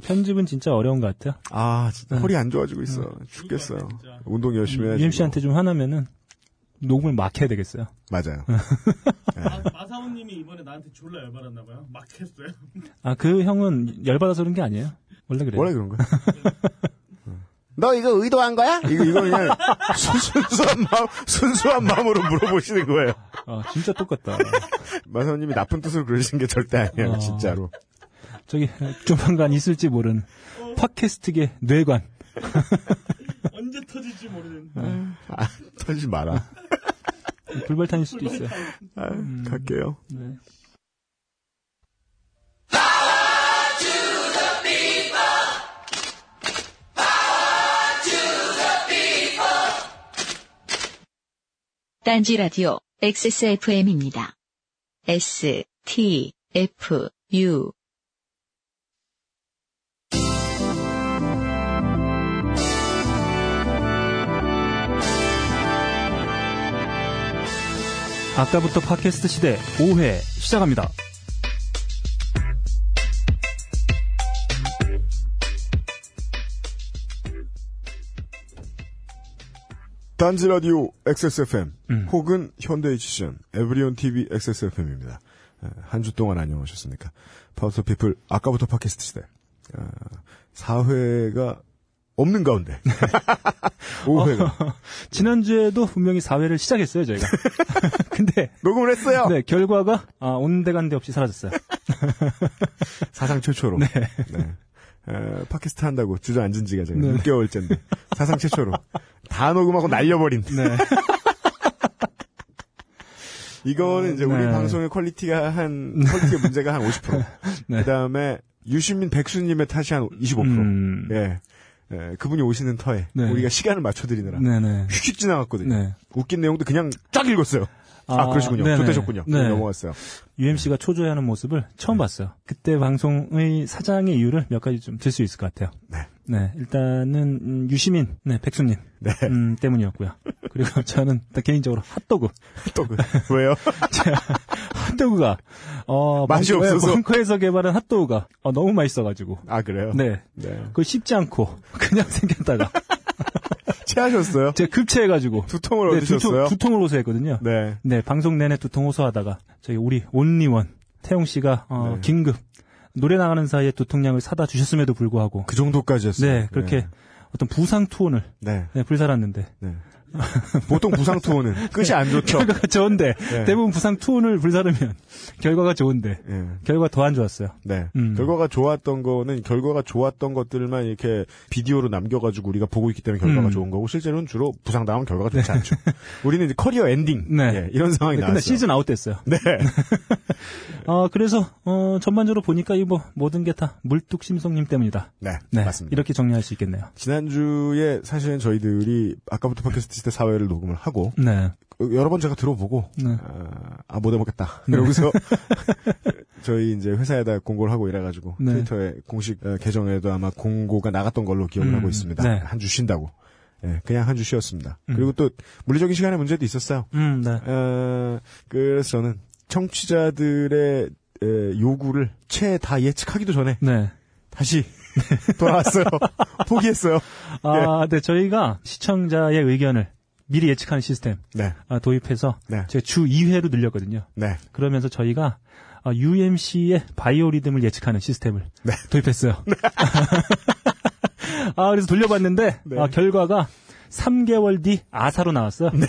편집은 진짜 어려운 것 같아요. 아, 진짜 네. 허리 안 좋아지고 있어. 죽겠어요. 운동 열심히 해야지. UMC한테 좀 화나면은 녹음을 막 해야 되겠어요. 맞아요. 마, 마사오님이 이번에 나한테 졸라 열받았나 봐요. 막 했어요. 아, 그 형은 열받아서 그런 게 아니에요. 원래 그래요. 원래 그런 거야. 너 이거 의도한 거야? 이거, 이거 그냥 순- 순수한 마음, 순수한 마음으로 물어보시는 거예요. 아, 진짜 똑같다. 마사오님이 나쁜 뜻으로 그러시는 게 절대 아니에요, 어. 진짜로. 저기, 조만간 있을지 모르는 팟캐스트계 뇌관. 언제 터질지 모르는. 아, 터지지 마라. 불발탄일 수도 있어요. 아, 갈게요. 네. 딴지 라디오 XSFM입니다. S, T, F, U. 아까부터 팟캐스트 시대 5회 시작합니다. 딴지 라디오 XSFM 음. 혹은 현대 HCN 에브리온 TV XSFM입니다. 한 주 동안 안녕하셨습니까? 파우터 피플 아까부터 팟캐스트 시대 아, 4회가 없는 가운데 5회가 지난주에도 분명히 4회를 시작했어요, 저희가. 근데, 녹음을 했어요. 네, 결과가, 아, 온데 간데 없이 사라졌어요. 사상 최초로. 네. 에, 팟캐스트 한다고 주저앉은 지가 제가 네. 6개월째인데 사상 최초로 다 녹음하고 날려버린. 네. 이거는 이제 우리 네. 방송의 quality가 한 quality의 문제가 한 50%. 네. 그 다음에 유시민 백수님의 탓이 한 25%. 음. 예. 예, 그분이 오시는 터에 네. 우리가 시간을 맞춰드리느라 네네. 휙휙 지나갔거든요. 네. 웃긴 내용도 그냥 쫙 읽었어요. 아, 아, 그러시군요. 네네. 좋대셨군요. 네. 넘어갔어요. UMC가 초조해하는 모습을 처음 봤어요. 그때 방송의 사장의 이유를 몇 가지 좀 들 수 있을 것 같아요. 네. 네, 일단은 음, 유시민, 네, 백수님 네. 음, 때문이었고요. 그리고 저는 개인적으로 핫도그, 또 그, 왜요? 핫도그가 어 맛이 없어서? 벙커에서 개발한 핫도그가 어, 너무 맛있어가지고, 아 그래요? 네, 네. 그걸 씹지 않고 그냥 생겼다가 체하셨어요? 제가 급체해가지고 두통을 네, 두통, 얻으셨어요? 두통 을 호소했거든요. 네. 네, 방송 내내 두통 호소하다가 저희 우리 온리원 태용 씨가 어, 네. 긴급 노래 나가는 사이에 두통약을 사다 주셨음에도 불구하고 그 정도까지였어요. 네, 그렇게 어떤 부상 투혼을 네. 네, 불살랐는데 네. 보통 부상 투혼은 끝이 안 좋죠. 결과가 좋은데 네. 대부분 부상 투혼을 불사르면 결과가 좋은데 예. 결과 더 안 좋았어요. 네. 음. 결과가 좋았던 거는 결과가 좋았던 것들만 이렇게 비디오로 남겨가지고 우리가 보고 있기 때문에 결과가 음. 좋은 거고 실제로는 주로 부상 당하면 결과가 좋지 않죠. 우리는 이제 career ending 네. 예, 이런 상황이 네, 나왔어요. 시즌 아웃 됐어요. 네. 어, 그래서 어, 전반적으로 보니까 이 뭐 모든 게 다 물뚝심송님 때문이다. 네. 네, 맞습니다. 이렇게 정리할 수 있겠네요. 지난주에 사실은 저희들이 아까부터 팟캐스트 시대 사회를 녹음을 하고 네, 여러 번 제가 들어보고 네. 아, 못 해먹겠다. 그러고서 저희 이제 회사에다 공고를 하고 이래가지고 네. 트위터에 공식 어, 계정에도 아마 공고가 나갔던 걸로 기억을 음, 하고 있습니다. 네. 한주 쉰다고. 예, 그냥 한 주 쉬었습니다. 음. 그리고 또 물리적인 시간의 문제도 있었어요. 음, 네. 어, 그래서 저는 청취자들의 에, 요구를 채 다 예측하기도 전에 네. 다시 돌아왔어요. 포기했어요. 아, 네, 저희가 시청자의 의견을 미리 예측하는 시스템 네, 아, 도입해서 네, 제가 주 2회로 늘렸거든요. 네. 그러면서 저희가 아, UMC의 바이오 리듬을 예측하는 시스템을 네. 도입했어요. 아, 그래서 돌려봤는데 네. 아, 결과가 3개월 뒤 아사로 나왔어요. 네.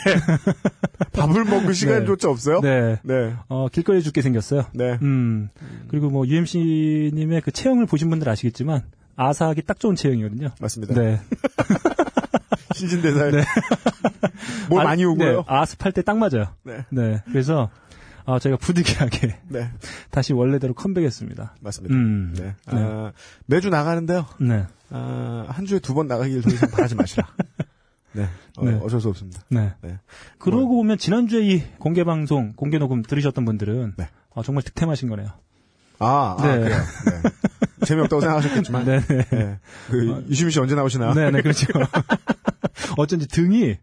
밥을 먹을 시간조차 없어요? 네. 네. 어, 길거리에 죽게 생겼어요. 네. 음. 그리고 뭐 UMC님의 그 체형을 보신 분들 아시겠지만 아사하기 딱 좋은 체형이거든요. 맞습니다. 네. 신진대사에 네. 뭘 아, 많이 오고요. 네, 아스팔트에 딱 맞아요. 네. 네. 그래서 아, 저희가 부득이하게 네, 다시 원래대로 컴백했습니다. 맞습니다. 음. 네. 아, 매주 나가는데요. 네. 아, 한 주에 두 번 나가길 더 이상 바라지 마시라. 네. 어, 네. 어쩔 수 없습니다. 네. 네. 그러고 보면 지난주에 이 공개 방송, 공개 녹음 들으셨던 분들은 네. 아, 정말 득템하신 거네요. 아, 아 네. 그래요. 네. 재미없다고 생각하셨겠지만. 네, 네. 네. 그, 유시민 씨 언제 나오시나? 네, 네, 그렇죠. 어쩐지 등이,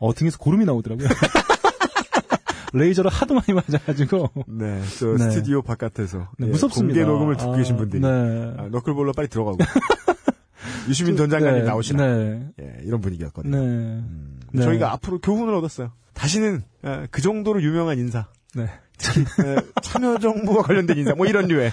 어, 등에서 고름이 나오더라고요. 레이저를 하도 많이 맞아가지고. 네, 저 네. 스튜디오 바깥에서 네, 예, 무섭습니다. 공개 녹음을 듣고 아, 계신 분들이 네. 아, 너클볼러 빨리 들어가고 유시민 전 장관님 네, 나오시라 네. 예, 이런 분위기였거든요. 네. 음, 네. 저희가 앞으로 교훈을 얻었어요. 다시는 어, 그 정도로 유명한 인사, 네. 에, 참여정부와 관련된 인사, 뭐 이런 류의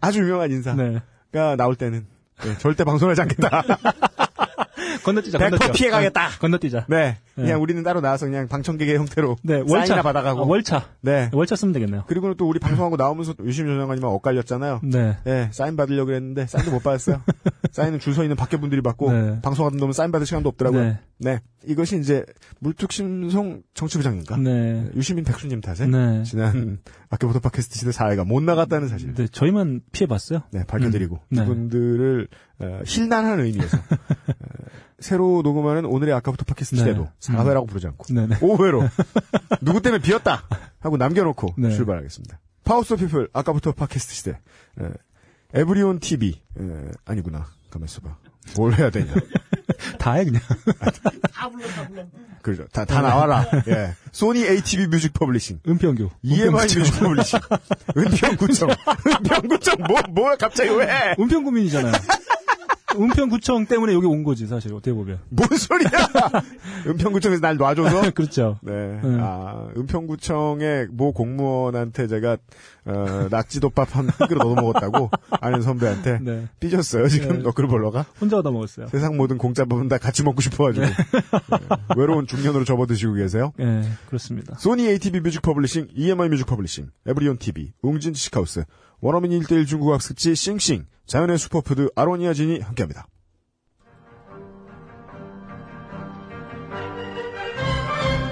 아주 유명한 인사가 네. 나올 때는 예, 절대 방송하지 않겠다. 건너뛰자, 100% 건너뛰자. 피해가겠다. 네, 건너뛰자. 네, 네. 그냥 우리는 따로 나와서 그냥 방청객의 형태로 네, 월차. 사인이나 받아가고. 아, 월차. 네. 월차 쓰면 되겠네요. 그리고는 또 우리 방송하고 나오면서 전 장관님하고 엇갈렸잖아요. 네. 예, 사인 받으려고 그랬는데 사인도 못 받았어요. 사인은 줄 서 있는 밖에 분들이 받고 네. 방송하던 놈은 사인 받을 시간도 없더라고요. 네. 네. 이것이 이제 물뚝심송 정치부장인가? 네. 유시민 백수님 탓에 네. 지난 아껴부터 팟캐스트 시대 4회가 못 나갔다는 사실. 네, 저희만 피해봤어요. 네, 밝혀드리고 음, 네. 이분들을 어, 힐난하는 의미에서 어, 새로 녹음하는 오늘의 아까부터 팟캐스트 네. 시대도 4회라고 부르지 않고. 네네. 5회로. 누구 때문에 비었다? 하고 남겨놓고 네. 출발하겠습니다. 파우스 피플 아까부터 팟캐스트 시대. 에, 에브리온 TV. 에, 아니구나. 가만 있어봐. 뭘 해야 되냐? 다 해, 그냥. 다 불렀다 불렀다. 그죠. 다, 다 나와라. 예. 소니 ATV Music Publishing 은평교. EMI 은평구청. Music Publishing 은평구청. 은평구청 뭐 뭐야? 갑자기 왜? 은평구민이잖아요. 은평구청 때문에 여기 온 거지, 사실, 어떻게 보면. 뭔 소리야? 은평구청에서 날 놔줘서? 그렇죠. 네. 음. 아, 은평구청의 모 공무원한테 제가, 어, 낙지덮밥 한 그릇 얻어 먹었다고 아는 선배한테 네. 삐졌어요, 지금 네. 너클볼러가. 혼자 얻어 먹었어요. 세상 모든 공짜밥은 다 같이 먹고 싶어가지고. 네. 외로운 중년으로 접어드시고 계세요. 네, 그렇습니다. 소니 ATV Music Publishing, EMI Music Publishing, 에브리온 TV, 웅진 시카우스, 원어민 1대1 중국 학습지 싱싱, 자연의 superfood 아로니아 진이 함께합니다.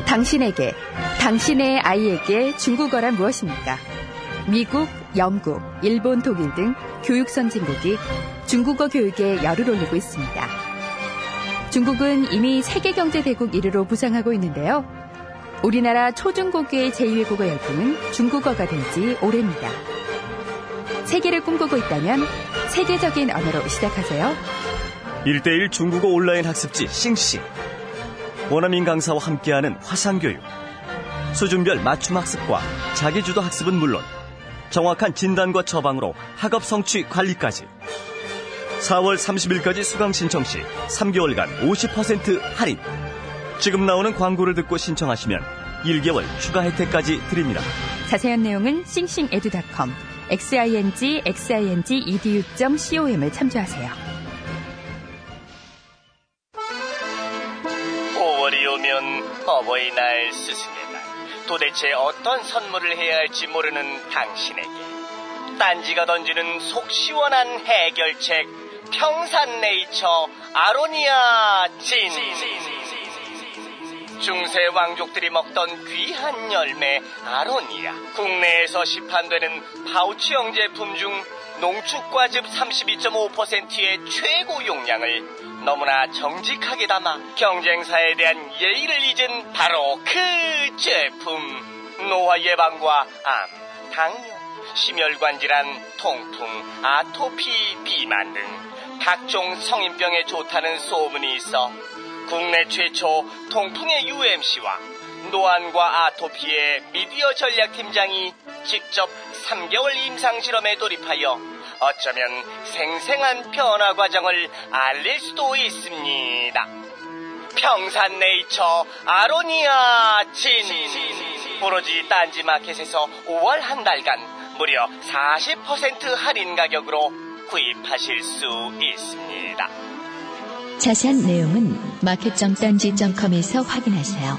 당신에게, 당신의 아이에게 중국어란 무엇입니까? 미국, 영국, 일본, 독일 등 교육 선진국이 중국어 교육에 열을 올리고 있습니다. 중국은 이미 세계 경제 대국 1위로 부상하고 있는데요. 우리나라 초중고교의 제2외국어 열풍은 중국어가 된 지 오래입니다. 세계를 꿈꾸고 있다면 세계적인 언어로 시작하세요. 1대1 중국어 온라인 학습지 싱싱. 원어민 강사와 함께하는 화상교육. 수준별 맞춤 학습과 자기주도 학습은 물론 정확한 진단과 처방으로 학업 성취 관리까지. 4월 30일까지 수강 신청 시 3개월간 50% 할인. 지금 나오는 광고를 듣고 신청하시면 1개월 추가 혜택까지 드립니다. 자세한 내용은 싱싱에듀닷컴 xing xing edu.com을 참조하세요. 5월이 오면 어버이날 스승의 날. 도대체 어떤 선물을 해야 할지 모르는 당신에게. 딴지가 던지는 속 시원한 해결책 평산네이처 아로니아 진 중세 왕족들이 먹던 귀한 열매 아로니아. 국내에서 시판되는 파우치형 제품 중 농축과즙 32.5%의 최고 용량을 너무나 정직하게 담아 경쟁사에 대한 예의를 잊은 바로 그 제품. 노화 예방과 암, 당뇨, 심혈관 질환, 통풍, 아토피, 비만 등 각종 성인병에 좋다는 소문이 있어 국내 최초 통풍의 UMC와 노안과 아토피의 미디어 전략팀장이 직접 3개월 임상실험에 돌입하여 어쩌면 생생한 변화 과정을 알릴 수도 있습니다. 평산네이처 아로니아 진 오로지 딴지마켓에서 5월 한 달간 무려 40% 할인 가격으로 구입하실 수 있습니다. 자세한 내용은 마켓점단지.com에서 확인하세요.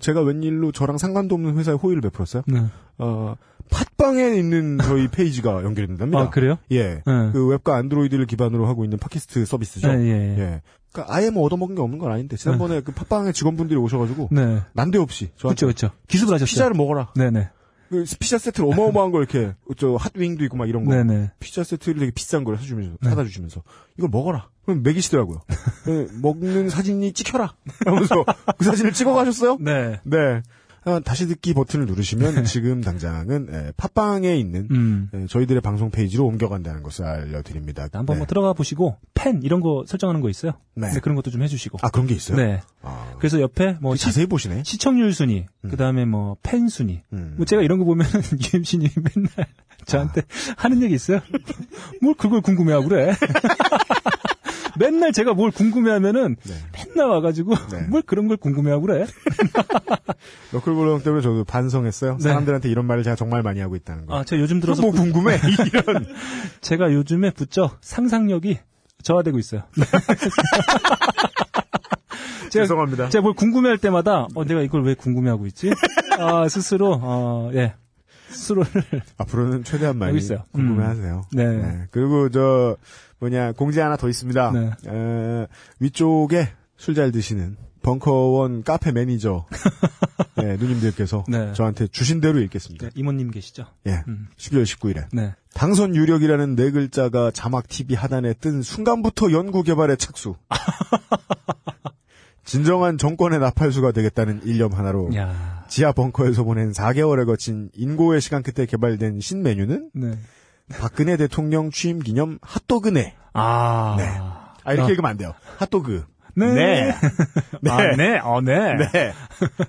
제가 웬일로 저랑 상관도 없는 회사에 호의를 베풀었어요. 네. 어, 팟빵에 있는 저희 페이지가 연결이 된답니다. 아, 그래요? 예. 네. 그 웹과 안드로이드를 기반으로 하고 있는 팟캐스트 서비스죠. 네, 예, 예. 그러니까 아예 뭐 얻어먹은 게 없는 건 아닌데 지난번에 그 팟빵에 직원분들이 오셔가지고 네. 난데없이 저한테 그쵸, 그쵸. 기습을 하셨어요. 피자를 먹어라. 네네. 그 피자 세트를 어마어마한 걸 이렇게 저 핫윙도 있고 막 이런 거. 네네. 피자 세트를 되게 비싼 걸 사주면서 네. 사다 주시면서 이걸 먹어라. 그럼 먹이시더라고요. 네, 먹는 사진이 찍혀라. 하면서 그 사진을 찍어 가셨어요. 네. 네. 어, 다시 듣기 버튼을 누르시면 지금 당장은 에, 팟빵에 있는 음. 에, 저희들의 방송 페이지로 옮겨간다는 것을 알려드립니다. 한번 네. 뭐 들어가 보시고 펜 이런 거 설정하는 거 있어요. 네. 네, 그런 것도 좀 해주시고. 아 그런 게 있어요? 네. 아, 그래서 옆에 뭐그 시, 자세히 보시네. 시청률 순위, 음. 그 다음에 뭐팬 순위. 음. 뭐 제가 이런 거 보면은 UMC님이 맨날 저한테 하는 얘기 있어요. 뭘 그걸 궁금해하고 그래. 맨날 제가 뭘 궁금해하면은 네. 맨날 와가지고 네. 뭘 그런 걸 궁금해하고 그래. 너클볼롱 때문에 저도 반성했어요. 네. 사람들한테 이런 말을 제가 정말 많이 하고 있다는 거. 아, 제가 요즘 들어서 뭐 궁금해? 이런. 제가 요즘에 부쩍 상상력이 저하되고 있어요. 제가, 죄송합니다. 제가 뭘 궁금해할 때마다 어 내가 이걸 왜 궁금해하고 있지? 아 스스로 어 예. 스스로를 앞으로는 최대한 많이 있어요. 궁금해하세요. 네. 그리고 저 뭐냐 공지 하나 더 있습니다. 네. 에, 위쪽에 술 잘 드시는 벙커원 카페 매니저 네, 누님들께서 네. 저한테 주신 대로 읽겠습니다. 네, 이모님 계시죠? 예, 음. 12월 19일에 네. 당선 유력이라는 네 글자가 자막 TV 하단에 뜬 순간부터 연구 개발에 착수. 진정한 정권의 나팔수가 되겠다는 일념 하나로 야. 지하 벙커에서 보낸 4개월에 거친 인고의 시간 끝에 개발된 신메뉴는 네. 박근혜 대통령 취임 기념 핫도그네. 아. 네. 아, 이렇게 아. 읽으면 안 돼요. 핫도그. 네. 네. 네. 아, 네. 어, 네. 네.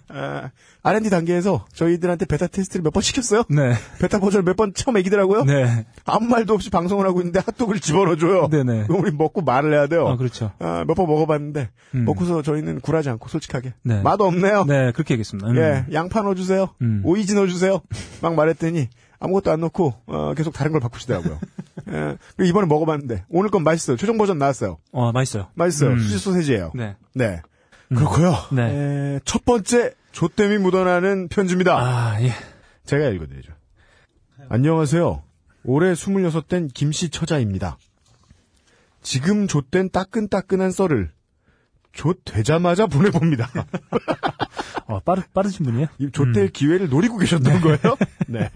아, R&D 단계에서 저희들한테 베타 테스트를 몇 번 시켰어요. 네. 베타 버전을 몇 번 처음 애기더라고요. 네. 아무 말도 없이 방송을 하고 있는데 핫도그를 집어넣어줘요. 네네. 그럼 우리 먹고 말을 해야 돼요. 아, 그렇죠. 몇번 먹어봤는데 음. 먹고서 저희는 굴하지 않고 솔직하게 네. 맛 없네요. 네, 그렇게 얘기했습니다. 음. 예, 양파 넣어주세요. 음. 오이지 넣어주세요. 막 말했더니 아무것도 안 넣고 어, 계속 다른 걸 바꾸시더라고요. 예, 그리고 이번에 먹어봤는데 오늘 건 맛있어요. 최종 버전 나왔어요. 어, 맛있어요. 맛있어요. 음. 수지 소세지예요. 네. 네. 그렇고요. 네. 에, 첫 번째 조땜이 묻어나는 편지입니다. 아, 예. 제가 읽어드리죠. 안녕하세요. 올해 26된 김씨 처자입니다. 지금 좆된 따끈따끈한 썰을 좆 되자마자 보내봅니다. 어, 빠르, 빠르신 분이에요? 이 좆될 기회를 노리고 계셨던 거예요? 네.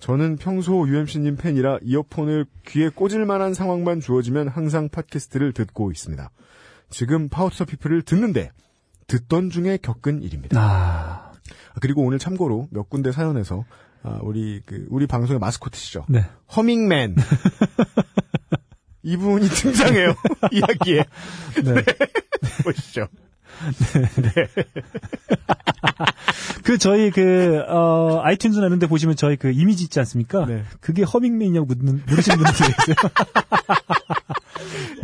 저는 평소 UMC님 팬이라 이어폰을 귀에 꽂을 만한 상황만 주어지면 항상 팟캐스트를 듣고 있습니다. 지금 파우처 피플을 듣는데 듣던 중에 겪은 일입니다. 아. 그리고 오늘 참고로 몇 군데 사연에서 아, 우리 그 우리 방송의 마스코트시죠. 네. 허밍맨 이분이 등장해요 이야기에 네. 보시죠. 그 저희 그 어, iTunes 나는데 보시면 저희 그 이미지 있지 않습니까? 네. 그게 허밍맨이냐고 묻는 물으시는 분들이 있어요.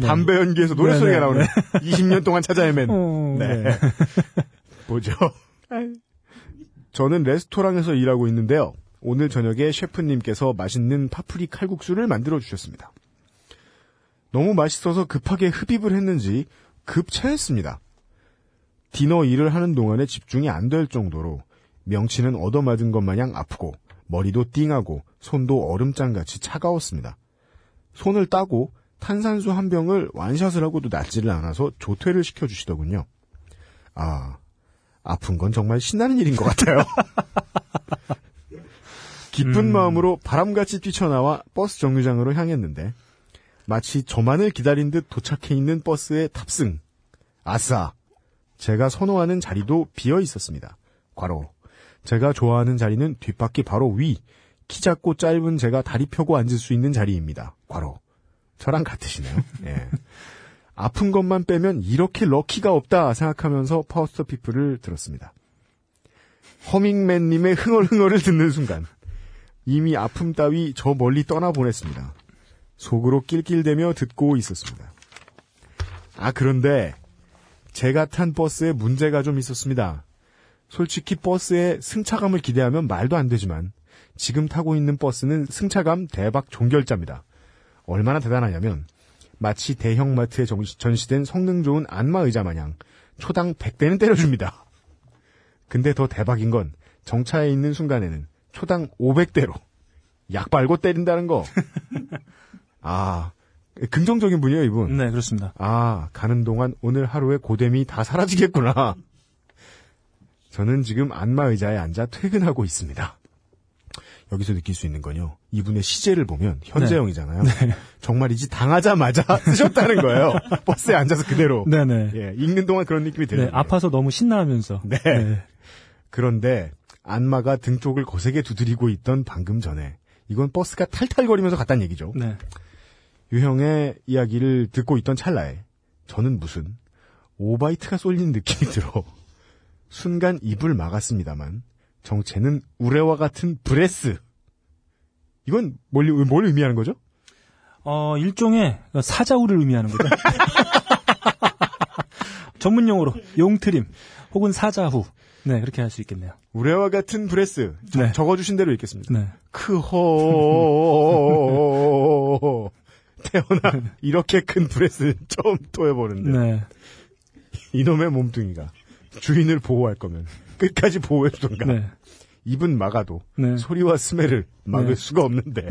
네. 담배 연기에서 노래 네, 소리가 네, 나오는 20년 동안 찾아 헤맨. 어, 네. 네. 보죠. 저는 레스토랑에서 일하고 있는데요. 오늘 저녁에 셰프님께서 맛있는 파프리 칼국수를 만들어 주셨습니다. 너무 맛있어서 급하게 흡입을 했는지 급체했습니다. 디너 일을 하는 동안에 집중이 안 될 정도로 명치는 얻어맞은 것 마냥 아프고 머리도 띵하고 손도 얼음장같이 차가웠습니다. 손을 따고 탄산수 한 병을 완샷을 하고도 낫지를 않아서 조퇴를 시켜주시더군요. 아, 아픈 건 정말 신나는 일인 것 같아요. 기쁜 마음으로 바람같이 뛰쳐나와 버스 정류장으로 향했는데 마치 저만을 기다린 듯 도착해 있는 버스에 탑승. 아싸! 제가 선호하는 자리도 비어 있었습니다. 괄호. 제가 좋아하는 자리는 뒷바퀴 바로 위. 키 작고 짧은 제가 다리 펴고 앉을 수 있는 자리입니다. 괄호. 저랑 같으시네요. 예. 아픈 것만 빼면 이렇게 lucky가 없다 생각하면서 파우스터 피플을 들었습니다. 허밍맨님의 흥얼흥얼을 듣는 순간 이미 아픔 따위 저 멀리 떠나보냈습니다. 속으로 낄낄대며 듣고 있었습니다. 아 그런데 제가 탄 버스에 문제가 좀 있었습니다. 솔직히 버스에 승차감을 기대하면 말도 안 되지만 지금 타고 있는 버스는 승차감 대박 종결자입니다. 얼마나 대단하냐면 마치 대형마트에 전시된 성능 좋은 안마 의자 마냥 초당 100대는 때려줍니다. 근데 더 대박인 건 정차에 있는 순간에는 초당 500대로 약 빨고 때린다는 거. 아, 긍정적인 분이에요, 이분. 네, 그렇습니다. 아, 가는 동안 오늘 하루의 고됨이 다 사라지겠구나. 저는 지금 안마 의자에 앉아 퇴근하고 있습니다. 여기서 느낄 수 있는 건요. 이분의 시제를 보면 현재형이잖아요. 정말이지 당하자마자 쓰셨다는 거예요. 버스에 앉아서 그대로. 네네. 예, 읽는 동안 그런 느낌이 들어요. 네, 아파서 너무 신나하면서. 네. 그런데 안마가 등 쪽을 거세게 두드리고 있던 방금 전에 이건 버스가 탈탈거리면서 갔다는 얘기죠. 네. 유형의 이야기를 듣고 있던 찰나에 저는 무슨 오바이트가 쏠린 느낌이 들어 순간 입을 막았습니다만 정체는 우레와 같은 breath. 이건 뭘, 뭘 의미하는 거죠? 어, 일종의 사자우를 의미하는 거죠. 전문 용어로 용트림 혹은 사자후. 네, 그렇게 할 수 있겠네요. 우레와 같은 breath. 저- 네. 적어주신 대로 읽겠습니다. 네. 크호 태어나 이렇게 큰 breath는 처음 또 해보는데 네. 이놈의 몸뚱이가 주인을 보호할 거면 끝까지 보호해주던가 네. 입은 막아도 네. 소리와 smell을 막을 네. 수가 없는데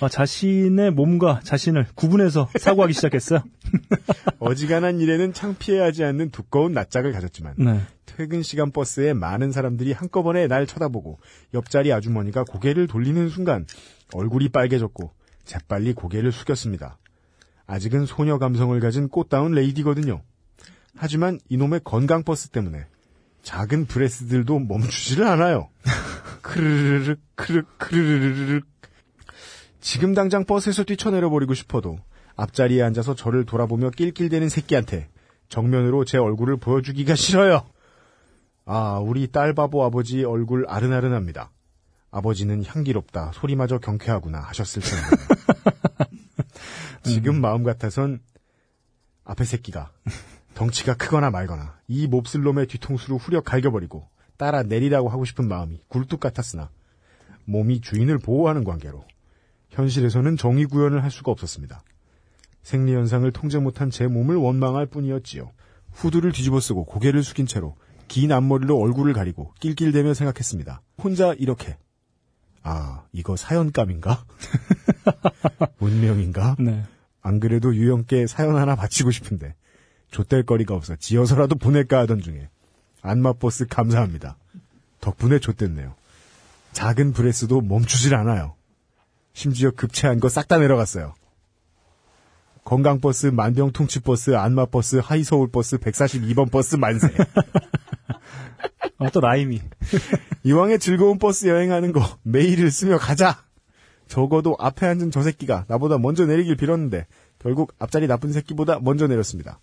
어, 자신의 몸과 자신을 구분해서 사고하기 시작했어요. 어지간한 일에는 창피해하지 않는 두꺼운 낯짝을 가졌지만 네. 퇴근 시간 버스에 많은 사람들이 한꺼번에 날 쳐다보고 옆자리 아주머니가 고개를 돌리는 순간 얼굴이 빨개졌고 재빨리 고개를 숙였습니다. 아직은 소녀 감성을 가진 꽃다운 레이디거든요. 하지만 이놈의 건강 버스 때문에 작은 breath들도 멈추지를 않아요. 크르르르 크르 크르르르 지금 당장 버스에서 뛰쳐내려 버리고 싶어도 앞자리에 앉아서 저를 돌아보며 낄낄대는 새끼한테 정면으로 제 얼굴을 보여주기가 싫어요. 아, 우리 딸 바보 아버지 얼굴 아른아른합니다. 아버지는 향기롭다, 소리마저 경쾌하구나 하셨을 텐데. 지금 마음 같아선 앞에 새끼가 덩치가 크거나 말거나 이 몹쓸 놈의 뒤통수로 후려 갈겨버리고 따라 내리라고 하고 싶은 마음이 굴뚝 같았으나 몸이 주인을 보호하는 관계로 현실에서는 정의 구현을 할 수가 없었습니다. 생리 현상을 통제 못한 제 몸을 원망할 뿐이었지요. 후드를 뒤집어 쓰고 고개를 숙인 채로 긴 앞머리로 얼굴을 가리고 낄낄대며 생각했습니다. 혼자 이렇게 아 이거 사연감인가? 운명인가? 네. 안 그래도 유영께 사연 하나 바치고 싶은데 좆될 거리가 없어 지어서라도 보낼까 하던 중에 안마버스 감사합니다. 덕분에 좆됐네요. 작은 breath도 멈추질 않아요. 심지어 급체한 거 싹 다 내려갔어요. 건강버스, 만병통치버스, 안마버스, 하이서울버스, 142번 버스 만세. 어, 또 rhyme이. 이왕에 즐거운 버스 여행하는 거 메일을 쓰며 가자. 적어도 앞에 앉은 저 새끼가 나보다 먼저 내리길 빌었는데 결국 앞자리 나쁜 새끼보다 먼저 내렸습니다.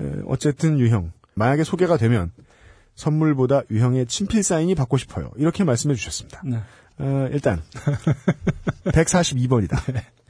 에, 어쨌든 유형 만약에 소개가 되면 선물보다 유형의 친필 사인이 받고 싶어요. 이렇게 말씀해 주셨습니다. 네. 어, 일단 142번이다.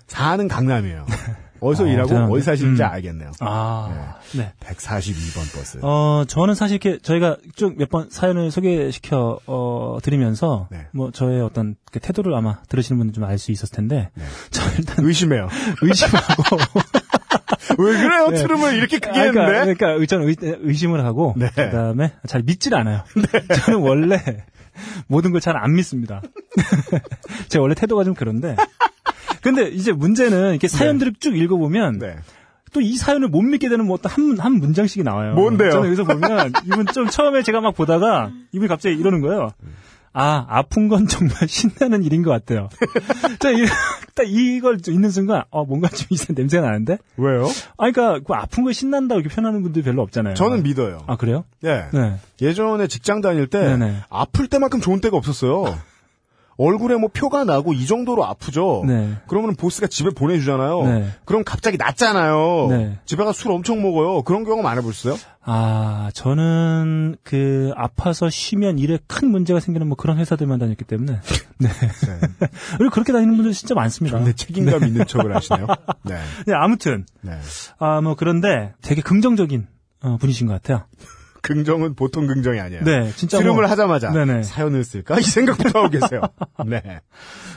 사는 강남이에요. 어디서 어, 일하고 대단한데? 어디 사시는지 음. 알겠네요. 아, 네. 142번 버스. 어, 저는 사실 이렇게 저희가 쭉 몇 번 사연을 소개시켜 어, 드리면서 네. 뭐 저의 어떤 그 태도를 아마 들으시는 분들 좀 알 수 있었을 텐데 네. 저 일단 의심해요. 의심하고 왜 그래요? 네. 트름을 이렇게 크게 아, 그러니까, 했는데? 그러니까 저는 의, 의심을 하고 네. 그다음에 잘 믿질 않아요. 저는 원래 모든 걸 잘 안 믿습니다. 제 원래 태도가 좀 그런데 근데 이제 문제는 이렇게 사연들을 쭉 읽어보면 네. 또이 사연을 못 믿게 되는 뭐 어떤 한, 한 문장씩이 나와요. 뭔데요? 저는 여기서 보면 이분 좀 처음에 제가 막 보다가 이분이 갑자기 이러는 거예요. 아, 아픈 건 정말 신나는 일인 것 같아요. 자, 이, 딱 이걸 좀 읽는 순간, 어, 뭔가 좀 이상한 냄새가 나는데? 왜요? 아, 그니까, 그 아픈 거 신난다고 이렇게 표현하는 분들 별로 없잖아요. 저는 믿어요. 아, 그래요? 예. 네. 예전에 직장 다닐 때 네네. 아플 때만큼 좋은 때가 없었어요. 얼굴에 뭐 표가 나고 이 정도로 아프죠. 네. 그러면 보스가 집에 보내주잖아요. 네. 그럼 갑자기 낫잖아요. 네. 집에 가서 술 엄청 먹어요. 그런 경험 안 해보셨어요? 아, 저는 그 아파서 쉬면 일에 큰 문제가 생기는 뭐 그런 회사들만 다녔기 때문에. 네. 네. 그리고 그렇게 다니는 분들 진짜 많습니다. 근데 책임감 있는 척을 하시네요. 네. 네, 아무튼 네. 아, 뭐 그런데 되게 긍정적인 어, 분이신 것 같아요. 긍정은 보통 긍정이 아니에요. 네, 진짜 트름을 뭐- 하자마자 네네. 사연을 쓸까 이 생각부터 하고 계세요. 네.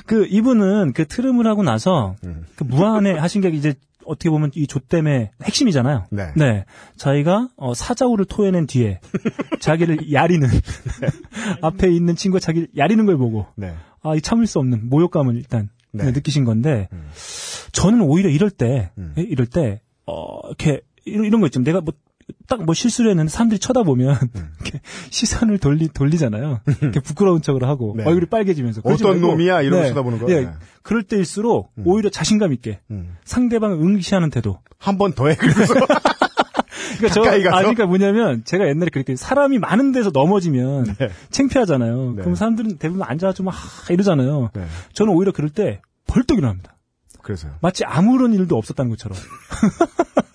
그 이분은 그 트름을 하고 나서 음. 그 무한에 하신 게 이제 어떻게 보면 이 조땜의 핵심이잖아요. 네. 자기가 어, 사자우를 토해낸 뒤에 자기를 야리는 앞에 있는 친구가 자기를 야리는 걸 보고 네. 아, 이 참을 수 없는 모욕감을 일단 네. 느끼신 건데 음. 저는 오히려 이럴 때 음. 예, 이럴 때 어, 이렇게 이런, 이런 거 있죠. 내가 뭐 딱 뭐 실수를 했는데 사람들이 쳐다보면 음. 이렇게 시선을 돌리 돌리잖아요. 이렇게 부끄러운 척을 하고 네. 얼굴이 빨개지면서 어떤 놈이야 이러고 쳐다보는 거예요. 예, 네. 그럴 때일수록 오히려 자신감 있게 음. 상대방을 응시하는 태도. 한 번 더 해. 그래서 그러니까 저, 가까이 가서? 아, 그러니까 뭐냐면 제가 옛날에 그렇게 사람이 많은 데서 넘어지면 네. 창피하잖아요. 네. 그럼 사람들은 대부분 앉아가지고 막 이러잖아요. 네. 저는 오히려 그럴 때 벌떡 일어납니다. 그래서요. 마치 아무런 일도 없었다는 것처럼.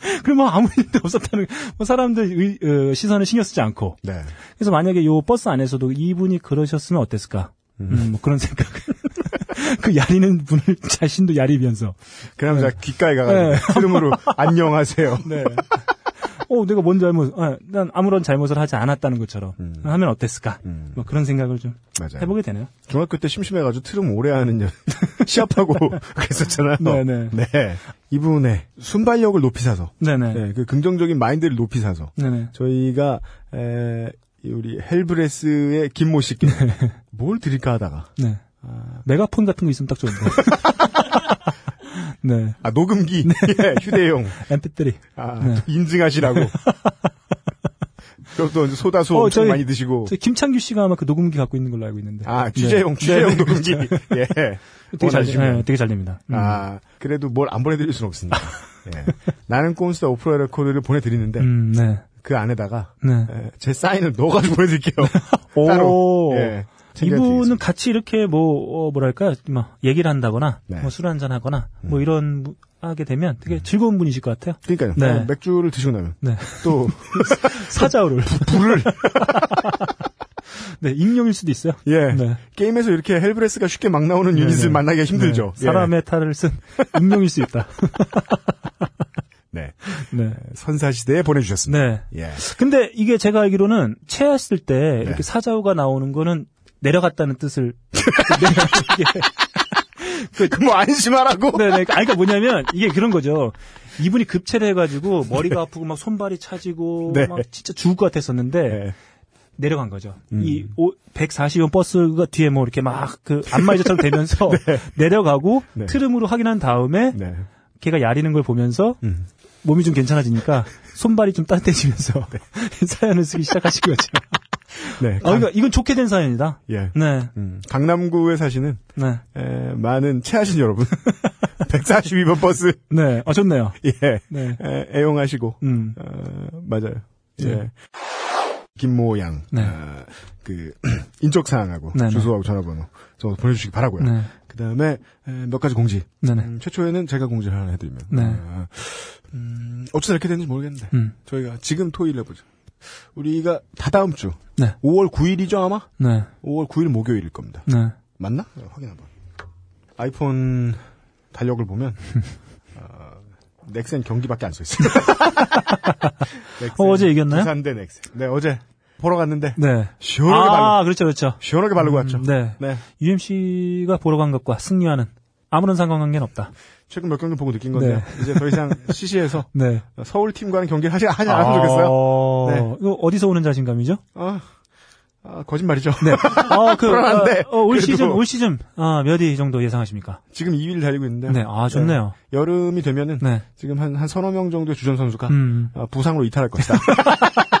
그럼 뭐 아무 일도 없었다는, 뭐 사람들 의- 어, 시선을 신경 쓰지 않고. 네. 그래서 만약에 요 버스 안에서도 이분이 그러셨으면 어땠을까? 음, 뭐 그런 생각. 그 야리는 분을 자신도 야리면서. 그 남자 귓가에 가가지고 네. 흐름으로 안녕하세요. 네. 어, 내가 뭔 잘못, 아, 난 아무런 잘못을 하지 않았다는 것처럼 음. 하면 어땠을까? 음. 뭐 그런 생각을 좀 맞아요. 해보게 되네요. 중학교 때 심심해가지고 트름 오래 하는 년 시합하고 그랬었잖아요. 네네. 네. 이분의 순발력을 높이 사서, 네네. 네, 그 긍정적인 마인드를 높이 사서 네네. 저희가 에, 이 우리 헬브레스의 김모 씨께 뭘 드릴까 하다가 네. 메가폰 같은 거 있으면 딱 좋은데. 네. 아 녹음기 예, 휴대용 MP3. 아, 네. 인증하시라고. 그것도 이제 소다수 어, 엄청 저희- 많이 드시고. 저 김창규 씨가 아마 그 녹음기 갖고 있는 걸로 알고 있는데. 아, 취재용, 네. 취재용 네, 녹음기. 예. 되게 잘. 네, 되게 잘 됩니다. 음. 아, 그래도 뭘 안 보내드릴 수는 없습니다. 예. 나는 꼼수다 off the record를 보내드리는데, 음, 네. 그 안에다가, 네. 예, 제 사인을 넣어가지고 보내드릴게요. 오. 따로. 예. 이분은. 같이 이렇게 뭐, 어, 뭐랄까, 뭐, 얘기를 한다거나, 네. 뭐술 한잔 하거나, 뭐 이런, 부- 하게 되면 되게 즐거운 분이실 것 같아요. 그러니까요. 네. 어, 맥주를 드시고 나면, 네. 또, 사자우를. 불을, 네, 익명일 수도 있어요. 예. 네. 게임에서 이렇게 헬브레스가 쉽게 막 나오는 네, 유닛을 네. 만나기가 힘들죠. 네, 사람의 탈을 쓴 익명일 수 있다. 예. 네. 네. 선사시대에 보내주셨습니다. 네. 예. 근데 이게 제가 알기로는 체했을 때 네. 이렇게 사자우가 나오는 거는 내려갔다는 뜻을 그, 뭐, 안심하라고? 네네. 아니, 그러니까 뭐냐면, 이게 그런 거죠. 이분이 급체를 해가지고, 머리가 아프고, 막 손발이 차지고, 네. 막 진짜 죽을 것 같았었는데, 네. 내려간 거죠. 음. 이 140원 버스가 뒤에 뭐 이렇게 막 그 안마의자처럼 되면서 내려가고, 네. 트름으로 확인한 다음에, 네. 걔가 야리는 걸 보면서, 음. 몸이 좀 괜찮아지니까, 손발이 좀 따뜻해지면서, 사연을 쓰기 시작하신 거죠. 네. 아, 그러니까 이건 좋게 된 사연이다. 예. 네, 음, 강남구에 사시는 네, 에, 많은 체하신 여러분 142번 버스 네. 아, 좋네요. 예 네. 에, 애용하시고 음, 어, 맞아요 예 네. 김모 양 네. 어, 그 인적 사항하고 네, 네. 주소하고 전화번호 좀 보내주시기 바라고요 네, 그 다음에 몇 가지 공지 네네. 음, 최초에는 제가 공지를 하나 해드리면 네. 어, 음, 어쩌다 이렇게 됐는지 모르겠는데 음, 저희가 지금 토요일 해보죠 우리가 다다음 주 네. 5월 9일이죠 아마 네, 5월 9일 목요일일 겁니다 네. 맞나? 네, 확인 한번. 아이폰 달력을 보면 어, 넥센 경기밖에 안 써 있어요. 넥센 어, 어제 이겼나요? 부산대 넥센. 네 어제 보러 갔는데 네. 시원하게 아, 바르고 그렇죠, 그렇죠. 시원하게 바르고 왔죠. 음, 네. 네. UMC가 보러 간 것과 승리와는 아무런 상관관계는 없다. 최근 몇 경기 보고 느낀 건데요. 이제 더 이상 CC에서 네. 서울 팀과는 경기를 하지 하지 않았으면 좋겠어요. 어, 네. 이거 어디서 오는 자신감이죠? 아, 아, 거짓말이죠. 네. 아, 그, 불안한데, 어, 어, 올 그래도. 시즌, 올 시즌, 아, 몇 위 정도 예상하십니까? 지금 2위를 달리고 있는데. 네. 아, 좋네요. 여름이 되면은 네. 지금 한, 한 서너 명 정도의 주전 선수가 음. 아, 부상으로 이탈할 것이다.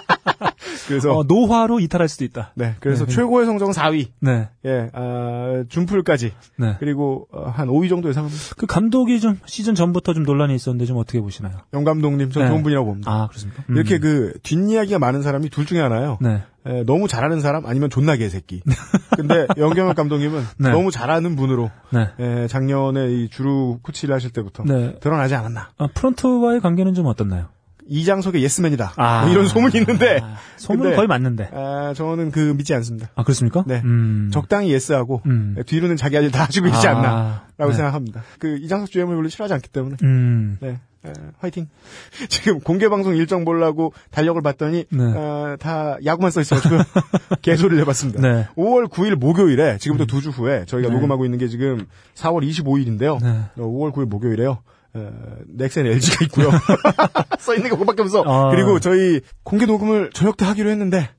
그래서 어, 노화로 이탈할 수도 있다. 네, 그래서 네. 최고의 성적은 4위. 네. 예, 아, 준풀까지. 네. 그리고 어, 한 5위 정도 예상합니다. 그 감독이 좀 시즌 전부터 좀 논란이 있었는데 좀 어떻게 보시나요? 영 감독님, 저 네. 좋은 분이라고 봅니다. 아, 그렇습니까? 음. 이렇게 그 뒷이야기가 많은 사람이 둘 중에 하나요. 네. 예, 너무 잘하는 사람 아니면 존나 개새끼. 근데 염경엽 감독님은 네. 너무 잘하는 분으로 네. 예, 작년에 이 주루 코치를 하실 때부터 네. 드러나지 않았나. 아, 프런트와의 관계는 좀 어떻나요? 이장석의 예스맨이다. 아. 뭐 이런 소문이 있는데 아, 소문은 거의 맞는데. 아, 저는 그 믿지 않습니다. 아, 그렇습니까? 네. 음. 적당히 yes하고 음. 예, 뒤로는 자기 할 일 다 하시고 있지 아, 않나라고 네. 생각합니다. 그 이장석 GM을 원래 싫어하지 않기 때문에 음. 네. 에, 화이팅. 지금 공개 방송 일정 보려고 달력을 봤더니 네. 어, 다 야구만 써 있어가지고 개소리를 해봤습니다. 네. 5월 9일 목요일에 지금부터 두주 후에 저희가 네. 녹음하고 있는 게 지금 4월 25일인데요. 네. 5월 9일 목요일에요. 어, 넥센 LG가 있고요. 써 있는 게 그거밖에 없어. 아. 그리고 저희 공개 녹음을 저녁 때 하기로 했는데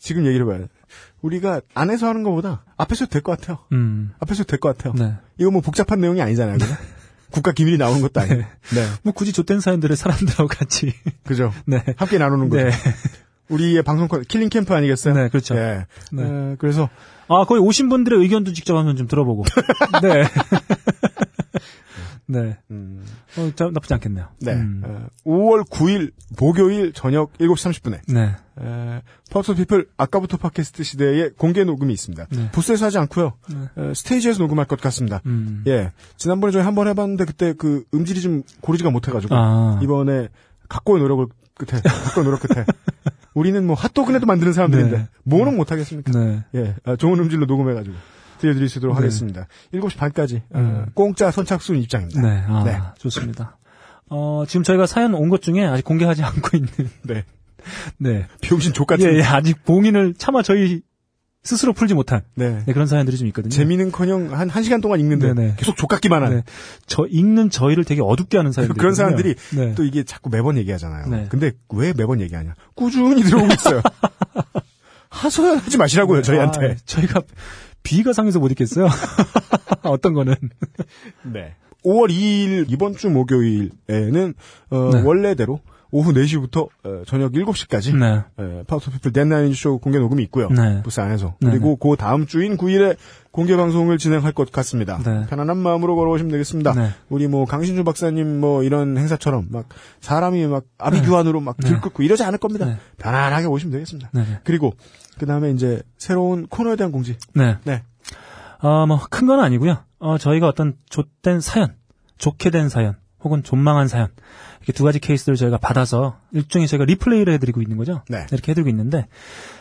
지금 얘기를 해봐요. 우리가 안에서 하는 것보다 앞에서 될 것 같아요. 음. 앞에서 될 것 같아요. 네. 이거 뭐 복잡한 내용이 아니잖아요. 국가 기밀이 나오는 것도 아니고. 네. 뭐 굳이 좆된 사연들을 사람들하고 같이. 그죠? 네. 함께 나누는 거죠. 네. 우리의 방송 콘 킬링 캠프 아니겠어요? 네, 그렇죠. 네. 네. 에, 그래서 아, 거기 오신 분들의 의견도 직접 한번 좀 들어보고. 네. 네. 음, 어, 자, 나쁘지 않겠네요. 네. 음. 어, 5월 9일 목요일 저녁 7시 30분에 네. 팝스 피플 아까부터 팟캐스트 시대의 공개 녹음이 있습니다. 네. 부스에서 하지 않고요. 네. 어, 스테이지에서 녹음할 것 같습니다. 음. 예. 지난번에 저희 한 번 해봤는데 그때 그 음질이 좀 고르지가 못해가지고 아. 이번에 각고의 노력을 끝에 각고의 노력 끝에 우리는 뭐 핫도그네도 만드는 사람들인데 네. 뭐는 못하겠습니까? 네. 예, 아, 좋은 음질로 녹음해가지고 들려드릴 수 있도록 네. 하겠습니다. 7시 반까지 어, 음. 공짜 선착순 입장입니다. 네. 아, 네. 좋습니다. 어, 지금 저희가 사연 온 것 중에 아직 공개하지 않고 있는. 네. 네. 병신 족같은 예, 예, 아직 봉인을 차마 저희 스스로 풀지 못한 네. 네, 그런 사연들이 좀 있거든요. 재미는커녕 한 1시간 동안 읽는데 네네. 계속 족같기만 하는 네. 저 읽는 저희를 되게 어둡게 하는 사연들. 그런 사람들이 네. 또 이게 자꾸 매번 얘기하잖아요. 네. 근데 왜 매번 얘기하냐? 꾸준히 들어오고 있어요. 하소연하지 마시라고요, 저희한테. 아, 저희가 비가 상해서 못 읽겠어요. 어떤 거는. 네. 5월 2일 이번 주 목요일에는 어, 네. 원래대로 오후 4시부터 어, 저녁 7시까지 네. Power to the People 댄나인 쇼 공개 녹음이 있고요. 네. 부스 안에서. 네, 그리고 그 다음 주인 9일에 공개 방송을 진행할 것 같습니다. 네. 편안한 마음으로 걸어오시면 되겠습니다. 네. 우리 뭐 강신주 박사님 뭐 이런 행사처럼 막 사람이 막 아비규환으로 막 네. 들끓고 이러지 않을 겁니다. 네. 편안하게 오시면 되겠습니다. 네. 네. 그리고 그 다음에 이제 새로운 코너에 대한 공지. 네. 네. 어, 뭐, 큰 건 아니고요. 어, 저희가 어떤 좆된 사연, 좋게 된 사연, 혹은 존망한 사연, 이렇게 두 가지 케이스를 저희가 받아서 일종의 저희가 리플레이를 해드리고 있는 거죠. 네. 이렇게 해드리고 있는데,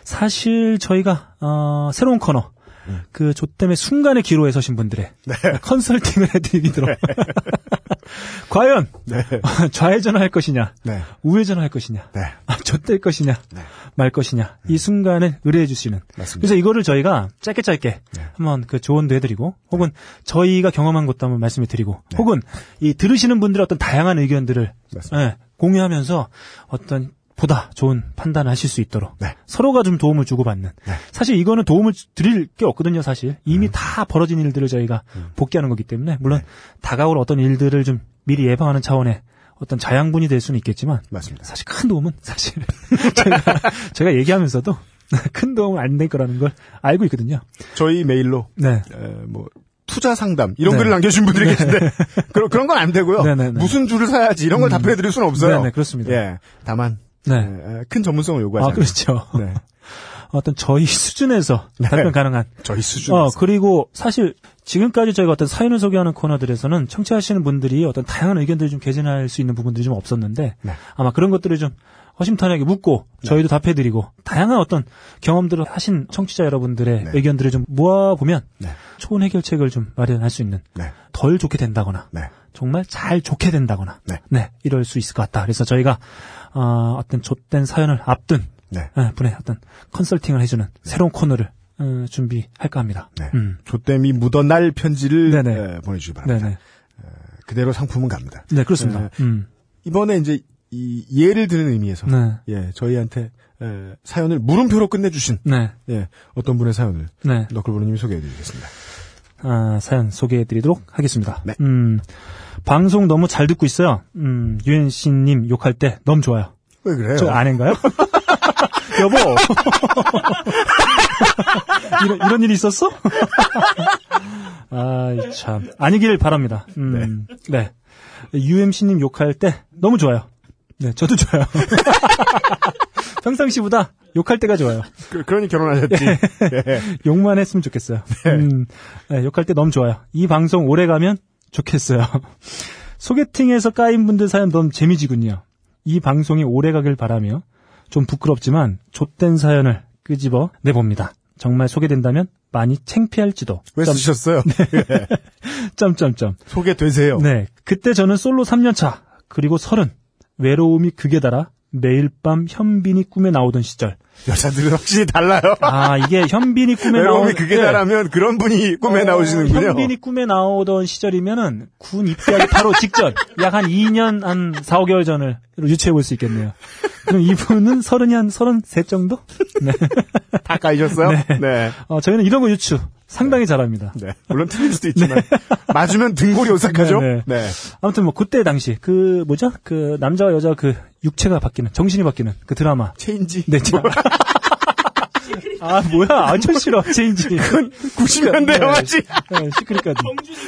사실 저희가, 어, 새로운 코너, 음. 그 좆땜의 순간의 기로에 서신 분들의 네. 컨설팅을 해드리도록. 과연, 네. 좌회전할 것이냐, 네. 우회전할 것이냐, 네. 아, 좆될 것이냐, 네. 말 것이냐, 이 순간을 의뢰해 주시는. 맞습니다. 그래서 이거를 저희가 짧게 짧게 네. 한번 그 조언도 해드리고, 혹은 저희가 경험한 것도 한번 말씀해 드리고, 네. 혹은 이 들으시는 분들의 어떤 다양한 의견들을. 예, 공유하면서 어떤 보다 좋은 판단을 하실 수 있도록 네. 서로가 좀 도움을 주고받는. 네. 사실 이거는 도움을 드릴 게 없거든요, 사실. 이미 다 벌어진 일들을 저희가 복귀하는 거기 때문에, 물론 다가올 어떤 일들을 좀 미리 예방하는 차원의 어떤 자양분이 될 수는 있겠지만, 맞습니다. 사실 큰 도움은 사실 제가, 제가 얘기하면서도 큰 도움은 안 될 거라는 걸 알고 있거든요. 저희 메일로 네. 에, 뭐 투자 상담 이런 네. 글을 남겨주신 분들이 계신데 그런 그런 건 안 되고요. 네, 네, 네. 무슨 줄을 사야지 이런 걸 답변해드릴 수는 없어요. 네, 네, 그렇습니다. 예, 다만 네. 에, 에, 큰 전문성을 요구하지 아. 그렇죠. 네, 어떤 저희 수준에서 네. 답변 가능한. 저희 수준. 어, 그리고 사실 지금까지 저희가 어떤 사연을 소개하는 코너들에서는 청취하시는 분들이 어떤 다양한 의견들을 좀 개진할 수 있는 부분들이 좀 없었는데 네. 아마 그런 것들을 좀 허심탄회하게 묻고 저희도 답해드리고 다양한 어떤 경험들을 하신 청취자 여러분들의 네. 의견들을 좀 모아보면 네. 좋은 해결책을 좀 마련할 수 있는 네, 덜 좋게 된다거나 네, 정말 잘 좋게 된다거나 네. 이럴 수 있을 것 같다. 그래서 저희가 어, 떤 좆된 사연을 앞둔 네. 예, 분의 어떤 컨설팅을 해주는 새로운 코너를 어, 준비할까 합니다. 네. 음. 조땜이 묻어날 편지를 네네. 에, 보내주시기 바랍니다. 네네. 그대로 상품은 갑니다. 네, 그렇습니다. 네. 음. 이번에 이제 이 예를 드는 의미에서 네. 예 저희한테 에, 사연을 물음표로 끝내주신 네. 예 어떤 분의 사연을 네. 너클브로님이 소개해드리겠습니다. 아, 사연 소개해드리도록 하겠습니다. 네. 음, 방송 너무 잘 듣고 있어요. 음, 유엔 씨님 욕할 때 너무 좋아요. 왜 그래요? 저 아닌가요? 여보. 이런, 이런 일이 있었어? 아, 참. 아니길 바랍니다. 음, 네. UMC님 욕할 때 너무 좋아요. 네, 저도 좋아요. 평상시보다 욕할 때가 좋아요. 그, 러니 결혼하셨지. 예. 욕만 했으면 좋겠어요. 음, 네, 욕할 때 너무 좋아요. 이 방송 오래 가면 좋겠어요. 소개팅에서 까인 분들 사연 너무 재미지군요. 이 방송이 오래 가길 바라며 좀 부끄럽지만 좆된 사연을 끄집어 내봅니다. 정말 소개된다면 많이 창피할지도. 왜 점, 쓰셨어요? 점점점. 소개되세요. 네. 그때 저는 솔로 3년차, 그리고 서른, 외로움이 극에 달아 매일 밤 현빈이 꿈에 나오던 시절. 여자들은 확실히 달라요. 아, 이게 현빈이 꿈에 나오는 그게 네. 달하면 그런 분이 꿈에 어, 나오시는군요. 현빈이 꿈에 나오던 시절이면은 군 입대하기 바로 직전, 약 한 2년 한 4, 5개월 전을 유추해 볼 수 있겠네요. 그럼 이분은 서른이 한 서른 셋 정도? 네. 다 까이셨어요? 네. 네. 어, 저희는 이런 거 유추 상당히 잘합니다. 네. 물론 틀릴 수도 있지만 맞으면 등골이 오싹하죠. 네, 네. 네. 아무튼 뭐 그때 당시 그 뭐죠? 그 남자와 여자 그 육체가 바뀌는 정신이 바뀌는 그 드라마. 체인지. 네, 자. 아, 뭐야. 아주 싫어. 체인지. 90년대 영화지. 네, 시크릿 가든.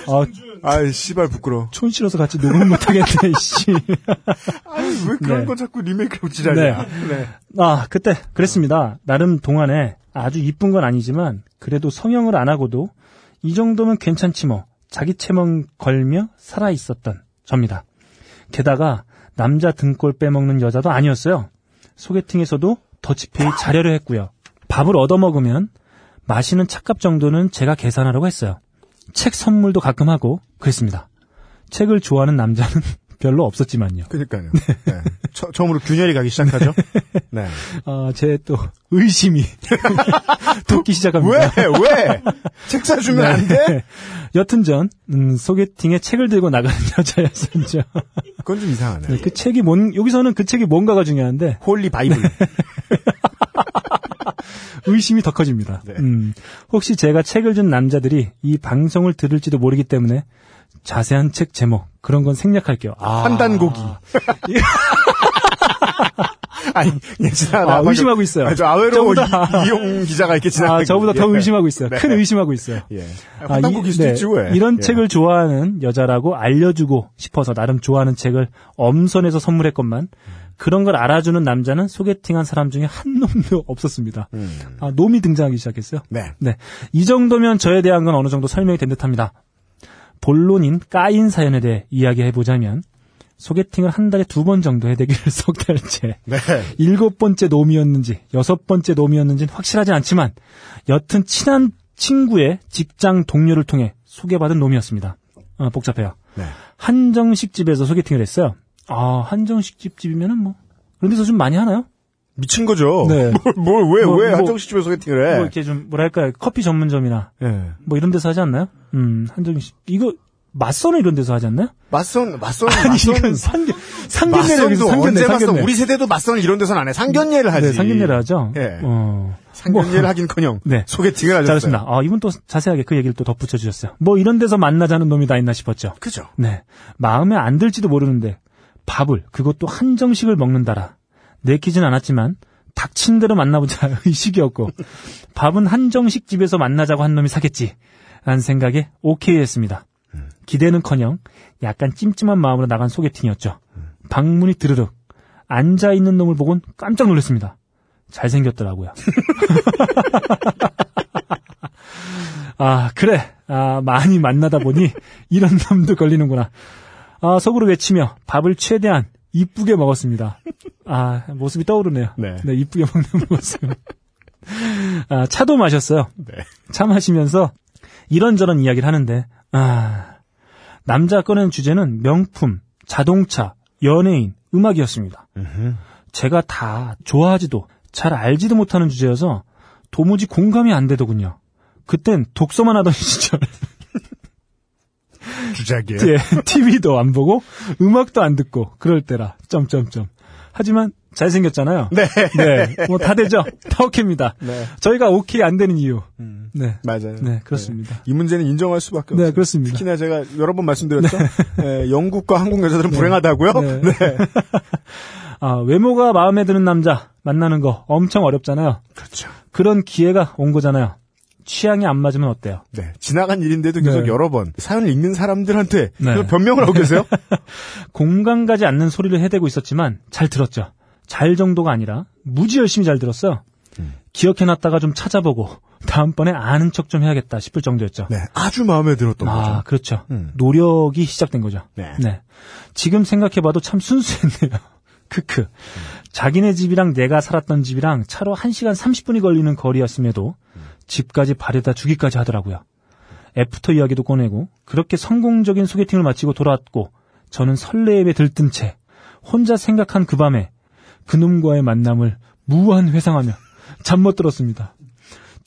아. 아이, 씨발, 부끄러워. 촌스러워서 같이 녹음을 못하겠네, 씨. 아니, 왜 그런 네. 거 자꾸 리메이크로 지랄이야. 네. 아, 그때 그랬습니다. 나름 동안에 아주 이쁜 건 아니지만 그래도 성형을 안 하고도 이 정도면 괜찮지 뭐. 자기 체면 걸며 살아 있었던 접니다. 게다가 남자 등골 빼먹는 여자도 아니었어요. 소개팅에서도 더치페이 자려려 했고요. 밥을 얻어먹으면 마시는 차값 정도는 제가 계산하려고 했어요. 책 선물도 가끔 하고 그랬습니다. 책을 좋아하는 남자는 별로 없었지만요. 그니까요. 네. 처, 처음으로 균열이 가기 시작하죠. 네. 아, 제 또 의심이 돋기 시작합니다. 왜? 왜? 책 사주면 안 돼? 네. 여튼 전 음, 소개팅에 책을 들고 나가는 여자였었죠. 그건 좀 이상하네. 네, 그 책이 뭔 여기서는 그 책이 뭔가가 중요한데 Holy Bible. 의심이 더 커집니다. 네. 음, 혹시 제가 책을 준 남자들이 이 방송을 들을지도 모르기 때문에 자세한 책 제목 그런 건 생략할게요. 아, 환단고기. 아니, 그냥 지나가다. 아, 의심하고 있어요. 아, 저 아웨로 저보다- 이- 이용 기자가 이렇게 지나가. 아, 저보다 더 의심하고 있어요. 네. 큰 의심하고 있어요. 예. 아, 판단고기 이- 수도 네, 왜? 이런 예. 책을 좋아하는 여자라고 알려주고 싶어서 나름 좋아하는 책을 엄선해서 선물했건만 그런 걸 알아주는 남자는 소개팅한 사람 중에 한 놈도 없었습니다. 음. 아, 놈이 등장하기 시작했어요. 네. 네. 이 정도면 저에 대한 건 어느 정도 설명이 된 듯합니다. 본론인 까인 사연에 대해 이야기해보자면 소개팅을 한 달에 두 번 정도 해대기를 석 달째 네. 일곱 번째 놈이었는지 여섯 번째 놈이었는지는 확실하진 않지만 여튼 친한 친구의 직장 동료를 통해 소개받은 놈이었습니다. 어, 복잡해요. 네. 한정식 집에서 소개팅을 했어요. 아 한정식 집 집이면은 뭐 그런 데서 좀 많이 하나요? 미친 거죠. 네. 뭘, 뭘, 왜, 뭐, 왜 뭐, 한정식 집에 소개팅을 해? 뭐 이렇게 좀 뭐랄까 커피 전문점이나 예. 뭐 이런 데서 하지 않나요? 음 한정식 이거 맞선은 이런 데서 하지 않나요? 맞선, 맞선, 아니 맞선. 이건 상견 상견례를 여기서 맞선도 상견례 언제 맞선? 상견례 우리 세대도 맞선을 이런 데서는 안 해. 상견례를 하지. 네 상견례를 하죠. 예. 어. 상견례를 뭐, 하긴커녕 네. 소개팅을 하셨어요. 잘했습니다. 아, 이분 또 자세하게 그 얘기를 또 덧붙여 주셨어요. 뭐 이런 데서 만나자는 놈이 다 있나 싶었죠. 그죠. 네. 마음에 안 들지도 모르는데 밥을 그것도 한정식을 먹는다라. 내키진 않았지만 닥친 대로 만나보자 의식이었고 밥은 한정식 집에서 만나자고 한 놈이 사겠지. 라는 생각에 오케이 했습니다. 기대는커녕 약간 찜찜한 마음으로 나간 소개팅이었죠. 방문이 드르륵 앉아 있는 놈을 보곤 깜짝 놀랐습니다. 잘생겼더라고요. 아, 그래. 아, 많이 만나다 보니 이런 놈도 걸리는구나. 아, 속으로 외치며 밥을 최대한 이쁘게 먹었습니다. 아, 모습이 떠오르네요. 네. 이쁘게 먹는 모습. 아, 차도 마셨어요. 네. 차 마시면서 이런저런 이야기를 하는데, 아, 남자 꺼낸 주제는 명품, 자동차, 연예인, 음악이었습니다. 제가 다 좋아하지도 잘 알지도 못하는 주제여서 도무지 공감이 안 되더군요. 그땐 독서만 하던 시절, 주작이에요. 예, TV도 안 보고 음악도 안 듣고 그럴 때라. 점점점. 하지만 잘생겼잖아요. 네. 네, 뭐 다 되죠. 다 오케이입니다. 네. 저희가 오케이 안 되는 이유. 네, 맞아요. 네, 그렇습니다. 이 문제는 인정할 수밖에 네, 없어요. 그렇습니다. 특히나 제가 여러 번 말씀드렸죠. 예, 영국과 한국 여자들은 불행하다고요. 네. 네. 아, 외모가 마음에 드는 남자 만나는 거 엄청 어렵잖아요. 그렇죠. 그런 기회가 온 거잖아요. 취향이 안 맞으면 어때요? 네. 지나간 일인데도 계속 네. 여러 번 사연을 읽는 사람들한테 네. 변명을 하고 계세요. 공감 가지 않는 소리를 해대고 있었지만 잘 들었죠. 잘 정도가 아니라 무지 열심히 잘 들었어요. 기억해놨다가 좀 찾아보고 다음번에 아는 척 좀 해야겠다 싶을 정도였죠. 네. 아주 마음에 들었던 아, 거죠. 그렇죠. 음. 노력이 시작된 거죠. 네. 지금 생각해봐도 참 순수했네요. 크크. 자기네 집이랑 내가 살았던 집이랑 차로 1시간 30분이 걸리는 거리였음에도 집까지 바래다 주기까지 하더라고요. after 이야기도 꺼내고 그렇게 성공적인 소개팅을 마치고 돌아왔고 저는 설레임에 들뜬 채 혼자 생각한 그 밤에 그놈과의 만남을 무한 회상하며 잠 못 들었습니다.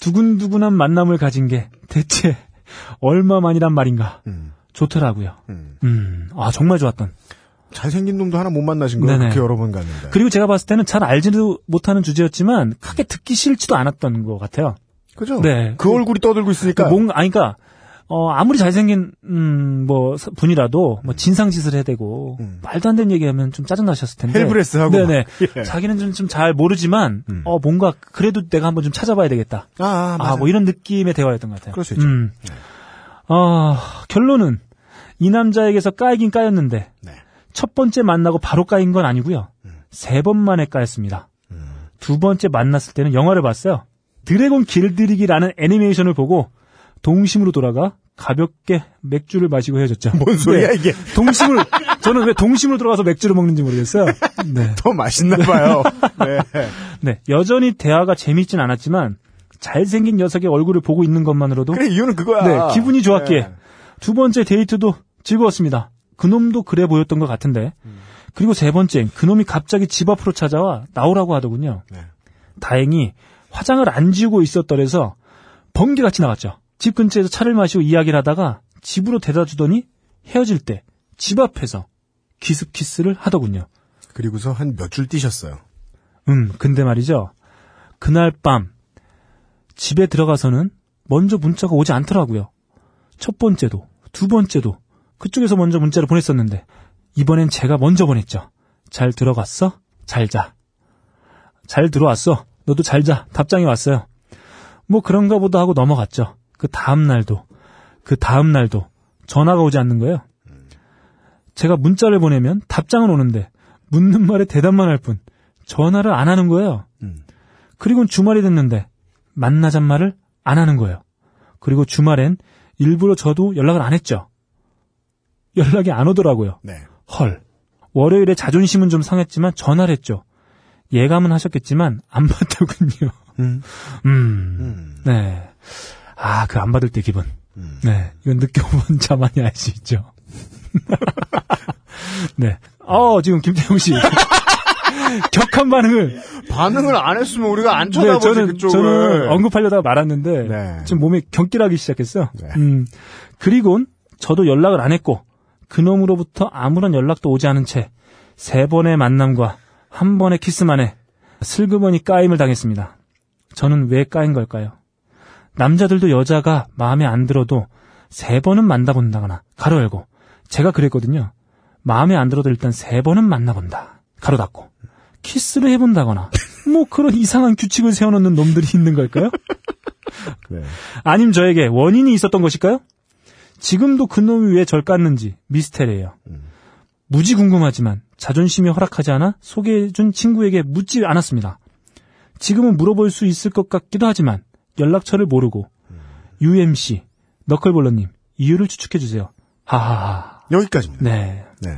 두근두근한 만남을 가진 게 대체 얼마만이란 말인가. 음. 좋더라고요. 음. 음, 아, 정말 좋았던. 잘생긴 놈도 하나 못 만나신 거예요. 네네. 그렇게 여러 번 갔는데. 그리고 제가 봤을 때는 잘 알지도 못하는 주제였지만, 크게 듣기 싫지도 않았던 것 같아요. 그죠? 네. 그 얼굴이 떠들고 있으니까. 뭔가, 아니, 그니까, 어, 아무리 잘생긴, 음, 뭐, 사- 분이라도, 뭐, 진상짓을 해대고, 음. 말도 안 되는 얘기하면 좀 짜증나셨을 텐데. hell breath 하고 네네. 막. 예. 자기는 좀, 좀 잘 모르지만, 음. 어, 뭔가, 그래도 내가 한번 좀 찾아봐야 되겠다. 아, 아, 아. 뭐 이런 느낌의 대화였던 것 같아요. 그럴 수 있죠. 음. 어, 결론은, 이 남자에게서 까이긴 까였는데, 네. 첫 번째 만나고 바로 까인 건 아니고요. 세 번 만에 까였습니다. 두 번째 만났을 때는 영화를 봤어요. 드래곤 길들이기라는 애니메이션을 보고 동심으로 돌아가 가볍게 맥주를 마시고 헤어졌죠. 뭔 소리야, 네. 이게. 동심을 저는 왜 동심으로 들어가서 맥주를 먹는지 모르겠어요. 네. 더 맛있나 봐요. 네. 네. 여전히 대화가 재밌진 않았지만 잘생긴 녀석의 얼굴을 보고 있는 것만으로도 그래, 이유는 그거야. 네, 기분이 좋았기에 네. 두 번째 데이트도 즐거웠습니다. 그놈도 그래 보였던 것 같은데. 그리고 세 번째는 그놈이 갑자기 집 앞으로 찾아와 나오라고 하더군요. 네. 다행히 화장을 안 지우고 있었더래서 번개같이 나갔죠. 집 근처에서 차를 마시고 이야기를 하다가 집으로 데려다 주더니 헤어질 때 집 앞에서 기습 키스를 하더군요. 그리고서 한 몇 줄 뛰셨어요. 음, 근데 말이죠. 그날 밤 집에 들어가서는 먼저 문자가 오지 않더라고요. 첫 번째도 두 번째도 그쪽에서 먼저 문자를 보냈었는데 이번엔 제가 먼저 보냈죠. 잘 들어갔어? 잘 자. 잘 들어왔어. 너도 잘 자. 답장이 왔어요. 뭐 그런가 보다 하고 넘어갔죠. 그 다음 날도 그 다음 날도 전화가 오지 않는 거예요. 제가 문자를 보내면 답장은 오는데 묻는 말에 대답만 할 뿐 전화를 안 하는 거예요. 음. 그리고 주말이 됐는데 만나잔 말을 안 하는 거예요. 그리고 주말엔 일부러 저도 연락을 안 했죠. 연락이 안 오더라고요. 네. 헐. 월요일에 자존심은 좀 상했지만 전화를 했죠. 예감은 하셨겠지만 안 받더군요. 음. 음. 음. 네. 아, 그 안 받을 때 기분. 음. 네. 이건 느껴본 자만이 알 수 있죠. 네. 어, 지금 김태형 씨. 격한 반응을. 반응을 안 했으면 우리가 안 네, 쳐다보지, 저는, 그쪽을. 저는 언급하려다가 말았는데. 네. 지금 몸에 경기라기 시작했어요. 네. 음. 그리곤 저도 연락을 안 했고, 그놈으로부터 아무런 연락도 오지 않은 채, 세 번의 만남과 한 번의 키스만에 슬그머니 까임을 당했습니다. 저는 왜 까인 걸까요? 남자들도 여자가 마음에 안 들어도 세 번은 만나본다거나, 가로 열고, 제가 그랬거든요. 마음에 안 들어도 일단 세 번은 만나본다. 가로 닫고. 키스를 해본다거나, 뭐 그런 이상한 규칙을 세워놓는 놈들이 있는 걸까요? 네. 아님 저에게 원인이 있었던 것일까요? 지금도 그 놈이 왜 절 깠는지 미스테리예요. 무지 궁금하지만 자존심이 허락하지 않아 소개해준 친구에게 묻지 않았습니다. 지금은 물어볼 수 있을 것 같기도 하지만 연락처를 모르고 UMC 너클볼러님 이유를 추측해주세요. 하하하. 여기까지입니다. 네. 네.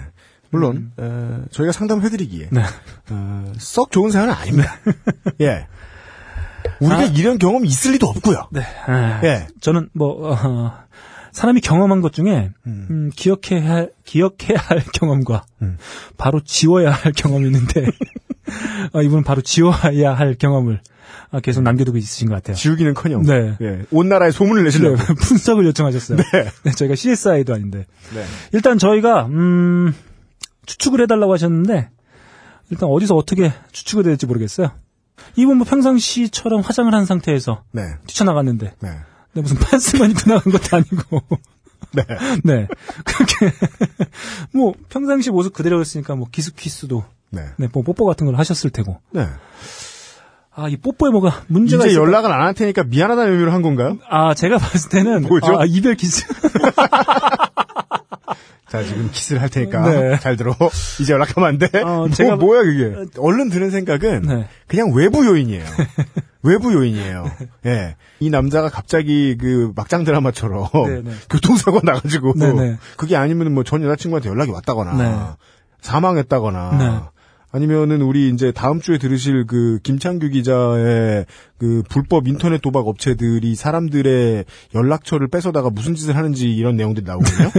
물론, 어, 저희가 상담해드리기에, 네. 어, 썩 좋은 사연은 아닙니다. 예. 우리가 이런 경험이 있을 리도 없고요. 네. 아, 예. 저는 뭐 어, 사람이 경험한 것 중에 음, 기억해야 할, 기억해야 할 경험과 음. 바로 지워야 할 경험이 있는데 어, 이분은 바로 지워야 할 경험을 아, 계속 남겨두고 있으신 것 같아요. 지우기는 커녕. 네. 예. 온 나라에 소문을 네, 내시려고. 분석을 요청하셨어요. 네, 저희가 CSI도 아닌데 네. 일단 저희가 음, 추측을 해달라고 하셨는데 일단 어디서 어떻게 추측을 해야 될지 모르겠어요. 이분 뭐 평상시처럼 화장을 한 상태에서 네. 뛰쳐나갔는데 네. 네, 무슨 판스만 입고 나간 것도 아니고. 네. 네. 그렇게, 뭐, 평상시 모습 그대로였으니까, 뭐, 기스키스도, 네. 네, 뭐, 뽀뽀 같은 걸 하셨을 테고. 네. 아, 이 뽀뽀에 뭐가 문제가 이제 있을까? 연락을 안 할 테니까 미안하다는 의미로 한 건가요? 아, 제가 봤을 때는. 뭐죠? 아, 이별 키스. 자, 지금 키스를 할 테니까. 네. 잘 들어. 이제 연락하면 안 돼? 어, 뭐, 제가- 뭐 야, 그게. 얼른 드는 생각은 네. 그냥 외부 요인이에요. 외부 요인이에요. 예. 이 남자가 갑자기 그 막장 드라마처럼 네, 네. 교통사고 나가지고 네, 네. 그게 아니면 뭐 전 여자친구한테 연락이 왔다거나 네. 사망했다거나 네. 아니면은 우리 이제 다음 주에 들으실 그 김창규 기자의 그 불법 인터넷 도박 업체들이 사람들의 연락처를 뺏어다가 무슨 짓을 하는지 이런 내용들이 나오거든요.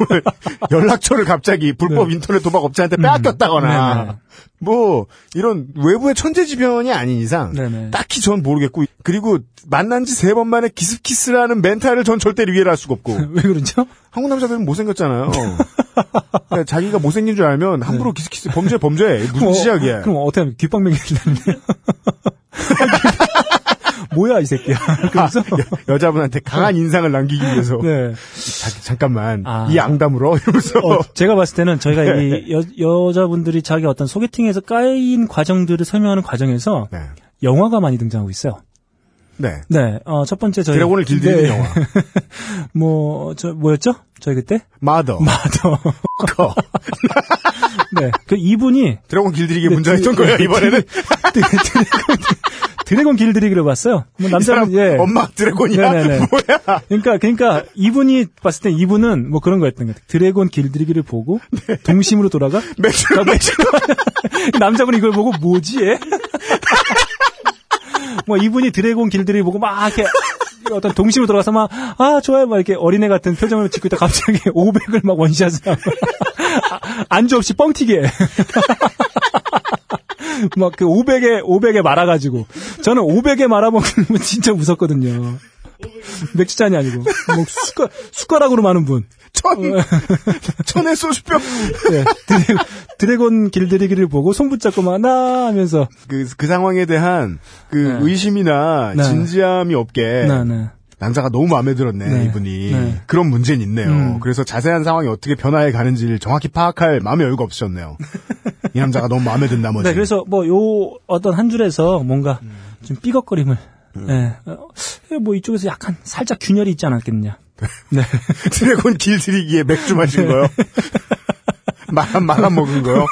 연락처를 갑자기 불법 네. 인터넷 도박 업체한테 빼앗겼다거나 네, 네. 뭐 이런 외부의 천재지변이 아닌 이상 네, 네. 딱히 전 모르겠고 그리고 만난 지 세 번 만에 기습키스라는 멘탈을 전 절대 이해를 할 수가 없고 왜 그러죠? 한국 남자들은 못생겼잖아요. 그러니까 자기가 못생긴 줄 알면 함부로 기스키스 범죄 범죄 무슨 어, 시작이야. 그럼 어떻게 하면 귓방맹이를 다는데요 뭐야 이 새끼야. 그래서 여자분한테 강한 인상을 남기기 위해서 네. 자, 잠깐만 아. 이 앙담으로 이러면서 어, 제가 봤을 때는 저희가 이 여, 여자분들이 자기 어떤 소개팅에서 까인 과정들을 설명하는 과정에서 네. 영화가 많이 등장하고 있어요. 네. 네, 어, 첫 번째 저희 드래곤을 길들이는 네. 영화 뭐, 저, 뭐였죠? 저희 그때? 마더 마더. 거. 네. 그 이분이 드래곤 길들이기 네, 문제였던 드- 거예요 네, 이번에는 드래곤, 길들이기를 봤어요. 뭐이 남자는, 예. 엄마 드래곤이야 네네네. 뭐야 그러니까, 그러니까 이분이 봤을 때 이분은 뭐 그런 거였던 것 같아요. 드래곤 길들이기를 보고 네. 동심으로 돌아가 맥주 맥주 남자분이 이걸 보고 뭐지? 얘? 뭐 이분이 드래곤 길들이 보고 막 이렇게 어떤 동심으로 들어가서 막 아 좋아요 막 이렇게 어린애 같은 표정을 짓고 있다 갑자기 500을 막 원샷을 하고 아, 안주 없이 뻥튀기해. 막 그 500에 500에 말아가지고 저는 500에 말아먹으면 진짜 무섭거든요. 맥주잔이 아니고 뭐 숟가, 숟가락으로 마는 분. 천 천의 소주병 네, 드래, 드래곤 길들이기를 보고 손 붙잡고 막나 하면서 그, 그 상황에 대한 그 네. 의심이나 네. 진지함이 없게 네, 네. 남자가 너무 마음에 들었네 네. 이분이 네. 그런 문제는 있네요. 음. 그래서 자세한 상황이 어떻게 변화해 가는지를 정확히 파악할 마음의 여유가 없으셨네요. 이 남자가 너무 마음에 든 나머지. 네, 그래서 뭐 요 어떤 한 줄에서 뭔가 좀 삐걱거림을 예. 어, 뭐 이쪽에서 약간 살짝 균열이 있지 않았겠느냐. 네. 드래곤 길들이기에 맥주 마신 거요. 말아 말아 먹은 거요.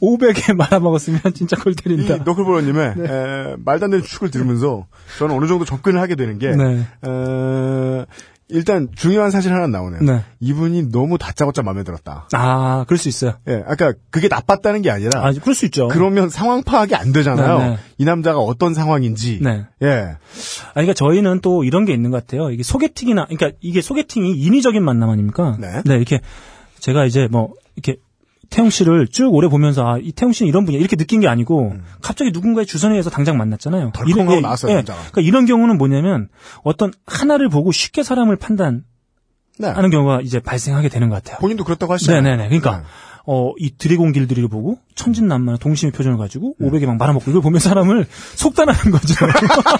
500에 말아 먹었으면 진짜 골이 때린다. 너클볼러님의 에, 말도 안 되는 추측을 들으면서 저는 어느 정도 접근을 하게 되는 게 네. 어, 일단 중요한 사실 하나 나오네요. 네. 이분이 너무 다짜고짜 마음에 들었다. 아, 그럴 수 있어요. 예, 아까 그게 나빴다는 게 아니라 아, 그럴 수 있죠. 그러면 상황 파악이 안 되잖아요. 네, 네. 이 남자가 어떤 상황인지. 네. 예. 아, 그러니까 저희는 또 이런 게 있는 것 같아요. 이게 소개팅이나, 그러니까 이게 소개팅이 인위적인 만남 아닙니까? 네. 이렇게 제가 이제 뭐, 이렇게 태용 씨를 쭉 오래 보면서 아, 이 태용 씨는 이런 분이야. 이렇게 느낀 게 아니고 갑자기 누군가의 주선에 의해서 당장 만났잖아요. 음. 예, 나왔어요, 예. 그러니까 이런 경우는 뭐냐면 어떤 하나를 보고 쉽게 사람을 판단하는 네. 경우가 이제 발생하게 되는 것 같아요. 본인도 그렇다고 하시잖아요. 네네네. 그러니까 네. 어, 이 드래곤 길들이를 보고 천진난만한 동심의 표정을 가지고 500에 막 말아먹고 이걸 보면 사람을 속단하는 거죠.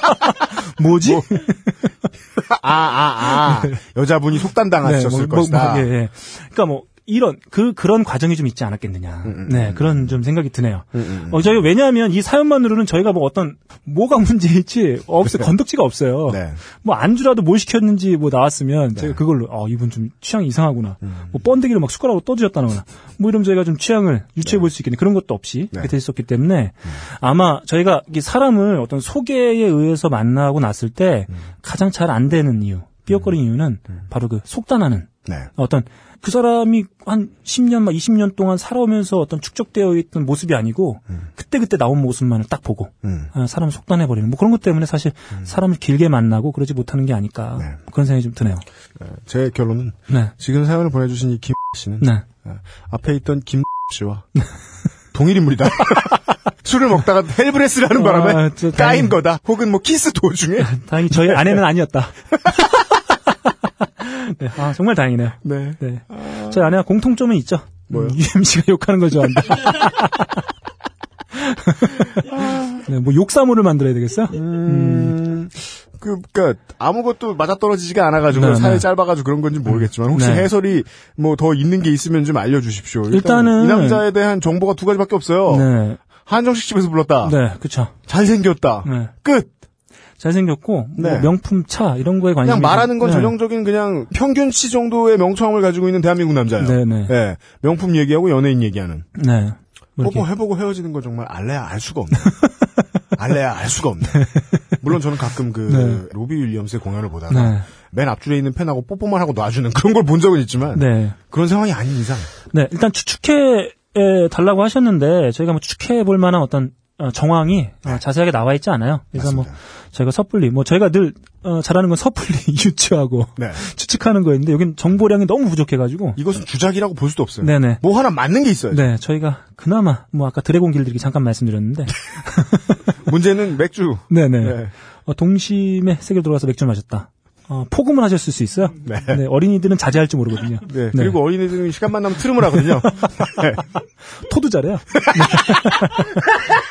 뭐지? 아, 아, 아. 여자분이 속단당하셨을 뭐, 뭐, 것이다. 뭐, 예, 예. 그러니까 뭐 이런 그 그런 과정이 좀 있지 않았겠느냐. 음, 네, 그런 좀 생각이 드네요. 어, 저희가 왜냐하면 이 사연만으로는 저희가 뭐 어떤 뭐가 문제일지 없어 건덕지가 없어요. 네. 뭐 안주라도 뭘 시켰는지 뭐 나왔으면 제가 그걸로 어 이분 좀 취향이 이상하구나. 음. 뭐 번데기를 막 숟가락으로 떠주셨다거나 뭐 이러면 저희가 좀 취향을 유추해 볼 수 있겠네. 그런 것도 없이 네. 그렇게 돼 있었기 때문에 아마 저희가 이게 사람을 어떤 소개에 의해서 만나고 났을 때 음. 가장 잘 안 되는 이유, 삐걱거리는 이유는 바로 그 속단하는 네. 어떤 그 사람이 한 10년, 막 20년 동안 살아오면서 어떤 축적되어 있던 모습이 아니고 그때그때 나온 모습만을 딱 보고 음. 아, 사람을 속단해버리는 뭐 그런 것 때문에 사실 사람을 길게 만나고 그러지 못하는 게 아닐까 네. 그런 생각이 좀 드네요. 제 결론은 네. 지금 사연을 보내주신 이 김 씨는 네. 아, 앞에 있던 김 씨와 동일 인물이다. 술을 먹다가 hell breath를 하는 바람에 아, 저 까인 다행히- 거다. 혹은 뭐 키스 도중에. 다행히 저희 아내는 아니었다. 네, 아, 정말 다행이네요. 네. 네. 저희 아내가 공통점은 있죠. 뭐요? 음, UMC가 욕하는 걸 좋아한다. 네, 뭐 욕사물을 만들어야 되겠어? 음, 그, 그니까, 아무것도 맞아떨어지지가 않아가지고, 네, 사연이 네. 짧아가지고 그런 건지 모르겠지만, 혹시 네. 해설이 뭐 더 있는 게 있으면 좀 알려주십시오. 일단은- 이 남자에 대한 정보가 두 가지밖에 없어요. 네. 한정식 집에서 불렀다. 네, 그쵸. 잘생겼다. 네. 끝! 잘생겼고, 네. 뭐 명품 차, 이런 거에 관심이. 그냥 말하는 건 네. 전형적인 그냥 평균치 정도의 명청함을 가지고 있는 대한민국 남자예요. 네네. 예, 명품 얘기하고 연예인 얘기하는. 네. 뭐 이렇게- 뽀뽀 해보고 헤어지는 건 정말 알래야 알 수가 없네. 알래야 알 수가 없네. 물론 저는 가끔 그 네. 로비 윌리엄스의 공연을 보다가 네. 맨 앞줄에 있는 팬하고 뽀뽀만 하고 놔주는 그런 걸 본 적은 있지만 네. 그런 상황이 아닌 이상 네, 일단 추측해 에, 달라고 하셨는데 저희가 뭐 추측해 볼 만한 어떤 어, 정황이 어, 자세하게 나와 있지 않아요. 그래서 뭐 네. 맞습니다. 저희가 섣불리 뭐 저희가 늘 어, 잘하는 건 섣불리 유추하고 네. 추측하는 거였는데 여긴 정보량이 너무 부족해가지고 이것은 주작이라고 볼 수도 없어요. 네네. 뭐 하나 맞는 게 있어요. 네, 저희가 그나마 뭐 아까 드래곤 길들이기 잠깐 말씀드렸는데 문제는 맥주. 네네 네. 어, 동심에 세계로 들어가서 맥주 마셨다. 어, 포금을 하셨을 수 있어요. 네. 네, 어린이들은 자제할 줄 모르거든요. 네. 그리고 어린이들은 시간만 나면 트름을 하거든요. 네. 토도 잘해요.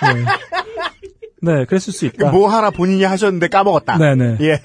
네. 네, 그랬을 수 있다. 뭐 하나 본인이 하셨는데 까먹었다. 네네. 예.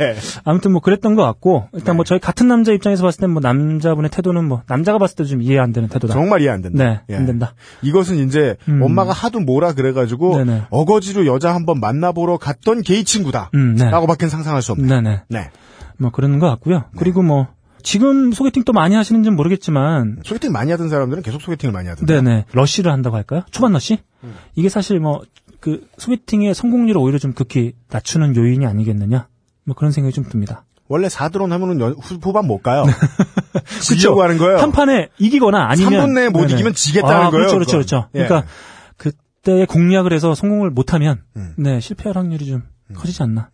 아무튼 뭐 그랬던 것 같고 일단 네. 뭐 저희 같은 남자 입장에서 봤을 땐 뭐 남자분의 태도는 뭐 남자가 봤을 때 좀 이해 안 되는 태도다. 정말 이해 안 된다. 네, 예. 안 된다. 이것은 이제 음. 엄마가 하도 뭐라 그래가지고 네네. 어거지로 여자 한번 만나보러 갔던 게이 친구다. 음, 네. 라고밖에 상상할 수 없네. 네네. 네. 뭐 그런 것 같고요. 그리고 뭐 지금 소개팅 또 많이 하시는지는 모르겠지만 소개팅 많이 하던 사람들은 계속 소개팅을 많이 하던데. 네네 러쉬를 한다고 할까요? 초반 러쉬? 음. 이게 사실 뭐 그 소개팅의 성공률을 오히려 좀 극히 낮추는 요인이 아니겠느냐? 뭐 그런 생각이 좀 듭니다. 원래 4드론 하면은 연- 후, 후반 못 가요. 지려고 하는 거예요. 한 판에 이기거나 아니면 3분 내에 못 네네. 이기면 지겠다는 아, 거예요, 그렇죠, 그렇죠. 그렇죠. 예. 그러니까 그때의 공략을 해서 성공을 못하면 음. 네 실패할 확률이 좀 커지지 않나.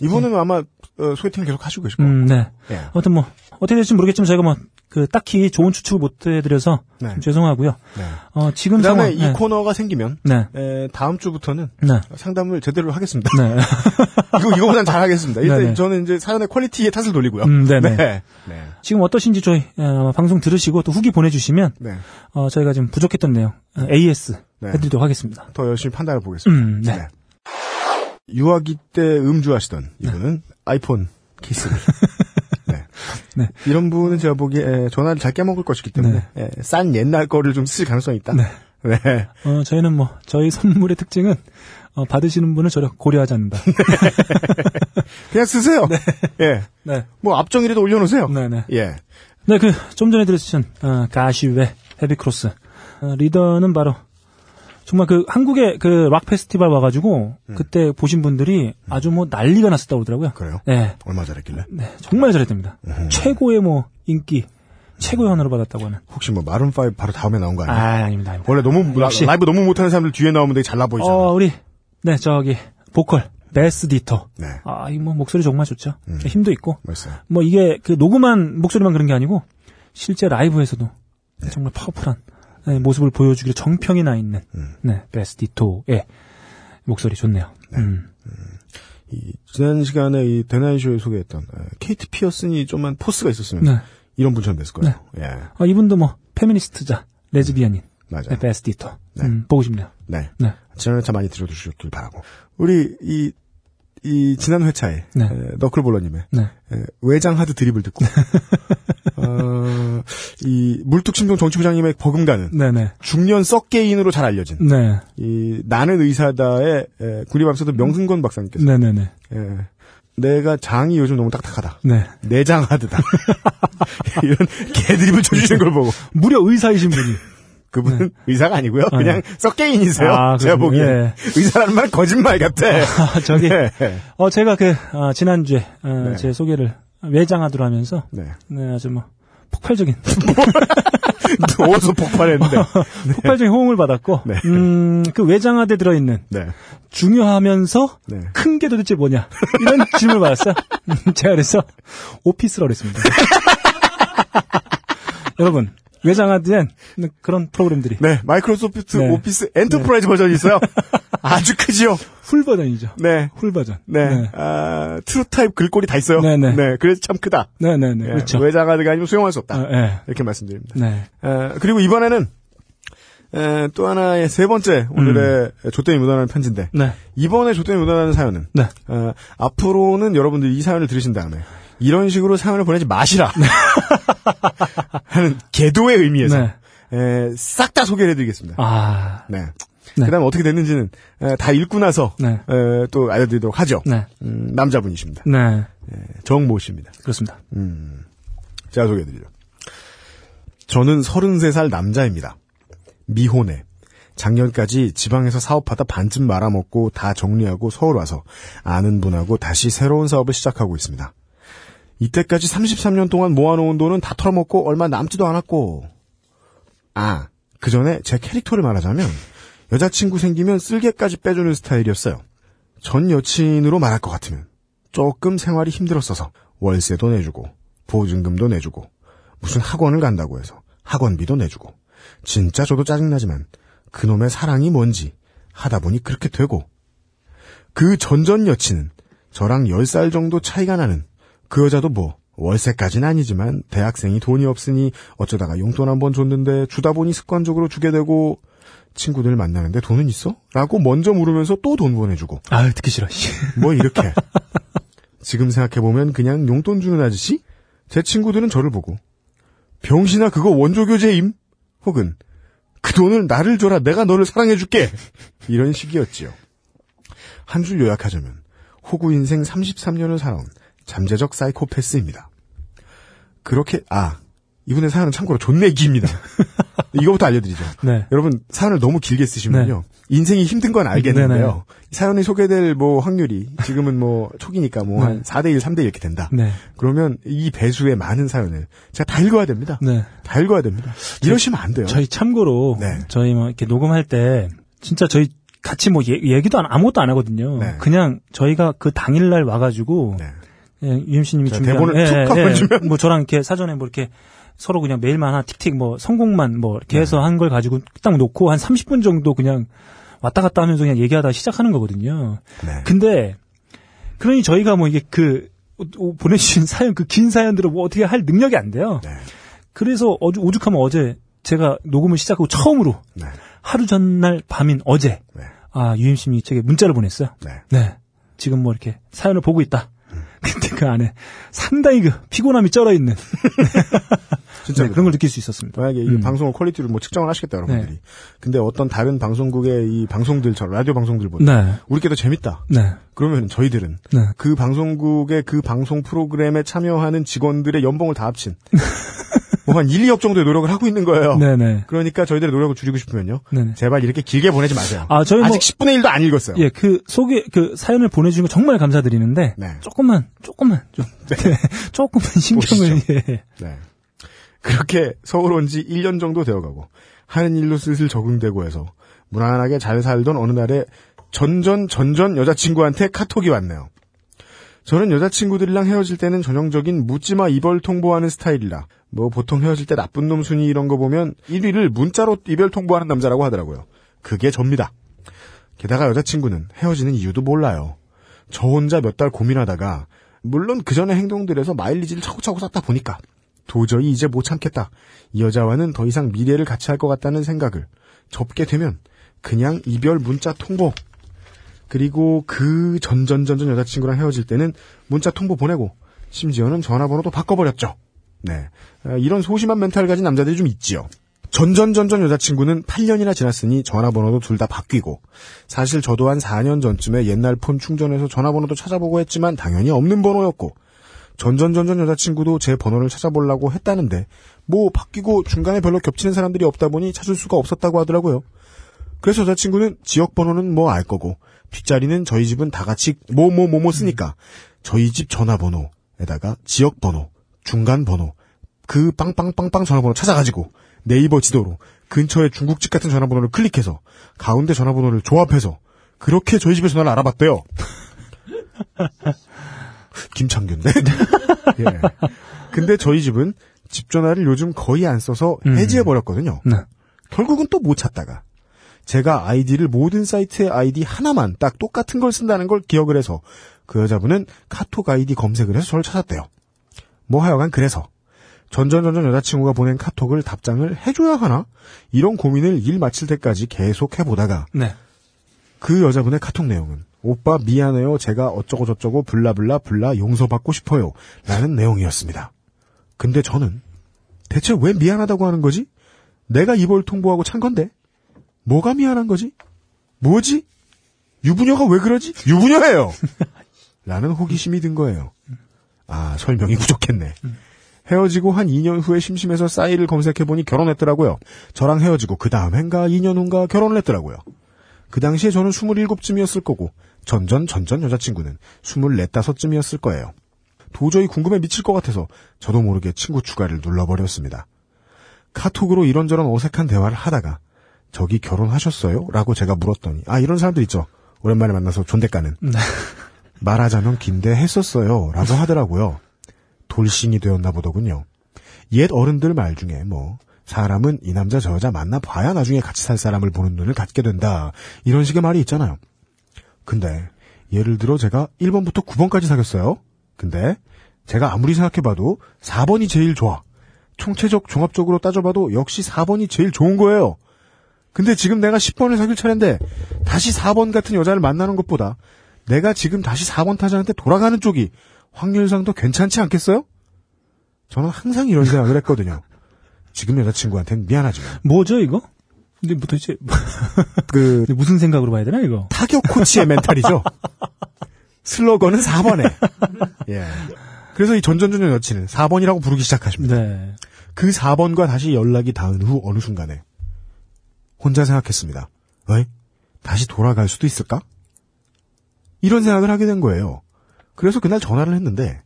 이분은 아마 어, 소개팅을 계속 하시고 계실 거예요. 음, 네. 예. 아무튼 뭐 어떻게 될지 모르겠지만 저희가 뭐 그 딱히 좋은 추측을 못 해드려서 네. 좀 죄송하고요. 네. 어 지금 상황 이 네. 코너가 생기면 네. 에, 다음 주부터는 네. 상담을 제대로 하겠습니다. 네. 이거 이거보단 잘 하겠습니다. 일단 네네. 저는 이제 사연의 quality에 탓을 돌리고요. 음, 네네. 네. 네. 지금 어떠신지 저희 어, 방송 들으시고 또 후기 보내주시면 네. 어, 저희가 좀 부족했던 내용 어, AS 네. 해드리도록 하겠습니다. 더 열심히 판단해 보겠습니다. 음, 네. 유아기 때 음주하시던 이분은 아이폰 케이스를. 네. 네. 이런 분은 제가 보기에 에, 전화를 잘 깨먹을 것이기 때문에 에, 싼 옛날 거를 좀 쓰실 가능성이 있다. 네. 네. 어, 저희는 뭐 저희 선물의 특징은 어, 받으시는 분을 전혀 고려하지 않는다. 그냥 쓰세요. 예. 네. 뭐 앞정이라도 올려놓으세요. 네네. 예. 네, 그, 좀 전에 들으신, 어, 가시웨 Heavy Cross. 어, 리더는 바로, 정말 그, 한국의 그, 락 페스티벌 와가지고, 그때 보신 분들이 아주 뭐 난리가 났었다고 그러더라고요. 음. 그래요? 네. 얼마 잘했길래? 네, 정말 잘했답니다. 음. 최고의 뭐, 인기, 최고의 호응을 받았다고 하는. 혹시 뭐 마룬 5 바로 다음에 나온 거 아, 아니에요? 아닙니다, 아닙니다. 원래 너무 라, 역시. 라이브 너무 못하는 사람들 뒤에 나오면 되게 잘나 보이잖아. 어, 우리, 네, 저기, 보컬, 베스 디토. 네. 아, 이 뭐, 목소리 정말 좋죠. 음. 힘도 있고. 멋있어요. 뭐 이게 그 녹음한 목소리만 그런 게 아니고 실제 라이브에서도 정말 파워풀한 네, 모습을 보여주기로 정평이 나 있는 음. 네 베스 디토의 목소리 좋네요. 음. 이 지난 시간에 이 데나이쇼에 소개했던 에, 케이트 피어슨이 좀만 force가 있었으면 네. 이런 분처럼 됐을 거예요. 예. 아, 이분도 뭐 페미니스트이자 레즈비언인 맞아요. 네, 베스 디토 네. 음, 보고 싶네요. 네. 네. 지난 회 차 많이 들어주셨길 바라고. 우리 이, 이 지난 회차에 네. 에, 너클볼러님의 네. 에, 외장 하드 드립을 듣고 어, 이 물뚝심송 정치부장님의 버금가는 네네. 중년 썩게인으로 잘 알려진 네. 이 나는 의사다의 에, 국립암사도 명승건 박사님께서 네네네. 에, 내가 장이 요즘 너무 딱딱하다. 네. 내장 하드다. 이런 개드립을 쳐주시는 걸 보고 무려 의사이신 분이. 그분은 의사가 아니고요. 네. 그냥 썩게인이세요. 아, 제가. 보기에 예. 의사라는 말은 거짓말 같아. 아, 저기, 네. 어, 제가 그, 어, 지난주에, 어, 네. 제 소개를 외장하드로 하면서, 네. 네, 아주 뭐, 폭발적인, 어디서 폭발했는데. 폭발적인 호응을 받았고, 네. 음, 그 외장하드에 들어있는, 네. 중요하면서 네. 큰게 도대체 뭐냐 이런 질문을 받았어요. 음, 제가 그래서 Office라고 그랬습니다. 여러분 외장하드엔 그런 프로그램들이 네. 마이크로소프트 네. Office Enterprise 버전이 있어요. 아주 크지요. full 버전이죠. 네. full 버전. 네. 네. 아, True Type 글꼴이 다 있어요. 네, 네. 그래서 참 크다. 네 네네. 예, 그렇죠. 외장하드가 아니면 수용할 수 없다. 어, 네. 이렇게 말씀드립니다. 네. 에, 그리고 이번에는 에, 또 하나의 세 번째 오늘의 좆됨이 묻어나는 편지인데 네. 이번에 좆됨이 묻어나는 사연은 네. 어, 앞으로는 여러분들이 이 사연을 들으신 다음에 이런 식으로 사연을 보내지 마시라 하는 개도의 의미에서 네. 싹다 소개를 해드리겠습니다. 아. 네. 네. 그다음 어떻게 됐는지는 에, 다 읽고 나서 네. 에, 또 알려드리도록 하죠. 네. 음, 남자분이십니다. 네. 정모 씨입니다. 그렇습니다. 음, 제가 소개해드리죠. 저는 33살 남자입니다. 미혼에. 작년까지 지방에서 사업하다 반쯤 말아먹고 다 정리하고 서울 와서 아는 분하고 다시 새로운 사업을 시작하고 있습니다. 이때까지 33년 동안 모아놓은 돈은 다 털어먹고 얼마 남지도 않았고. 아, 그 전에 제 캐릭터를 말하자면 여자친구 생기면 쓸개까지 빼주는 스타일이었어요. 전 여친으로 말할 것 같으면 조금 생활이 힘들었어서 월세도 내주고 보증금도 내주고 무슨 학원을 간다고 해서 학원비도 내주고 진짜 저도 짜증나지만 그놈의 사랑이 뭔지 하다 보니 그렇게 되고 그 전전 여친은 저랑 10살 정도 차이가 나는 그 여자도 뭐 월세까지는 아니지만 대학생이 돈이 없으니 어쩌다가 용돈 한 번 줬는데 주다 보니 습관적으로 주게 되고 친구들 만나는데 돈은 있어? 라고 먼저 물으면서 또 돈 보내주고 아 듣기 싫어. 뭐 이렇게 지금 생각해보면 그냥 용돈 주는 아저씨? 제 친구들은 저를 보고 병신아 그거 원조교제임? 혹은 그 돈을 나를 줘라 내가 너를 사랑해줄게 이런 식이었지요. 한 줄 요약하자면 호구 인생 33년을 살아온 잠재적 사이코패스입니다. 그렇게 아 이분의 사연은 참고로 존내 깁니다. 이거부터 알려드리죠. 네. 여러분 사연을 너무 길게 쓰시면요 인생이 힘든 건 알겠는데요. 네네. 사연이 소개될 뭐 확률이 지금은 뭐 초기니까 뭐한 네. 4대 1, 3대 1 이렇게 된다. 네. 그러면 이 배수의 많은 사연을 제가 다 읽어야 됩니다. 네. 다 읽어야 됩니다. 이러시면 안 돼요. 저희 참고로 네. 저희 뭐 이렇게 녹음할 때 진짜 저희 같이 뭐 얘- 얘기도 안, 아무것도 안 하거든요. 네. 그냥 저희가 그 당일날 와가지고 네. 예, 자, 준비한 대본을 툭 한번 주면? 뭐 저랑 이렇게 사전에 뭐 이렇게 서로 그냥 메일만 하나 틱틱 뭐 성공만 뭐 이렇게 네. 해서 한 걸 가지고 딱 놓고 한 30분 정도 그냥 왔다 갔다 하면서 그냥 얘기하다가 시작하는 거거든요. 네. 근데 그러니 저희가 뭐 이게 그 오- 보내주신 사연 그 긴 사연들을 뭐 어떻게 할 능력이 안 돼요. 네. 그래서 어주 오죽하면 어제 제가 녹음을 시작하고 처음으로 네. 하루 전날 밤인 어제 네. 아 UMC님이 제게 문자를 보냈어요. 네. 네. 지금 뭐 이렇게 사연을 보고 있다. 근데 그 안에 상당히 그 피곤함이 쩔어 있는 진짜 네, 그런 걸 느낄 수 있었습니다. 만약에 이 음. 방송의 quality를 뭐 측정을 하시겠다 여러분들이. 근데 어떤 다른 방송국의 이 방송들처럼 라디오 방송들보다 네. 우리 게더 재밌다. 네. 그러면 저희들은 네. 그 방송국의 그 방송 프로그램에 참여하는 직원들의 연봉을 다 합친 뭐 한 1, 2억 정도의 노력을 하고 있는 거예요. 네네. 그러니까 저희들의 노력을 줄이고 싶으면요. 네네. 제발 이렇게 길게 보내지 마세요. 아, 저희 뭐- 아직 10분의 1도 안 읽었어요. 예, 그 소개 그 사연을 보내주신 거 정말 감사드리는데 네. 조금만 조금만 좀 네, 조금만 신경을 예. 네. 그렇게 서울 온 지 1년 정도 되어가고 하는 일로 슬슬 적응되고 해서 무난하게 잘 살던 어느 날에 전전 전전 여자친구한테 카톡이 왔네요. 저는 여자친구들이랑 헤어질 때는 전형적인 묻지마 이별 통보하는 스타일이라 뭐 보통 헤어질 때 나쁜 놈 순위 이런 거 보면 1위를 문자로 이별 통보하는 남자라고 하더라고요. 그게 접니다. 게다가 여자친구는 헤어지는 이유도 몰라요. 저 혼자 몇 달 고민하다가 물론 그 전에 행동들에서 마일리지를 차고차고 쌓다 보니까 도저히 이제 못 참겠다. 이 여자와는 더 이상 미래를 같이 할 것 같다는 생각을 접게 되면 그냥 이별 문자 통보. 그리고 그 전전전전 여자친구랑 헤어질 때는 문자 통보 보내고 심지어는 전화번호도 바꿔버렸죠. 네. 아, 이런 소심한 멘탈 가진 남자들이 좀 있지요. 전전전전 여자친구는 8년이나 지났으니 전화번호도 둘 다 바뀌고 사실 저도 한 4년 전쯤에 옛날 폰 충전해서 전화번호도 찾아보고 했지만 당연히 없는 번호였고 전전전전 여자친구도 제 번호를 찾아보려고 했다는데 뭐 바뀌고 중간에 별로 겹치는 사람들이 없다 보니 찾을 수가 없었다고 하더라고요. 그래서 여자친구는 지역 번호는 뭐 알 거고 뒷자리는 저희 집은 다 같이 뭐 뭐 뭐뭐 쓰니까 저희 집 전화번호에다가 지역 번호, 중간 번호, 그 빵빵빵빵 전화번호 찾아가지고 네이버 지도로 근처에 중국집 같은 전화번호를 클릭해서 가운데 전화번호를 조합해서 그렇게 저희 집의 전화를 알아봤대요. 김창균네. 예. 근데 저희 집은 집 전화를 요즘 거의 안 써서 해지해 버렸거든요. 네. 결국은 또 못 찾다가 제가 아이디를 모든 사이트의 아이디 하나만 딱 똑같은 걸 쓴다는 걸 기억을 해서 그 여자분은 카톡 아이디 검색을 해서 저를 찾았대요. 뭐 하여간 그래서 전전전전 여자친구가 보낸 카톡을 답장을 해줘야 하나? 이런 고민을 일 마칠 때까지 계속 해보다가 네. 그 여자분의 카톡 내용은 오빠 미안해요 제가 어쩌고 저쩌고 blah blah blah 용서받고 싶어요 라는 내용이었습니다. 근데 저는 대체 왜 미안하다고 하는 거지? 내가 이별 통보하고 찬 건데 뭐가 미안한 거지? 뭐지? 유부녀가 왜 그러지? 유부녀예요. 라는 호기심이 든 거예요. 아 설명이 부족했네. 헤어지고 한 2년 후에 심심해서 싸이를 검색해보니 결혼했더라고요. 저랑 헤어지고 그 다음 해인가 2년 후인가 결혼을 했더라고요. 그 당시에 저는 27쯤이었을 거고 전전 전전 여자친구는 24, 5쯤이었을 거예요. 도저히 궁금해 미칠 것 같아서 저도 모르게 친구 추가를 눌러버렸습니다. 카톡으로 이런저런 어색한 대화를 하다가 저기 결혼하셨어요? 라고 제가 물었더니 아 이런 사람들 있죠. 오랜만에 만나서 존댓 까는. 말하자면 긴데 했었어요. 라고 하더라고요. 돌싱이 되었나 보더군요. 옛 어른들 말 중에 뭐 사람은 이 남자 저 여자 만나 봐야 나중에 같이 살 사람을 보는 눈을 갖게 된다. 이런 식의 말이 있잖아요. 근데 예를 들어 제가 1번부터 9번까지 사귀었어요. 근데 제가 아무리 생각해봐도 4번이 제일 좋아. 총체적 종합적으로 따져봐도 역시 4번이 제일 좋은 거예요. 근데 지금 내가 10번을 사귈 차례인데 다시 4번 같은 여자를 만나는 것보다 내가 지금 다시 4번 타자한테 돌아가는 쪽이 확률상 더 괜찮지 않겠어요? 저는 항상 이런 생각을 했거든요. 지금 여자친구한테는 미안하지만 뭐죠 이거? 근데 뭐 도대체 그 무슨 생각으로 봐야 되나 이거? 타격 코치의 멘탈이죠. 슬로건은 4번에. 예. 그래서 이 전전전 여친은 4번이라고 부르기 시작하십니다. 네. 그 4번과 다시 연락이 닿은 후 어느 순간에 혼자 생각했습니다. 왜? 다시 돌아갈 수도 있을까? 이런 생각을 하게 된 거예요. 그래서 그날 전화를 했는데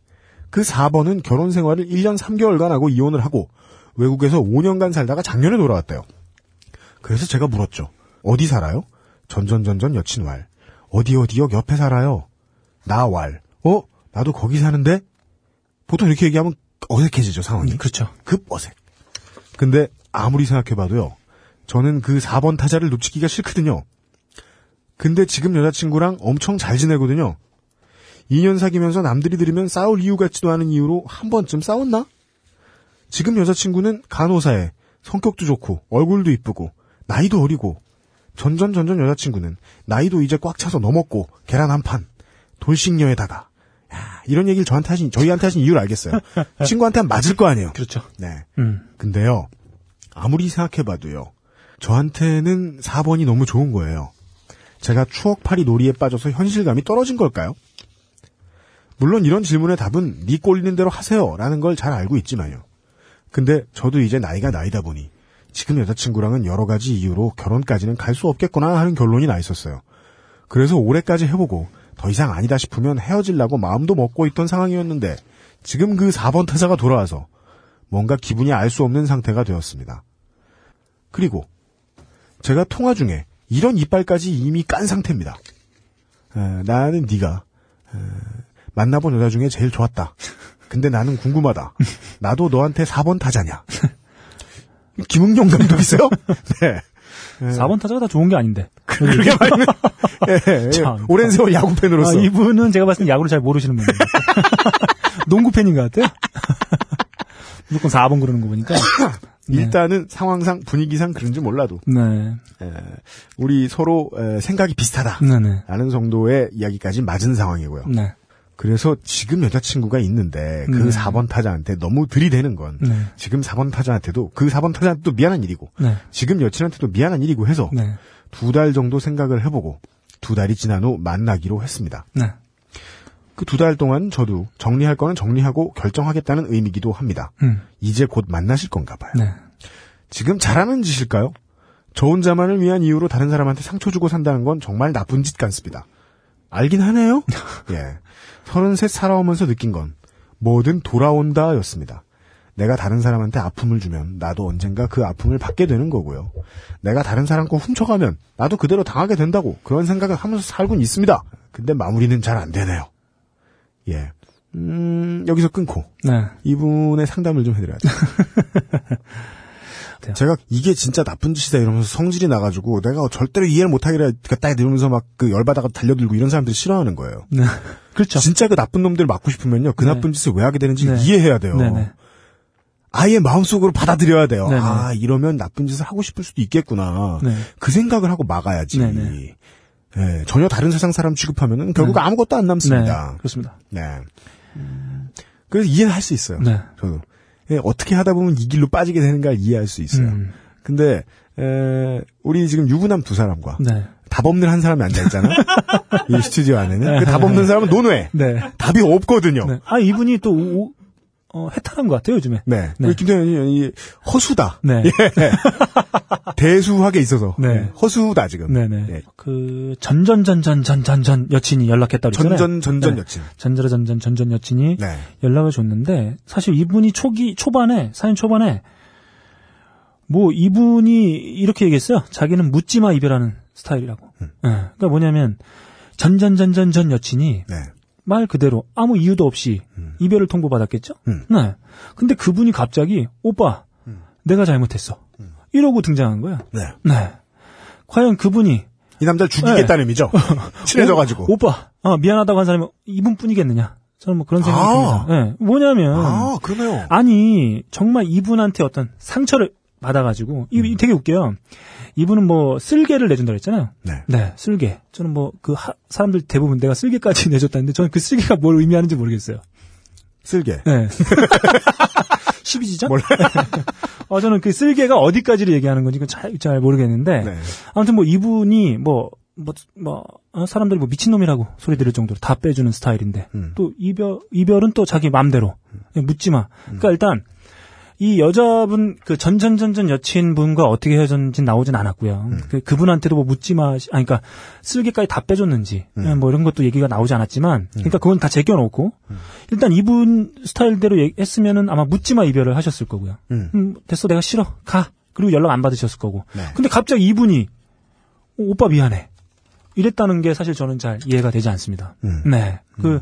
그 4번은 결혼 생활을 1년 3개월간 하고 이혼을 하고 외국에서 5년간 살다가 작년에 돌아왔대요. 그래서 제가 물었죠. 어디 살아요? 전전전전 여친 왈. 어디 어디역 옆에 살아요. 나 왈. 어? 나도 거기 사는데? 보통 이렇게 얘기하면 어색해지죠, 상황이. 그렇죠. 급 어색. 근데 아무리 생각해봐도요. 저는 그 4번 타자를 놓치기가 싫거든요. 근데 지금 여자친구랑 엄청 잘 지내거든요. 2년 사귀면서 남들이 들으면 싸울 이유 같지도 않은 이유로 한 번쯤 싸웠나? 지금 여자친구는 간호사에 성격도 좋고 얼굴도 이쁘고 나이도 어리고 전전 전전 여자친구는 나이도 이제 꽉 차서 넘었고 계란 한 판 돌싱녀에다가 야, 이런 얘기를 저한테 하신 저희한테 하신 이유를 알겠어요. 친구한테는 맞을 거 아니에요. 그렇죠. 네. 음. 근데요, 아무리 생각해봐도요, 저한테는 4번이 너무 좋은 거예요. 제가 추억팔이 놀이에 빠져서 현실감이 떨어진 걸까요? 물론 이런 질문의 답은 네 꼴리는 대로 하세요 라는 걸 잘 알고 있지만요. 근데 저도 이제 나이가 나이다 보니 지금 여자친구랑은 여러 가지 이유로 결혼까지는 갈 수 없겠구나 하는 결론이 나 있었어요. 그래서 올해까지 해보고 더 이상 아니다 싶으면 헤어질라고 마음도 먹고 있던 상황이었는데 지금 그 4번 타자가 돌아와서 뭔가 기분이 알 수 없는 상태가 되었습니다. 그리고 제가 통화 중에 이런 이빨까지 이미 깐 상태입니다. 에, 나는 네가 에, 만나본 여자 중에 제일 좋았다. 근데 나는 궁금하다. 나도 너한테 4번 타자냐? 김응용 감독이세요? 네. 4번 타자가 다 좋은 게 아닌데. 그렇게 말하면 예, 예. 참. 오랜 세월 야구 아, 팬으로서 이분은 제가 봤을 때 야구를 잘 모르시는 분이에요. 농구 팬인 것 같아요. 무조건 4번 그러는 거 보니까. 네. 일단은 상황상 분위기상 그런지 몰라도 네. 에, 우리 서로 에, 생각이 비슷하다. 네네. 라는 정도의 이야기까지 맞은 상황이고요. 네. 그래서 지금 여자친구가 있는데 그 네. 4번 타자한테 너무 들이대는 건 네. 지금 4번 타자한테도 그 4번 타자한테도 미안한 일이고 네. 지금 여친한테도 미안한 일이고 해서 네. 두달 정도 생각을 해보고 두 달이 지난 후 만나기로 했습니다. 네. 그두 달 동안 저도 정리할 거는 정리하고 결정하겠다는 의미기도 합니다. 음. 이제 곧 만나실 건가 봐요. 네. 지금 잘하는 짓일까요? 저 혼자만을 위한 이유로 다른 사람한테 상처 주고 산다는 건 정말 나쁜 짓 같습니다. 알긴 하네요? 예. 33 살아오면서 느낀 건 뭐든 돌아온다 였습니다. 내가 다른 사람한테 아픔을 주면 나도 언젠가 그 아픔을 받게 되는 거고요. 내가 다른 사람 거 훔쳐가면 나도 그대로 당하게 된다고 그런 생각을 하면서 살고는 있습니다. 근데 마무리는 잘 안 되네요. 예. 음, 여기서 끊고 네. 이분의 상담을 좀 해드려야죠. 돼요. 제가 이게 진짜 나쁜 짓이다 이러면서 성질이 나가지고 내가 절대로 이해를 못하기라 딱 이러면서 막 그 열받아가 달려들고 이런 사람들이 싫어하는 거예요. 네. 그렇죠. 진짜 그 나쁜 놈들 막고 싶으면요. 그 네. 나쁜 짓을 왜 하게 되는지 네. 이해해야 돼요. 네네. 아예 마음속으로 받아들여야 돼요. 네네. 아 이러면 나쁜 짓을 하고 싶을 수도 있겠구나. 네. 그 생각을 하고 막아야지. 네네. 예, 전혀 다른 세상 사람 취급하면은 결국 네. 아무것도 안 네. 남습니다. 그렇습니다. 네. 그래서 이해는 할 수 있어요. 네. 저도. 예, 어떻게 하다 보면 이 길로 빠지게 되는가를 이해할 수 있어요. 음. 근데 에, 우리 지금 유부남 두 사람과 네. 답 없는 한 사람이 앉아 있잖아. 이 스튜디오 안에는 그답 없는 사람은 논외. 네. 답이 없거든요. 네. 아, 이분이 또, 오, 어, 해탈한 것 같아요, 요즘에. 네. 네. 우리 김태현 의원이 허수다. 네. 대수하게 있어서 네. 허수다 지금. 네네. 예. 그, 전전전전전전전 여친이 연락했다고 그랬잖아요. 전전 전전 네. 여친. 전전전 전전 전전 여친이 네. 연락을 줬는데, 사실 이분이 초기, 초반에, 사연 초반에, 뭐, 이분이 이렇게 얘기했어요. 자기는 묻지마 이별하는 스타일이라고. 음. 네. 그러니까 뭐냐면, 전전전전전 여친이 네. 말 그대로 아무 이유도 없이 이별을 통보받았겠죠? 음. 네. 근데 그분이 갑자기, 오빠, 내가 잘못했어. 이러고 등장한 거야. 네. 네. 과연 그분이 이 남자 죽이겠다는 의미죠. 친해져가지고. 오, 빠 어, 미안하다고 한 사람이 이분뿐이겠느냐? 저는 뭐 그런 생각이 아. 듭니다. 예. 뭐냐면 아, 그러네요. 아니 정말 이분한테 어떤 상처를 받아가지고 이 되게 웃겨요. 이분은 뭐 쓸개를 내준다 그랬잖아요. 네. 네, 쓸개. 저는 뭐 그 사람들 대부분 내가 쓸개까지 내줬다는데 저는 그 쓸개가 뭘 의미하는지 모르겠어요. 쓸개. 네. 12지죠? 몰라. 어, 저는 그 쓸개가 어디까지를 얘기하는 건지 잘, 잘 모르겠는데. 네. 아무튼 뭐 이분이 뭐, 뭐, 뭐, 어, 사람들이 뭐 미친놈이라고 소리 들을 정도로 다 빼주는 스타일인데. 음. 또 이별, 이별은 또 자기 맘대로. 그냥 묻지 마. 그러니까 일단 이 여자분 그 전전전전 여친분과 어떻게 헤어졌는지 나오진 않았고요. 그 그분한테도 뭐 묻지 마. 아니 그러니까 쓸개까지 다 빼줬는지 뭐 이런 것도 얘기가 나오지 않았지만 그러니까 그건 다 제껴놓고 일단 이분 스타일대로 했으면은 아마 묻지 마 이별을 하셨을 거고요. 음. 음, 됐어 내가 싫어 가. 그리고 연락 안 받으셨을 거고. 네. 근데 갑자기 이분이 어, 오빠 미안해. 이랬다는 게 사실 저는 잘 이해가 되지 않습니다. 음. 네. 그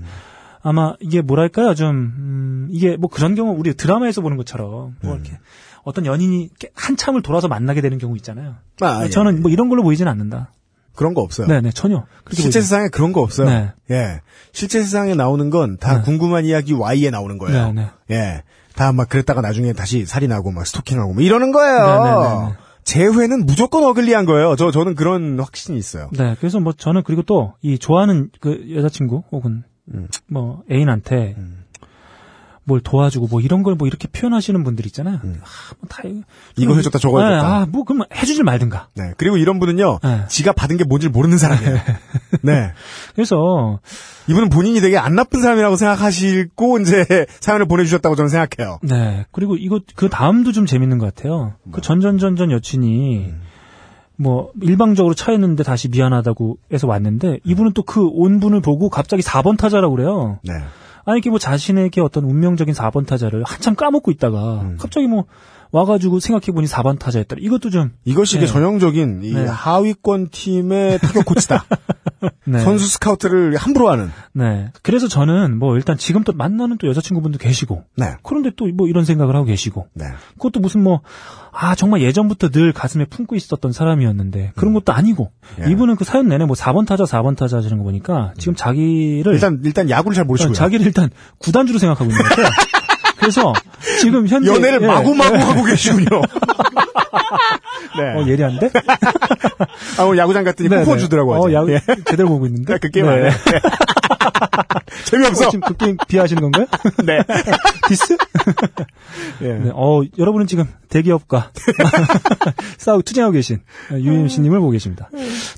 아마 이게 뭐랄까요 좀 음, 이게 뭐 그런 경우 우리 드라마에서 보는 것처럼 뭐 이렇게 어떤 연인이 한참을 돌아서 만나게 되는 경우 있잖아요. 아, 예. 저는 뭐 이런 걸로 보이지는 않는다. 그런 거 없어요. 네, 네 전혀 실제 보이지- 세상에 그런 거 없어요. 네. 예. 실제 세상에 나오는 건다 네. 궁금한 이야기 Y에 나오는 거예요. 네, 네. 예. 다 막 그랬다가 나중에 다시 살인하고 막 스토킹하고 뭐 이러는 거예요. 네, 네, 네, 네. 재회는 무조건 어글리한 거예요. 저 저는 그런 확신이 있어요. 네, 그래서 뭐 저는 그리고 또 이 좋아하는 그 여자친구 혹은 음. 뭐 애인한테 뭘 도와주고 뭐 이런 걸 뭐 이렇게 표현하시는 분들 있잖아요. 아, 뭐다 음. 이거 해줬다 저거 네, 해줬다. 아, 뭐 그러면 해주질 말든가. 네. 그리고 이런 분은요. 네. 지가 받은 게 뭔지 모르는 사람이에요. 네. 그래서 이분은 본인이 되게 안 나쁜 사람이라고 생각하시고 이제 사연을 보내주셨다고 저는 생각해요. 네 그리고 이거 그 다음도 좀 재밌는 것 같아요. 그 전전전전 여친이 뭐 일방적으로 차였는데 다시 미안하다고 해서 왔는데 이분은 또 그 온 분을 보고 갑자기 4번 타자라고 그래요. 네. 아니 이게 뭐 자신에게 어떤 운명적인 4번 타자를 한참 까먹고 있다가 음. 갑자기 뭐 와가지고 생각해보니 4번 타자였다. 이것도 좀 이것이 이게 네. 전형적인 이 네. 하위권 팀의 타격 코치다. 네. 선수 스카우트를 함부로 하는. 네. 그래서 저는 뭐 일단 지금 또 만나는 또 여자친구분도 계시고 네. 그런데 또 뭐 이런 생각을 하고 계시고 네. 그것도 무슨 뭐, 아, 정말 예전부터 늘 가슴에 품고 있었던 사람이었는데, 그런 것도 아니고, 예. 이분은 그 사연 내내 뭐 4번 타자, 4번 타자 하시는 거 보니까, 지금 자기를, 일단 일단 야구를 잘 모르시고요. 자기를 일단 구단주로 생각하고 있는 것 같아요. 그래서, 지금 현재. 연애를 예, 마구마구 예. 하고 계시군요. 네. 어, 예리한데? 아, 오늘 야구장 갔더니 네, 쿠폰 네. 주더라고. 어. 야구, 예. 제대로 보고 있는데? 그 게임 안 해. 재미없어. 어, 지금 그 게임 비하하시는 건가요? 네. 디스? 예. 네, 어, 여러분은 지금 대기업과 싸우 투쟁하고 계신 UMC님을 보고 계십니다.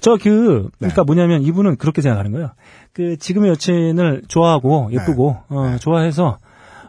저 그, 그러니까 뭐냐면 이분은 그렇게 생각하는 거예요. 그 지금의 여친을 좋아하고 예쁘고 어, 좋아해서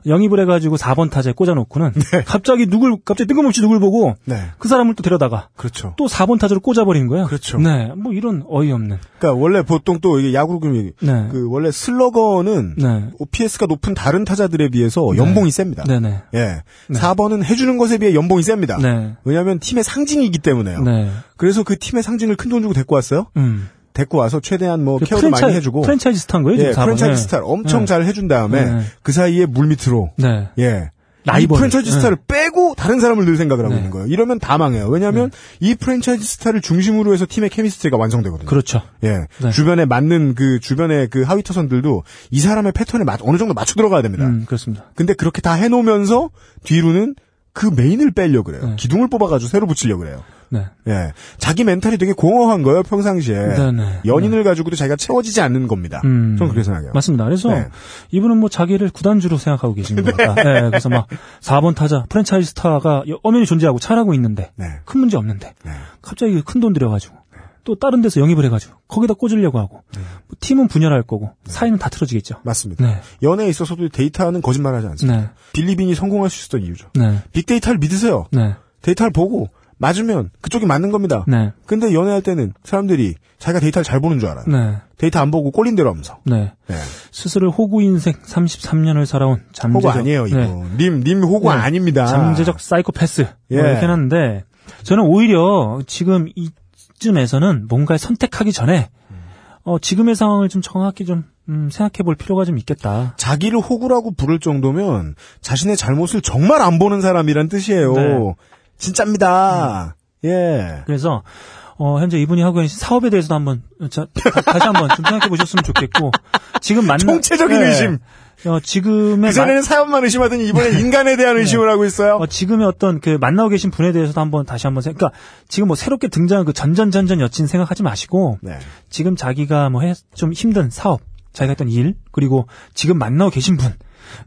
영입을 해가지고 4번 타자에 꽂아놓고는 갑자기 누굴 갑자기 뜬금없이 누굴 보고 네. 그 사람을 또 데려다가 그렇죠. 또 4번 타자로 꽂아버리는 거예요. 그렇죠. 네, 뭐 이런 어이없는. 그러니까 원래 보통 또 이게 야구 금이 네. 그 원래 슬러거는 네. OPS가 높은 다른 타자들에 비해서 연봉이 셉니다. 네네. 예. 네. 4번은 해주는 것에 비해 연봉이 셉니다. 네. 왜냐하면 팀의 상징이기 때문에요. 네. 그래서 그 팀의 상징을 큰 돈 주고 데리고 왔어요. 음. 데리고 와서 최대한 뭐그 care도 많이 해주고 프랜차이즈 스타인 거예요, 예, 지금 4번. 프랜차이즈 네. 스타를 엄청 네. 잘 해준 다음에 네. 그 사이에 물 밑으로 네. 예. 이 라이벌. 프랜차이즈 네. 스타를 빼고 다른 사람을 늘 생각을 하고 네. 있는 거예요. 이러면 다 망해요. 왜냐하면 이 프랜차이즈 스타를 중심으로 해서 팀의 chemistry가 완성되거든요. 그렇죠. 예. 네. 주변에 맞는 그 주변의 그 하위 타선들도 이 사람의 패턴에 맞, 어느 정도 맞춰 들어가야 됩니다. 음, 그렇습니다. 근데 그렇게 다 해놓으면서 뒤로는 그 메인을 빼려 그래요. 네. 기둥을 뽑아가지고 새로 붙이려 그래요. 네. 예. 자기 mental이 되게 공허한 거예요, 평상시에. 네, 네. 연인을 가지고도 자기가 채워지지 않는 겁니다. 음. 저는 그렇게 생각해요. 맞습니다. 그래서 네. 이분은 뭐 자기를 구단주로 생각하고 계신 것 같다. 네, 그래서 막 4번 타자 프랜차이즈 스타가 엄연히 존재하고 잘하고 있는데 네. 큰 문제 없는데 네. 갑자기 큰 돈 들여가지고 또 다른 데서 영입을 해가지고 거기다 꽂으려고 하고 뭐 팀은 분열할 거고 사이는 다 틀어지겠죠. 맞습니다. 네, 연애에 있어서도 데이터는 거짓말하지 않습니다. 네, 빌리 빈이 성공할 수 있었던 이유죠. 네, 빅데이터를 믿으세요. 네, 데이터를 보고 맞으면 그쪽이 맞는 겁니다. 네, 근데 연애할 때는 사람들이 자기가 데이터를 잘 보는 줄 알아요. 네, 데이터 안 보고 꼴린 대로 하면서. 네. 네. 스스로 호구 인생 33년을 살아온 잠재적 호구 아니에요, 이거. 네. 님, 님 호구 네. 아닙니다. 잠재적 사이코패스 뭐 예. 이렇게 하는데 저는 오히려 지금 이쯤에서는 뭔가를 선택하기 전에 어, 지금의 상황을 좀 정확히 좀 음, 생각해 볼 필요가 좀 있겠다. 자기를 호구라고 부를 정도면 자신의 잘못을 정말 안 보는 사람이란 뜻이에요. 네. 진짜입니다. 예. 그래서 어, 현재 이분이 하고 계신 사업에 대해서도 한번 자, 다, 시 한번 좀 생각해 보셨으면 좋겠고 지금 만나 총체적인 네. 의심. 어, 지금의 그전에는 사연만 의심하더니 이번에 인간에 대한 의심을 하고 있어요. 어, 지금의 어떤 그 만나고 계신 분에 대해서도 한번 다시 한번 생각, 그러니까 지금 뭐 새롭게 등장한 그 전전전전 여친 생각하지 마시고 네. 지금 자기가 뭐 좀 힘든 사업, 자기가 했던 일, 그리고 지금 만나고 계신 분,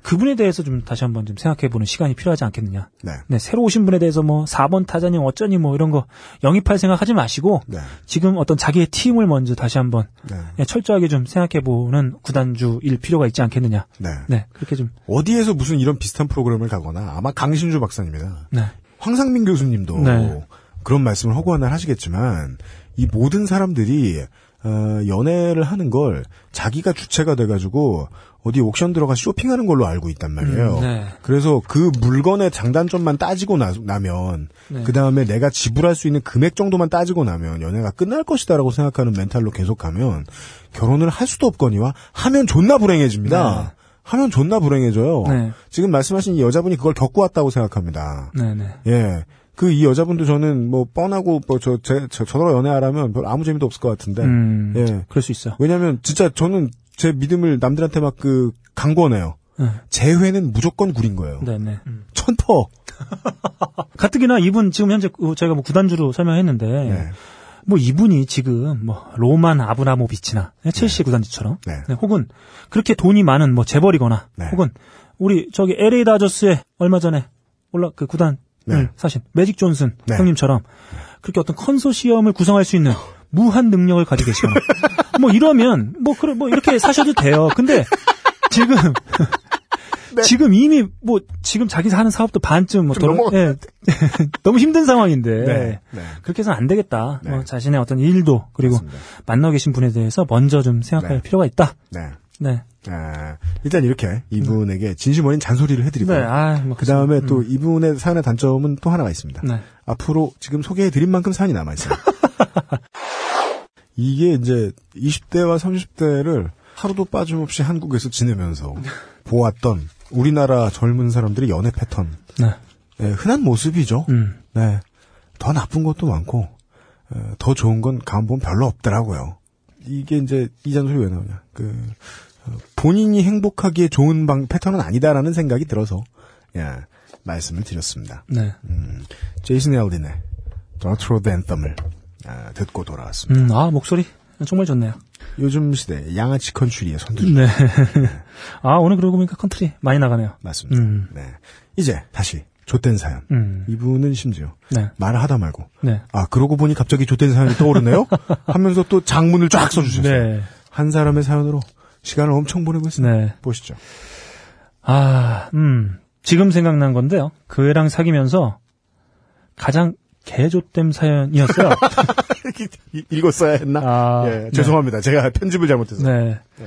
그분에 대해서 좀 다시 한번 좀 생각해보는 시간이 필요하지 않겠느냐. 네. 네, 새로 오신 분에 대해서 뭐 4번 타자니 어쩌니 뭐 이런 거 영입할 생각하지 마시고 네. 지금 어떤 자기의 팀을 먼저 다시 한번 네. 예, 철저하게 좀 생각해보는 구단주일 필요가 있지 않겠느냐. 네. 네, 그렇게 좀, 어디에서 무슨 이런 비슷한 프로그램을 가거나 아마 강신주 박사님이다. 네. 황상민 교수님도 네. 그런 말씀을 허구한 날 하시겠지만 이 모든 사람들이 어, 연애를 하는 걸 자기가 주체가 돼가지고 어디 옥션 들어가 쇼핑하는 걸로 알고 있단 말이에요. 음, 네. 그래서 그 물건의 장단점만 따지고 나, 면 네. 그 다음에 내가 지불할 수 있는 금액 정도만 따지고 나면 연애가 끝날 것이다라고 생각하는 멘탈로 계속하면 결혼을 할 수도 없거니와 하면 존나 불행해집니다. 네. 하면 존나 불행해져요. 네. 지금 말씀하신 이 여자분이 그걸 겪고 왔다고 생각합니다. 네, 네. 예. 그이 여자분도 저는 뭐 뻔하고 뭐저 제, 저 저더러 연애하라면 별 아무 재미도 없을 것 같은데. 음, 예. 그럴 수 있어. 왜냐면 진짜 저는 제 믿음을 남들한테 막 그 강권해요. 네. 재회는 무조건 구린 거예요. 네, 네. 천퍼. 가뜩이나 이분 지금 현재 그 저희가 뭐 구단주로 설명했는데 네. 뭐 이분이 지금 뭐 로만 아브라모비치나 첼시 구단주처럼 네. 네, 혹은 그렇게 돈이 많은 뭐 재벌이거나 네. 혹은 우리 저기 LA 다저스에 얼마 전에 올라 그 구단을 네. 사신 매직 존슨 네. 형님처럼 그렇게 어떤 컨소시엄을 구성할 수 있는 무한 능력을 가지고 계시거나 뭐 이러면 뭐 그래 뭐 이렇게 사셔도 돼요. 근데 지금 네. 지금 이미 뭐 지금 자기 하는 사업도 반쯤 뭐좀 돌아- 넘어가- 예. 너무 힘든 상황인데 네. 네. 그렇게 해서는 안 되겠다. 네. 뭐 자신의 어떤 일도 그리고 맞습니다. 만나고 계신 분에 대해서 먼저 좀 생각할 네. 필요가 있다. 네. 네. 아, 일단 이렇게 이분에게 진심 어린 잔소리를 해드리고 네. 아, 뭐 그 다음에 또 이분의 사연의 단점은 또 하나가 있습니다. 네. 앞으로 지금 소개해드린 만큼 사연이 남아있어요. 이게 이제 20대와 30대를 하루도 빠짐없이 한국에서 지내면서 보았던 우리나라 젊은 사람들의 연애 패턴. 네. 예, 흔한 모습이죠. 음. 네. 더 나쁜 것도 많고, 어, 더 좋은 건 가만 보면 별로 없더라고요. 이게 이제 이 잔 소리 왜 나오냐. 그, 어, 본인이 행복하기에 좋은 방, 패턴은 아니다라는 생각이 들어서, 예, 말씀을 드렸습니다. 네. 음, 제이슨 엘딘의 Dirt Road Anthem을 아, 듣고 돌아왔습니다. 음, 아, 목소리 정말 좋네요. 요즘 시대 양아치 컨츄리의 선두주 네. 아, 오늘 그러고 보니까 컨트리 많이 나가네요. 맞습니다. 음. 네. 이제 다시 좆된 사연. 음. 이분은 심지어 네. 말을 하다 말고 네. 아 그러고 보니 갑자기 좆된 사연이 떠오르네요. 하면서 또 장문을 쫙 써주셨어요. 네. 한 사람의 사연으로 시간을 엄청 보내고 있습니다. 네. 보시죠. 아, 음. 지금 생각난 건데요. 그 애랑 사귀면서 가장 개조댐 사연이었어요. 이- 읽었어야 했나? 아, 예, 네. 죄송합니다. 제가 편집을 잘못해서 네. 네.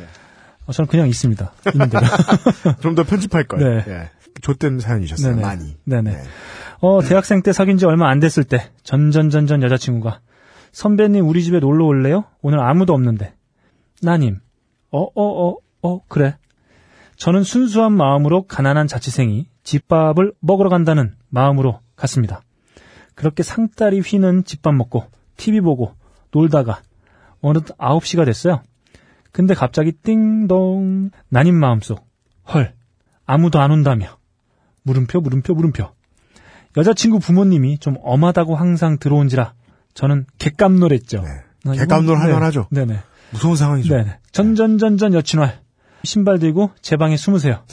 어, 저는 그냥 있습니다. 있는 대로. 좀 더 편집할 걸. 네. 예. 좆된 사연이셨어요. 네네. 많이. 네네. 네. 어, 대학생 때 사귄 지 얼마 안 됐을 때, 전전전전 여자친구가, 선배님 우리 집에 놀러 올래요? 오늘 아무도 없는데. 나님, 어, 어, 어, 어, 그래. 저는 순수한 마음으로 가난한 자취생이 집밥을 먹으러 간다는 마음으로 갔습니다. 그렇게 상다리 휘는 집밥 먹고, TV 보고, 놀다가, 어느덧 9시가 됐어요. 근데 갑자기 띵동, 나님 마음속, 헐, 아무도 안 온다며. 물음표, 물음표, 물음표. 여자친구 부모님이 좀 엄하다고 항상 들어온지라 저는 객감놀했죠. 네. 아, 객감놀 이건- 할만하죠. 네, 네네. 무서운 상황이죠. 네네. 전전전전 여친활. 신발 들고 제 방에 숨으세요.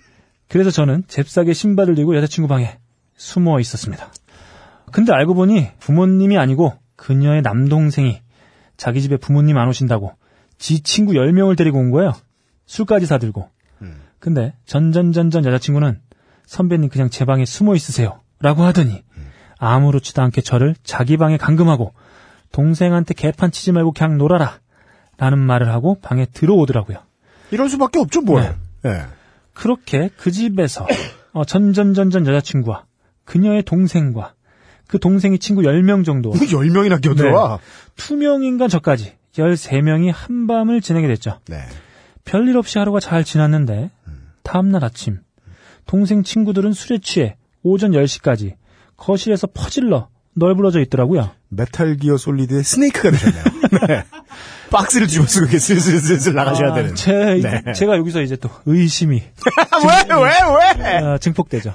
그래서 저는 잽싸게 신발을 들고 여자친구 방에 숨어 있었습니다. 근데 알고 보니 부모님이 아니고 그녀의 남동생이 자기 집에 부모님 안 오신다고 지 친구 10명을 데리고 온 거예요. 술까지 사들고. 음. 근데 전전전전 여자친구는 선배님 그냥 제 방에 숨어 있으세요. 라고 하더니 아무렇지도 않게 저를 자기 방에 감금하고 동생한테 개판 치지 말고 그냥 놀아라. 라는 말을 하고 방에 들어오더라고요. 이럴 수밖에 없죠, 뭐예요. 네. 예. 그렇게 그 집에서 어, 전전전전 여자친구와 그녀의 동생과 그 동생의 친구 10명 정도 뭐 10명이나 껴들어와. 투명인간 저까지 13명이 한밤을 지내게 됐죠. 네. 별일 없이 하루가 잘 지났는데 다음날 아침 동생 친구들은 술에 취해 오전 10시까지 거실에서 퍼질러 널브러져 있더라고요. Metal Gear Solid의 Snake가 되셨네요. 박스를 집어 쓰고 이렇게 슬슬슬슬 나가셔야 아, 되는. 제, 네. 제가 여기서 이제 또 의심이 왜, 왜, 왜? 아, 증폭되죠.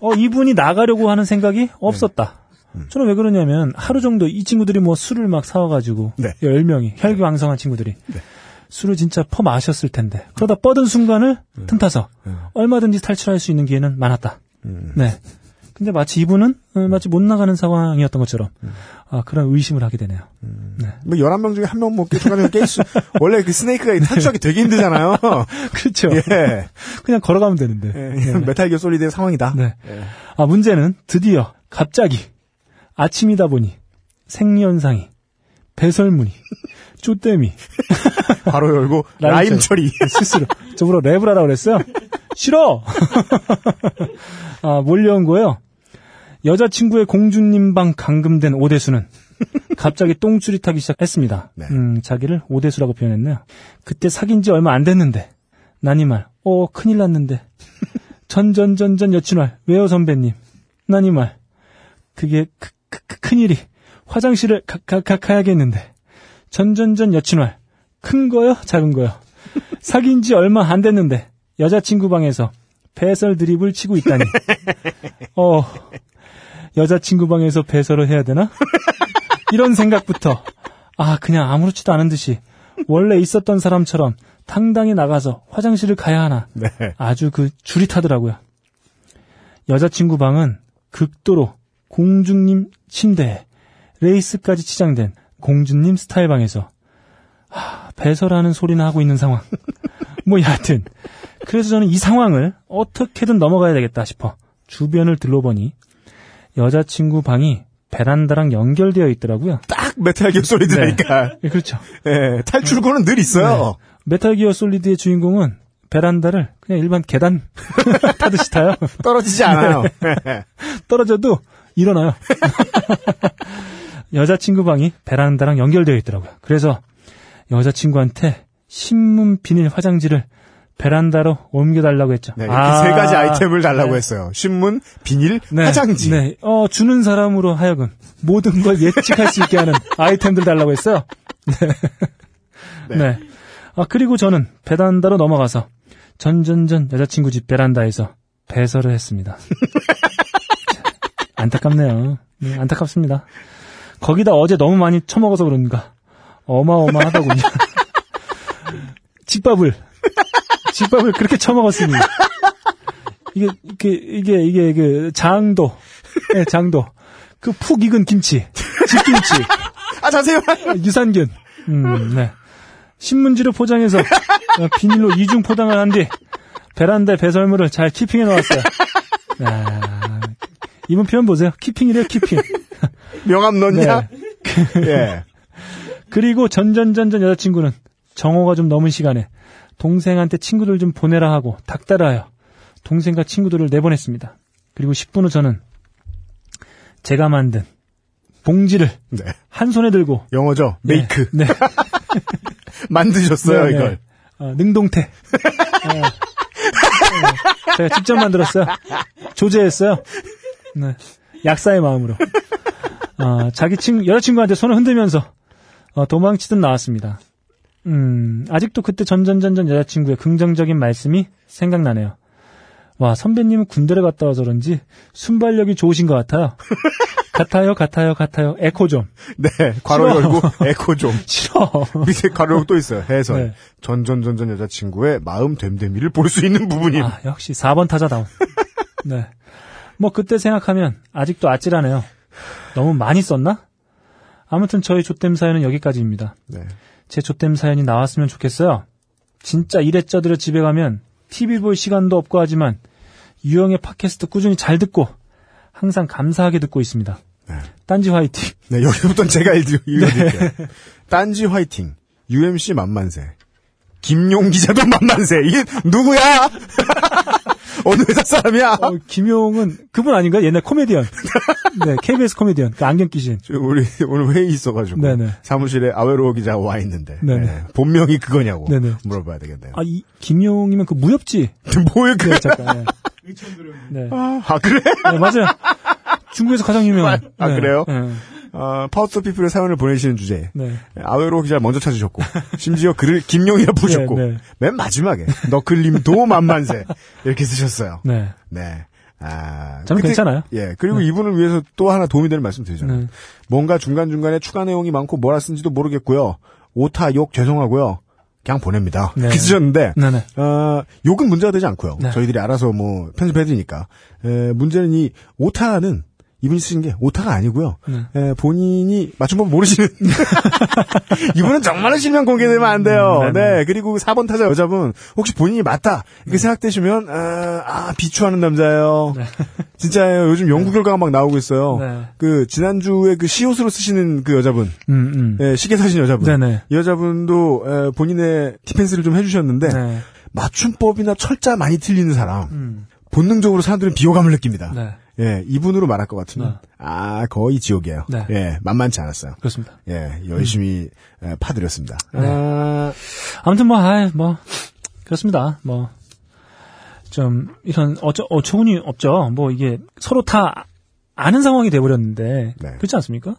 어, 이분이 나가려고 하는 생각이 없었다. 음. 저는 왜 그러냐면 하루 정도 이 친구들이 뭐 술을 막 사와가지고 네. 10명이 혈기왕성한 친구들이 술을 진짜 퍼 마셨을 텐데 그러다 뻗은 순간을 음. 틈타서 얼마든지 탈출할 수 있는 기회는 많았다. 음. 네. 근데 마치 이분은 어, 마치 못 나가는 상황이었던 것처럼 아, 그런 의심을 하게 되네요. 네. 뭐 11명 중에 한명못 깨져가는 케이스. 원래 그 Snake가 탈출하기 되게 힘들잖아요. 그렇죠. 예. 그냥 걸어가면 되는데. 예. Metal Gear Solid의 상황이다. 네. 아, 문제는 드디어 갑자기 아침이다 보니 생리현상이, 배설문이, 쪼땜이, 바로 열고 라임 처리. 스스로 저보러 랩을 하라고 그랬어요. 싫어! 아, 몰려온 거예요. 여자친구의 공주님 방 감금된 오대수는 갑자기 똥줄이 타기 시작했습니다. 네. 음, 자기를 오대수라고 표현했네요. 그때 사귄 지 얼마 안 됐는데, 난이 말, 어, 큰일 났는데. 전전전전 여친왈, 왜요 선배님? 난이 말, 그게 크, 크, 크, 큰일이 화장실을 가, 가, 가, 가야겠는데. 전전전 여친왈, 큰 거요? 작은 거요? 사귄 지 얼마 안 됐는데, 여자친구 방에서 배설 드립을 치고 있다니. 어, 여자친구 방에서 배설을 해야 되나? 이런 생각부터, 아, 그냥 아무렇지도 않은 듯이, 원래 있었던 사람처럼 당당히 나가서 화장실을 가야 하나. 네. 아주 그 줄이 타더라고요. 여자친구 방은 극도로 공주님 침대에 레이스까지 치장된 공주님 스타일 방에서 하, 배설하는 소리나 하고 있는 상황. 뭐 여하튼 그래서 저는 이 상황을 어떻게든 넘어가야 되겠다 싶어 주변을 둘러보니 여자친구 방이 베란다랑 연결되어 있더라고요. 딱 Metal Gear Solid라니까. 예, 그렇죠. 예. 탈출구는 늘 있어요. Metal Gear Solid의 주인공은 베란다를 그냥 일반 계단 타듯이 타요. 떨어지지 않아요. 떨어져도 일어나요. 여자친구 방이 베란다랑 연결되어 있더라고요. 그래서 여자친구한테 신문 비닐 화장지를 베란다로 옮겨달라고 했죠. 네, 이렇게 세 가지 아이템을 달라고 네. 했어요. 신문, 비닐, 네, 화장지. 네, 어, 주는 사람으로 하여금 모든 걸 예측할 수 있게 하는 아이템들 달라고 했어요. 네. 네. 아, 그리고 저는 베란다로 넘어가서 전전전 여자친구 집 베란다에서 배설을 했습니다. 안타깝네요. 네, 안타깝습니다. 거기다 어제 너무 많이 처먹어서 그런가. 어마어마하더군요. 집밥을, 집밥을 그렇게 처먹었으니. 이게, 이게, 이게, 이게, 그, 장도. 네, 장도. 그 푹 익은 김치. 집김치. 아, 자세히 유산균. 음, 네. 신문지로 포장해서 어, 비닐로 이중 포장을 한 뒤 베란다에 배설물을 잘 keeping해 놓았어요. 아, 이분 표현 보세요. keeping이래요, keeping. 명함 넣냐? 네. 예. 그리고 전전전전 여자친구는 정오가 좀 넘은 시간에 동생한테 친구들 좀 보내라 하고 닥달하여 동생과 친구들을 내보냈습니다. 그리고 10분 후 저는 제가 만든 봉지를 네. 한 손에 들고 영어죠. 네, 메이크. 네. 만드셨어요, 네, 네. 이걸. 어, 능동태. 어, 어, 제가 직접 만들었어요. 조제했어요. 네. 약사의 마음으로. 어, 자기 친 여자친구한테 손을 흔들면서 어, 도망치듯 나왔습니다. 음, 아직도 그때 전전전전 여자친구의 긍정적인 말씀이 생각나네요. 와, 선배님은 군대를 갔다 와서 그런지 순발력이 좋으신 것 같아요. 같아요, 같아요, 같아요. 에코 좀. 네. 괄호 싫어. 열고 에코 좀. 싫어. 밑에 괄호 또 있어요. 해설. 네. 전전전전 여자친구의 마음 됨됨이를 볼 수 있는 부분임. 아, 역시 4번 타자다운. 네. 뭐 그때 생각하면 아직도 아찔하네요. 너무 많이 썼나? 아무튼 저희 조땜 사연은 여기까지입니다. 네. 제 조땜 사연이 나왔으면 좋겠어요. 진짜 쪄들어 집에 가면 TV 볼 시간도 없고 하지만 유형의 팟캐스트 꾸준히 잘 듣고 항상 감사하게 듣고 있습니다. 네. 딴지 화이팅. 네, 여기부터는 제가 읽- 읽어드릴게요. 딴지 화이팅. UMC 만만세. 김용 기자도 만만세. 이게 누구야? 어느 회사 사람이야? 어, 김용은 그분 아닌가요? 옛날 코미디언. 네, KBS 코미디언. 그 안경 끼신. 저 우리 오늘 회의 있어가지고 네네. 사무실에 아웨로 기자가 와 있는데 네네. 네, 본명이 그거냐고 네네. 물어봐야 되겠네요. 아, 이 김용이면 그 무협지. 뭐야 그? 네, 잠깐. 네. 의천드려. 네. 아 그래? 네, 맞아요. 중국에서 가장 유명한. 아, 네, 그래요? 네. 어, 파우스 피플의 사연을 보내시는 주제에 네. 아웨로 기자 먼저 찾으셨고 심지어 글을 김용이라 보셨고 네, 네. 맨 마지막에 너클림도 만만세 이렇게 쓰셨어요. 네. 네. 아, 저는 그때- 괜찮아요. 예. 그리고 이분을 위해서 또 하나 도움이 되는 말씀 드리잖아요. 네. 뭔가 중간중간에 추가 내용이 많고 뭐라 쓴지도 모르겠고요. 오타 욕 죄송하고요. 그냥 보냅니다. 네. 쓰셨는데 네네. 어, 욕은 문제가 되지 않고요. 네. 저희들이 알아서 뭐 편집해드리니까. 에, 문제는 이 오타는 이분이 쓰신 게 오타가 아니고요. 네. 에, 본인이 맞춤법 모르시는 이분은 정말로 실명 공개되면 안 돼요. 음, 네. 그리고 4번 타자 여자분 혹시 본인이 맞다 이렇게 생각되시면 아, 아, 비추하는 남자예요. 진짜예요. 요즘 연구 결과가 막 나오고 있어요. 네. 그 지난주에 그 시옷으로 쓰시는 그 여자분, 음, 음. 예, 시계 사신 여자분, 네네. 이 여자분도 에, 본인의 디펜스를 좀 해주셨는데 네. 맞춤법이나 철자 많이 틀리는 사람 음. 본능적으로 사람들은 비호감을 느낍니다. 네. 예, 이분으로 말할 것 같으면 네. 아 거의 지옥이에요. 네. 예, 만만치 않았어요. 그렇습니다. 예, 열심히 에, 파드렸습니다. 네. 아, 아무튼 뭐, 아이, 뭐, 그렇습니다. 뭐, 좀, 이런, 어쩌, 어처구니 없죠. 뭐, 이게 서로 다 아는 상황이 돼버렸는데, 네. 그렇지 않습니까?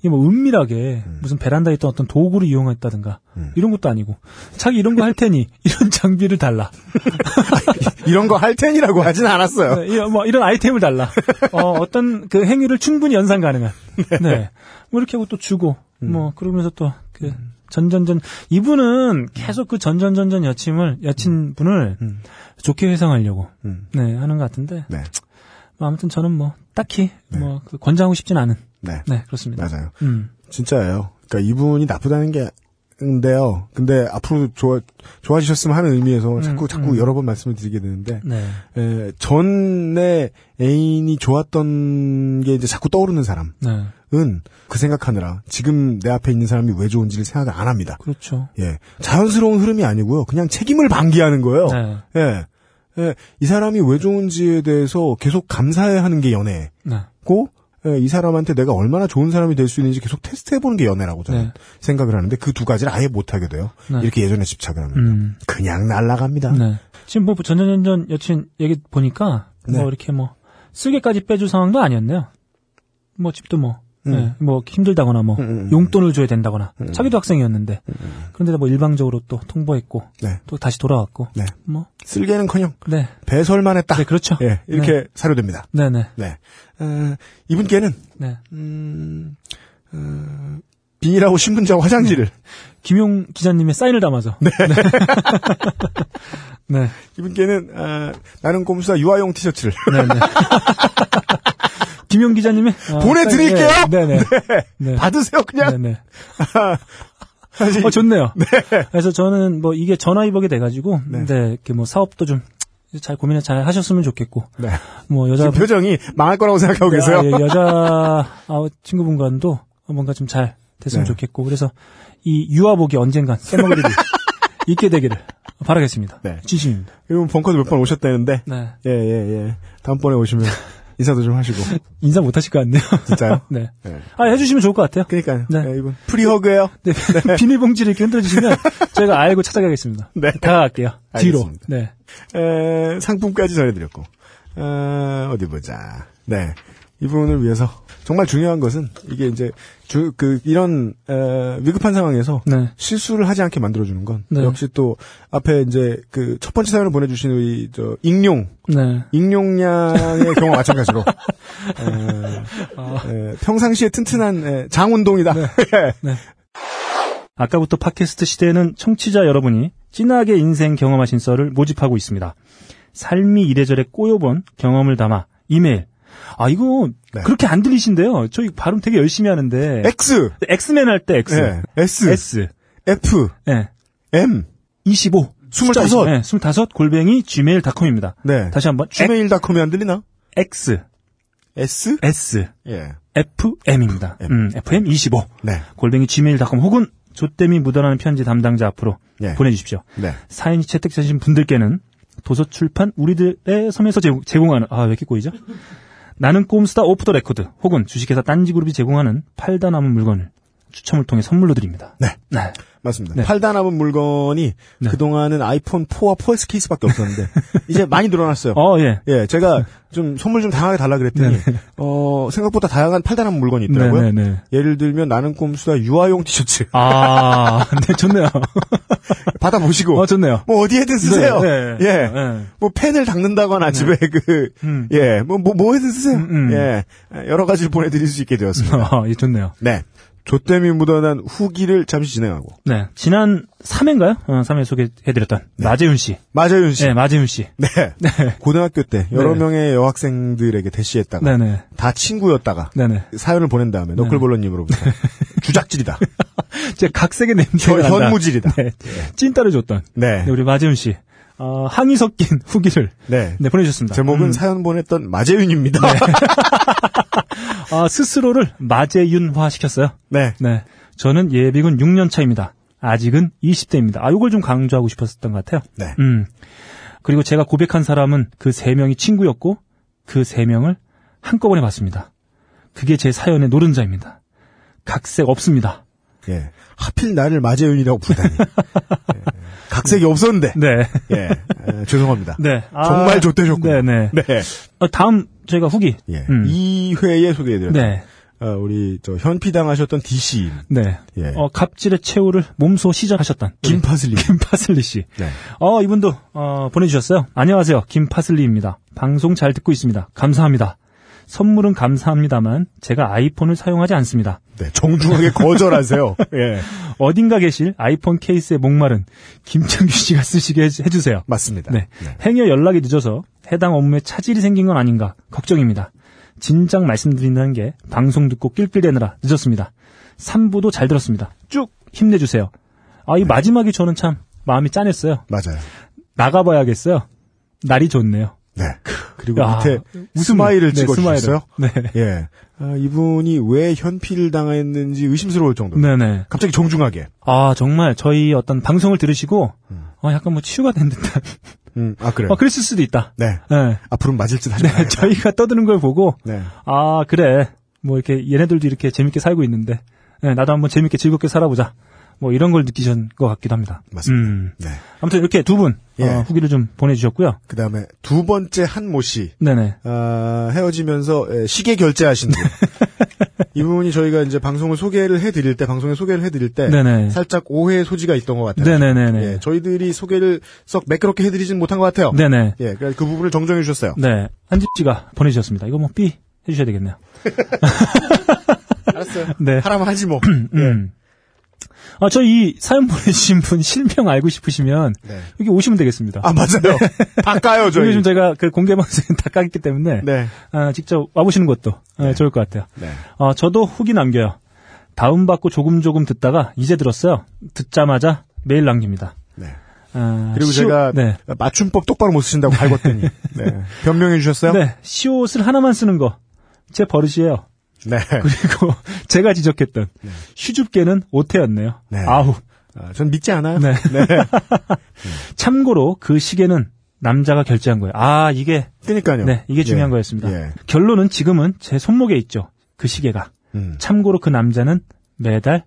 이게 뭐, 은밀하게, 무슨 베란다에 있던 어떤 도구를 이용했다든가, 음. 이런 것도 아니고, 자기 이런 거 할 테니, 이런 장비를 달라. 이런 거 할 테니라고 하진 않았어요. 네, 이런, 뭐, 이런 아이템을 달라. 어, 어떤 그 행위를 충분히 연상 가능한. 네. 뭐, 이렇게 하고 또 주고, 음. 뭐, 그러면서 또, 그, 전전전, 이분은 계속 그 전전전전 여친을, 여친 분을 음. 좋게 회상하려고, 음. 네, 하는 것 같은데, 네, 뭐 아무튼 저는 뭐, 딱히, 뭐, 그 권장하고 싶진 않은, 네, 네, 그렇습니다. 맞아요. 음, 진짜예요. 그러니까 이분이 나쁘다는 게 인데요. 근데 앞으로 좋아 좋아지셨으면 하는 의미에서 자꾸 자꾸 음. 여러 번 말씀을 드리게 되는데 네, 에, 전에 애인이 좋았던 게 이제 자꾸 떠오르는 사람은 네, 그 생각하느라 지금 내 앞에 있는 사람이 왜 좋은지를 생각을 안 합니다. 그렇죠. 예. 자연스러운 흐름이 아니고요. 그냥 책임을 방기하는 거예요. 네, 예. 예. 이 사람이 왜 좋은지에 대해서 계속 감사해 하는 게 연애고, 네, 예, 이 사람한테 내가 얼마나 좋은 사람이 될 수 있는지 계속 테스트해보는 게 연애라고 저는 네. 생각을 하는데 그 두 가지를 아예 못하게 돼요. 네. 이렇게 예전에 집착을 하면. 음, 그냥 날아갑니다. 네. 지금 뭐, 전전전전 여친 얘기 보니까, 네. 뭐, 이렇게 뭐, 쓰게까지 빼줄 상황도 아니었네요. 뭐, 집도 뭐, 음. 네, 뭐, 힘들다거나 뭐, 음, 음, 음. 용돈을 줘야 된다거나, 자기도 학생이었는데, 그런데 뭐, 일방적으로 또 통보했고, 네. 또 다시 돌아왔고, 네. 뭐, 쓸개는커녕 네. 배설만 했다. 네, 그렇죠. 예, 이렇게 사료됩니다. 네네. 네. 어, 이분께는 네. 음, 어, 비닐하고 신문지하고 화장지를 김용 기자님의 사인을 담아서. 네. 네. 이분께는 어, 나는 꼼수다 유아용 티셔츠를 네네. 김용 기자님의. 어, 보내드릴게요. 사인, 네, 네네. 네. 받으세요 그냥. 네네. 사실 어, 좋네요. 그래서 저는 뭐 이게 전화위복이 돼가지고, 네. 네. 이렇게 뭐 사업도 좀 잘 고민을 잘 하셨으면 좋겠고, 네. 뭐 여자. 지금 표정이 망할 거라고 생각하고 계세요. 아, 예, 여자 아, 친구분과도 뭔가 좀 잘 됐으면 네. 좋겠고, 그래서 이 유아복이 언젠간 써먹을 일이 있게 되기를 바라겠습니다. 네. 진심입니다. 그리고 벙커도 몇 번 오셨다는데 네. 예 예 예. 다음번에 오시면 인사도 좀 하시고 인사 못 하실 것 같네요. 진짜요? 네. 네. 아, 해주시면 좋을 것 같아요. 그러니까요. 네. 네, 이분 프리허그예요. 네. 비닐봉지를 이렇게 흔들어주시면 저희가 알고 찾아가겠습니다. 네. 다가갈게요. 뒤로. 네. 에, 상품까지 전해드렸고 어, 어디 보자. 네. 이분을 위해서 정말 중요한 것은 이게 이제 주, 그 이런 에, 위급한 상황에서 네. 실수를 하지 않게 만들어주는 건 네. 역시 또 앞에 이제 그 첫 번째 사연을 보내주신 우리 저 익룡 네. 익룡량의 경우와 마찬가지로 에, 아. 에, 평상시에 튼튼한 에, 장운동이다. 네. 아까부터 팟캐스트 시대에는 청취자 여러분이 진하게 인생 경험하신 썰을 모집하고 있습니다. 삶이 이래저래 꼬여본 경험을 담아 이메일. 아, 이거 네. 그렇게 안 들리신데요. 저희 발음 되게 열심히 하는데. X, 엑스맨 할 때 X. 네, S, S. F, 네. M, 25. 스물다섯. 숫자 20. 네, 25 골뱅이 gmail.com입니다. 네. 다시 한번 gmail.com이 안 들리나? X, S, S, 예, FM입니다. M. 음, FM 25. 네, 골뱅이 gmail.com 혹은 조땜이 묻어나는 편지 담당자 앞으로 예. 보내주십시오. 네. 사연이 채택되신 분들께는 도서출판 우리들의 섬에서 제공, 제공하는 아 왜 이렇게 꼬이죠? 나는 꼼수다 Off the Record 혹은 주식회사 딴지그룹이 제공하는 팔다 남은 물건을 추첨을 통해 선물로 드립니다. 네. 네. 맞습니다. 네. 팔다 남은 물건이 네. 그동안은 아이폰 4와 4S 케이스밖에 없었는데 이제 많이 늘어났어요. 어, 예. 예, 제가 좀 선물 좀 다양하게 달라 그랬더니 어, 생각보다 다양한 팔다 남은 물건이 있더라고요. 네, 네, 네. 예를 들면 나는 꼼수다 유아용 티셔츠 아, 네, 좋네요. 받아 보시고 어, 좋네요. 뭐 어디에든 쓰세요. 네, 네. 예. 네. 뭐 펜을 닦는다거나 집에 그, 음. 예, 뭐, 뭐, 뭐에든 쓰세요. 음, 음. 예. 여러 가지를 보내 드릴 수 있게 되었습니다. 어, 예, 좋네요. 네. 조땜이 묻어난 후기를 잠시 진행하고. 네. 지난 3회인가요? 어, 3회 소개해드렸던 마재윤 씨. 마재윤 씨. 네, 마재윤 씨. 네. 고등학교 때 여러 네. 명의 여학생들에게 대시했다가 네네. 다 친구였다가 네네. 사연을 보낸 다음에 너클볼러님으로부터 주작질이다. 제 각색의 냄새가. 현무질이다. 네. 찐따를 줬던. 네. 네, 우리 마재윤 씨. 어, 항의 섞인 후기를 네. 네, 보내주셨습니다. 제목은 음, 사연 보냈던 마재윤입니다. 아, 스스로를 마재윤화 시켰어요. 네. 네. 저는 예비군 6년 차입니다. 아직은 20대입니다. 아, 요걸 좀 강조하고 싶었던 것 같아요. 네. 음. 그리고 제가 고백한 사람은 그 세 명이 친구였고 그 세 명을 한꺼번에 봤습니다. 그게 제 사연의 노른자입니다. 각색 없습니다. 예. 하필 나를 마재윤이라고 부르다니. 예. 각색이 없었는데. 네. 예. 에, 죄송합니다. 네. 아, 정말 좋대셨군요. 네 네. 네. 어, 다음 저희가 후기. 예. 음. 2회에 소개해드렸죠. 네. 어, 우리 저 현피당하셨던 DC 네. 예. 어, 갑질의 최후를 몸소 시전하셨던 우리 김파슬리. 김파슬리 씨. 네. 어, 이분도 어, 보내 주셨어요. 안녕하세요. 김파슬리입니다. 방송 잘 듣고 있습니다. 감사합니다. 선물은 감사합니다만 제가 아이폰을 사용하지 않습니다. 네, 정중하게 거절하세요. 예. 어딘가 계실 아이폰 케이스에 목마른 김창규 씨가 쓰시게 해- 해주세요. 맞습니다. 네. 행여 연락이 늦어서 해당 업무에 차질이 생긴 건 아닌가 걱정입니다. 진작 말씀드린다는 게 방송 듣고 낄낄대느라 늦었습니다. 3부도 잘 들었습니다. 쭉 힘내주세요. 아, 이 마지막이 저는 참 마음이 짠했어요. 맞아요. 나가봐야겠어요. 날이 좋네요. 네. 그리고 아, 밑에. 스마일을 네, 찍어주셨어요. 네. 예. 아, 이분이 왜 현피를 당했는지 의심스러울 정도로. 네네. 갑자기 정중하게. 아, 정말 저희 어떤 방송을 들으시고, 어, 약간 뭐 치유가 된 듯한. 음, 아, 그래요. 어, 그랬을 수도 있다. 네. 네. 앞으로는 맞을 듯 하지 네. 저희가 떠드는 걸 보고, 네. 아, 그래. 뭐 이렇게 얘네들도 이렇게 재밌게 살고 있는데, 네, 나도 한번 재밌게 즐겁게 살아보자. 뭐 이런 걸 느끼신 것 같기도 합니다. 맞습니다. 음. 네. 아무튼 이렇게 두 분, 예. 어, 후기를 좀 보내주셨고요. 그 다음에 두 번째 한 모 씨. 네네. 아, 헤어지면서 에, 시계 결제하신 분. 이분이 저희가 이제 방송을 소개를 해드릴 때, 방송에 소개를 해드릴 때, 네네. 살짝 오해의 소지가 있던 것 같아요. 네네네네. 예, 저희들이 소개를 썩 매끄럽게 해드리진 못한 것 같아요. 네네. 예, 그래서 그 부분을 정정해 주셨어요. 네. 한집 씨가 보내주셨습니다. 이거 뭐 삐 해주셔야 되겠네요. 알았어요. 네. 하라면 하지 뭐. 음. 아, 저 이 사연 보내주신 분 실명 알고 싶으시면 네. 여기 오시면 되겠습니다. 아, 맞아요. 다 까요, 저희. 좀 제가 그 공개 방송에 다 까기 때문에 네. 아, 직접 와보시는 것도 아, 좋을 것 같아요. 네. 어, 저도 후기 남겨요. 다운받고 조금 조금 듣다가 이제 들었어요. 듣자마자 메일 남깁니다. 네. 아, 그리고 시옷- 제가 네. 맞춤법 똑바로 못 쓰신다고 갈궜더니 네. 변명해 주셨어요? 네, 시옷을 하나만 쓰는 거 제 버릇이에요. 네. 그리고 제가 지적했던 휴줍개는 오태였네요. 네. 아우. 아, 전 믿지 않아요. 네. 네. 참고로 그 시계는 남자가 결제한 거예요. 아, 이게 그러니까요. 네, 이게 중요한 예. 거였습니다. 예. 결론은 지금은 제 손목에 있죠. 그 시계가. 음. 참고로 그 남자는 매달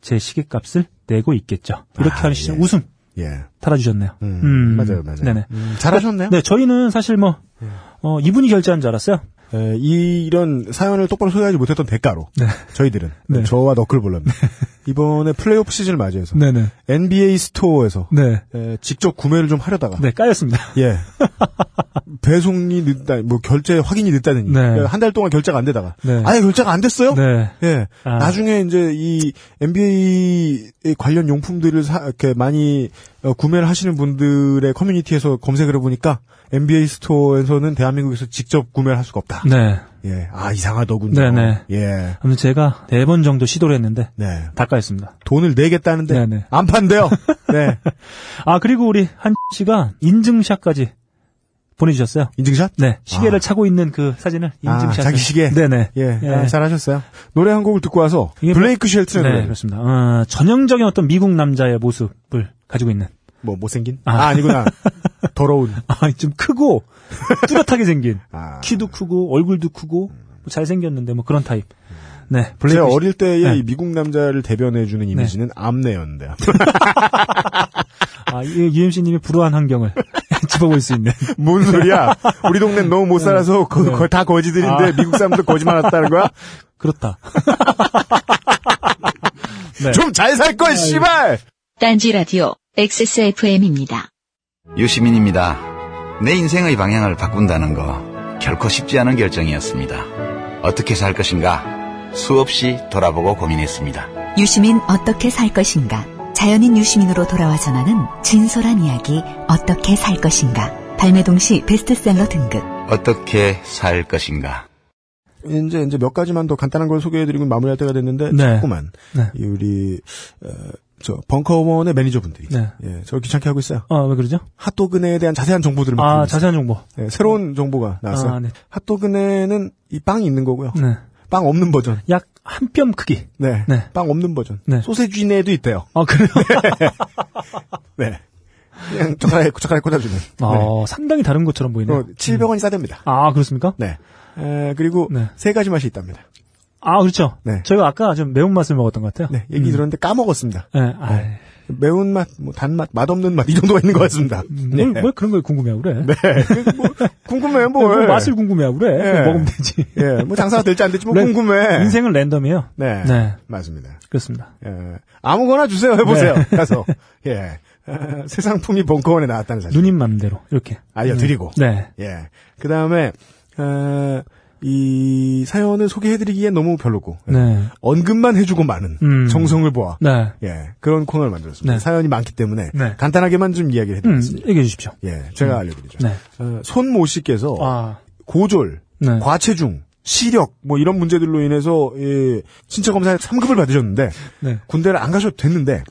제 시계 값을 내고 있겠죠. 이렇게 아, 하는 시점 예. 웃음 예. 달아주셨네요. 음, 맞아요, 맞아요. 네네. 음, 잘하셨네요. 네, 저희는 사실 뭐 어, 이분이 결제한 줄 알았어요. 에, 이, 이런 사연을 똑바로 소개하지 못했던 대가로 네. 저희들은 네. 저와 너클볼러입니다. 이번에 플레이오프 시즌을 맞이해서 네네. NBA 스토어에서 네. 에, 직접 구매를 좀 하려다가 네, 까였습니다. 예 배송이 늦다 뭐 결제 확인이 늦다느니 네. 한달 동안 결제가 안 되다가 네. 아예 결제가 안 됐어요? 네. 예. 아. 나중에 이제 이 NBA 관련 용품들을 사, 이렇게 많이 어, 구매를 하시는 분들의 커뮤니티에서 검색을 해보니까 NBA 스토어에서는 대한민국에서 직접 구매를 할 수가 없다. 네. 예. 아, 이상하더군요. 네네. 예. 아무튼 제가 네 번 정도 시도를 했는데 네. 다 까였습니다. 돈을 내겠다는데 네네. 안 판대요. 네. 아, 그리고 우리 한 씨가 인증샷까지 보내주셨어요. 인증샷? 네. 시계를 아. 차고 있는 그 사진을 아, 인증샷. 자기 시계? 네네. 예. 예. 아, 잘 하셨어요. 노래 한 곡을 듣고 와서 뭐- 블레이크 쉘튼의 네, 노래. 그렇습니다. 어, 전형적인 어떤 미국 남자의 모습을 가지고 있는. 뭐 못생긴? 아. 아, 아 니구나. 더러운. 아, 좀 크고, 뚜렷하게 생긴. 아. 키도 크고, 얼굴도 크고, 뭐 잘생겼는데, 뭐 그런 타입. 네, 제 블레이크 어릴 때의 네. 이 미국 남자를 대변해주는 이미지는 암내였는데. 아, UMC님이 불우한 환경을 짚어볼 수 있는. 뭔 소리야? 우리 동네는 너무 못 살아서 그, 네. 거- 다 거지들인데 아. 미국 사람들 거지만 왔다는 거야? 그렇다. 네. 좀잘 살 걸, 씨발! 딴지 라디오 XSFM입니다. 유시민입니다. 내 인생의 방향을 바꾼다는 거 결코 쉽지 않은 결정이었습니다. 어떻게 살 것인가 수없이 돌아보고 고민했습니다. 유시민 어떻게 살 것인가? 자연인 유시민으로 돌아와 전하는 진솔한 이야기 어떻게 살 것인가? 발매 동시 베스트셀러 등급. 어떻게 살 것인가? 이제, 이제 몇 가지만 더 간단한 걸 소개해드리고 마무리할 때가 됐는데, 네. 자꾸만, 네. 이 우리, 어, 저, 벙커원의 매니저분들이, 네. 예, 저를 귀찮게 하고 있어요. 아, 왜 그러죠? 핫도그네에 대한 자세한 정보들을 막 아. 자세한 정보. 예, 새로운 정보가 나왔어요. 아, 네. 핫도그네는 이 빵이 있는 거고요. 네. 빵 없는 버전. 약 한 뼘 크기. 네. 네. 빵 없는 버전. 네. 소세지네도 있대요. 아, 그래요? 네. 그냥 젓가락에, 젓가락에 꽂아주는. 네. 어, 상당히 다른 것처럼 보이네요. 어, 700원이 싸답니다. 아, 그렇습니까? 네. 에, 그리고 네. 세 가지 맛이 있답니다. 아, 그렇죠. 네. 저희가 아까 좀 매운맛을 먹었던 것 같아요. 네. 얘기 음. 들었는데 까먹었습니다. 네. 아, 매운맛, 뭐 단맛, 맛없는 맛, 이 정도가 있는 것 같습니다. 네. 뭘, 뭘 그런 걸 궁금해하고 그래? 네. 그 뭐, 궁금해, 뭐. 뭐 맛을 궁금해하고 그래? 예. 그거 먹으면 되지. 예, 뭐 장사가 될지 안 될지 뭐 랜- 궁금해. 인생은 랜덤이에요. 네. 네. 맞습니다. 그렇습니다. 예. 아무거나 주세요, 해보세요. 네. 가서. 예. 어, 새 상품이 벙커원에 나왔다는 사실. 누님 맘대로 이렇게 알려드리고. 네. 예. 그 다음에, 어, 이 사연을 소개해드리기엔 너무 별로고. 네. 언급만 해주고 많은 음. 정성을 보아. 네. 예. 그런 코너를 만들었습니다. 네. 사연이 많기 때문에 네. 간단하게만 좀 이야기를 음, 해드리겠습니다. 얘기해 주십시오. 예. 제가 알려드리죠. 네. 어, 손모 씨께서 아. 고졸, 네. 과체중, 시력 뭐 이런 문제들로 인해서 예, 신체 검사에 3급을 받으셨는데 네. 군대를 안 가셔도 됐는데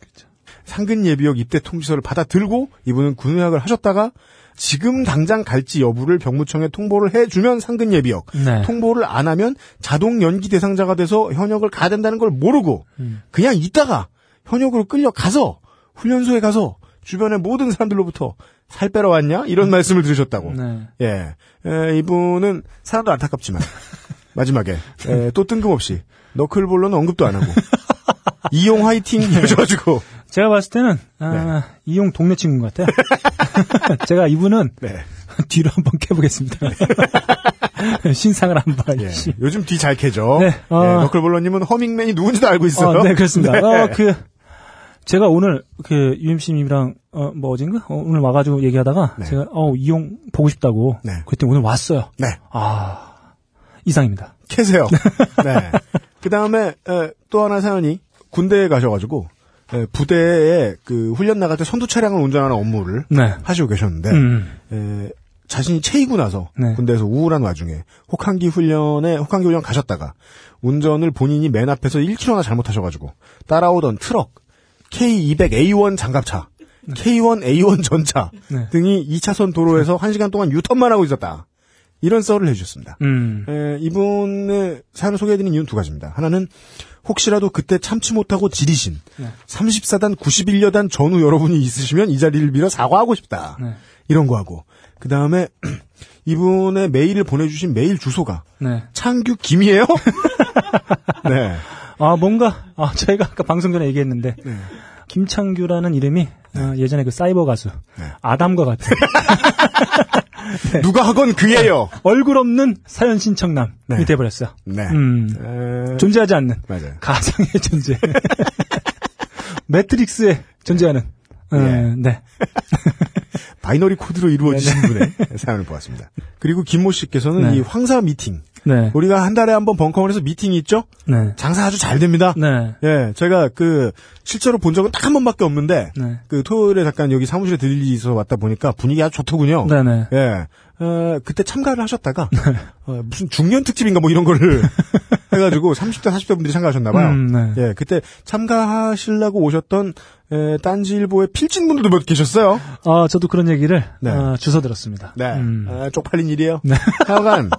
상근 예비역 입대 통지서를 받아 들고 이분은 군의학을 하셨다가 지금 당장 갈지 여부를 병무청에 통보를 해주면 상근 예비역 네. 통보를 안 하면 자동 연기 대상자가 돼서 현역을 가야 된다는 걸 모르고 음. 그냥 있다가 현역으로 끌려가서 훈련소에 가서 주변의 모든 사람들로부터 살 빼러 왔냐 이런 말씀을 들으셨다고 네. 예. 에, 이분은 사람도 안타깝지만 마지막에 에, 또 뜬금없이 너클볼로는 언급도 안 하고 이용 화이팅 해줘가지고 제가 봤을 때는 아, 이용 동네 친구인 것 같아요. 제가 이분은 네. 뒤로 한번 캐보겠습니다. 신상을 한번. 예. 씨. 요즘 뒤 잘 캐죠. 네, 예, 어. 너클볼로님은 허밍맨이 누군지도 알고 있어요. 어, 네, 그렇습니다. 네. 어, 그, 제가 오늘, 그, UMC님이랑, 어, 뭐, 어딘가? 어, 오늘 와가지고 얘기하다가, 네. 제가, 어, 이용 보고 싶다고. 네. 그랬더니 오늘 왔어요. 네. 아, 이상입니다. 캐세요. 네. 그 다음에 또 하나 사연이 군대에 가셔가지고 에, 부대에 그 훈련 나갈 때 선두 차량을 운전하는 업무를 네. 하시고 계셨는데 음. 에, 자신이 체이고 나서 네. 군대에서 우울한 와중에 혹한기 훈련에 혹한기 훈련 가셨다가 운전을 본인이 맨 앞에서 1km나 잘못하셔가지고 따라오던 트럭 K200A1 장갑차 K1 A1 전차 네. 등이 2차선 도로에서 1시간 동안 유턴만 하고 있었다. 이런 썰을 해주셨습니다. 음. 에, 이분의 사연을 소개해드린 이유는 두 가지입니다. 하나는 혹시라도 그때 참지 못하고 지리신 네. 34단 91여단 전우 여러분이 있으시면 이 자리를 빌어 사과하고 싶다. 네. 이런 거 하고 그 다음에 이분의 메일을 보내주신 메일 주소가 네. 창규 김이에요? 네. 아, 뭔가, 아, 저희가 아까 방송 전에 얘기했는데, 네. 김창규라는 이름이, 어, 예전에 그 사이버 가수, 네. 아담과 같은, 누가 하건 그예요. 얼굴 없는 사연 신청남이 네. 돼버렸어요. 네. 음. 에, 존재하지 않는, 맞아요. 가상의 존재. 매트릭스에 존재하는, 어, 예. 네. binary code로 이루어지신 분의 사연을 보았습니다. 그리고 김모 씨께서는 네. 이 황사 미팅. 네. 우리가 한 달에 한 번 벙커원에서 미팅이 있죠? 네. 장사 아주 잘 됩니다. 네. 예, 제가 그 실제로 본 적은 딱 한 번밖에 없는데 네. 그 토요일에 잠깐 여기 사무실에 있어서 왔다 보니까 분위기 아주 좋더군요. 네네. 예. 어, 그때 참가를 하셨다가 어, 무슨 중년 특집인가 뭐 이런 거를 해가지고 30대 40대 분들이 참가하셨나봐요. 음, 네. 예, 그때 참가하시려고 오셨던 에, 딴지일보의 필진 분들도 몇 계셨어요. 아, 저도 그런 얘기를, 네. 어, 주워 들었습니다. 네, 음. 아, 쪽팔린 일이에요. 네. 하여간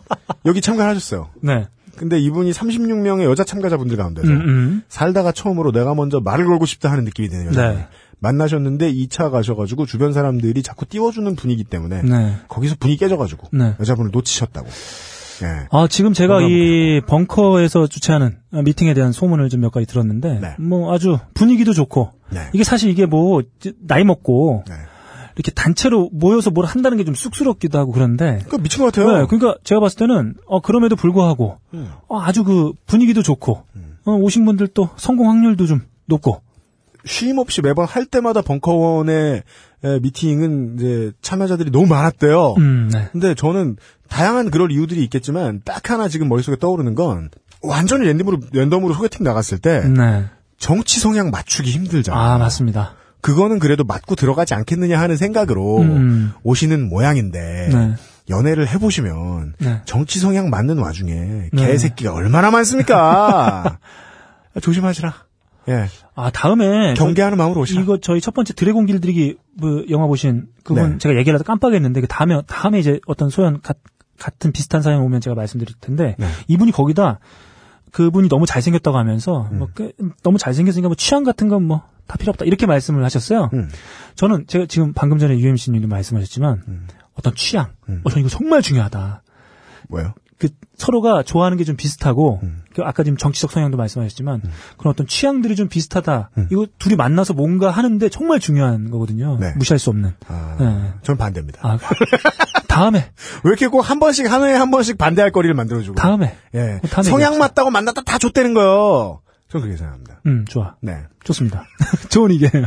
여기 참가하셨어요. 네. 근데 이분이 36명의 여자 참가자분들 가운데서 음, 음. 살다가 처음으로 내가 먼저 말을 걸고 싶다 하는 느낌이 드네요. 네. 만나셨는데 2차 가셔가지고 주변 사람들이 자꾸 띄워주는 분위기 때문에 네. 거기서 분위기 깨져가지고 네. 여자분을 놓치셨다고. 예. 아, 지금 제가 이 벙커에서 주최하는 미팅에 대한 소문을 좀 몇 가지 들었는데, 네. 뭐 아주 분위기도 좋고, 네. 이게 사실 이게 뭐, 나이 먹고, 네. 이렇게 단체로 모여서 뭘 한다는 게 좀 쑥스럽기도 하고 그런데, 그 미친 것 같아요. 네, 그러니까 제가 봤을 때는, 어, 그럼에도 불구하고, 음. 어, 아주 그 분위기도 좋고, 어, 오신 분들 또 성공 확률도 좀 높고, 쉼 없이 매번 할 때마다 벙커원의 에, 미팅은 이제 참여자들이 너무 많았대요. 음, 네. 근데 저는 다양한 그럴 이유들이 있겠지만 딱 하나 지금 머릿속에 떠오르는 건 완전히 랜덤으로 랜덤으로 소개팅 나갔을 때 네. 정치 성향 맞추기 힘들잖아. 아, 맞습니다. 그거는 그래도 맞고 들어가지 않겠느냐 하는 생각으로 음. 오시는 모양인데 네. 연애를 해보시면 네. 정치 성향 맞는 와중에 네. 개새끼가 얼마나 많습니까? 조심하시라. 예. 아, 다음에. 경계하는 마음으로 오시라. 이거 저희 첫 번째 드래곤 길들이기 뭐 영화 보신 그분 네. 제가 얘기를 하다 깜빡했는데 그 다음에 다음에 이제 어떤 소연 가- 같은 비슷한 사연 오면 제가 말씀드릴 텐데 네. 이분이 거기다 그분이 너무 잘생겼다고 하면서 음. 뭐 그- 너무 잘생겼으니까 뭐 취향 같은 건 뭐 다 필요 없다 이렇게 말씀을 하셨어요. 음. 저는 제가 지금 방금 전에 UMC님도 말씀하셨지만 음. 어떤 취향, 음. 어, 저 이거 정말 중요하다. 뭐요? 그 서로가 좋아하는 게 좀 비슷하고 음. 그 아까 지금 정치적 성향도 말씀하셨지만 그런 어떤 취향들이 좀 비슷하다. 음. 이거 둘이 만나서 뭔가 하는데 정말 중요한 거거든요. 네. 무시할 수 없는. 아, 네. 저는 반대입니다. 아, 다음에 왜 이렇게 꼭 한 번씩 한 해에 한 번씩 반대할 거리를 만들어주고. 다음에 예. 뭐 다음에 성향. 맞다고 만났다 다 좆되는 거요. 저는 그렇게 생각합니다. 음 좋아 네. 좋습니다. 좋은 의견이에요.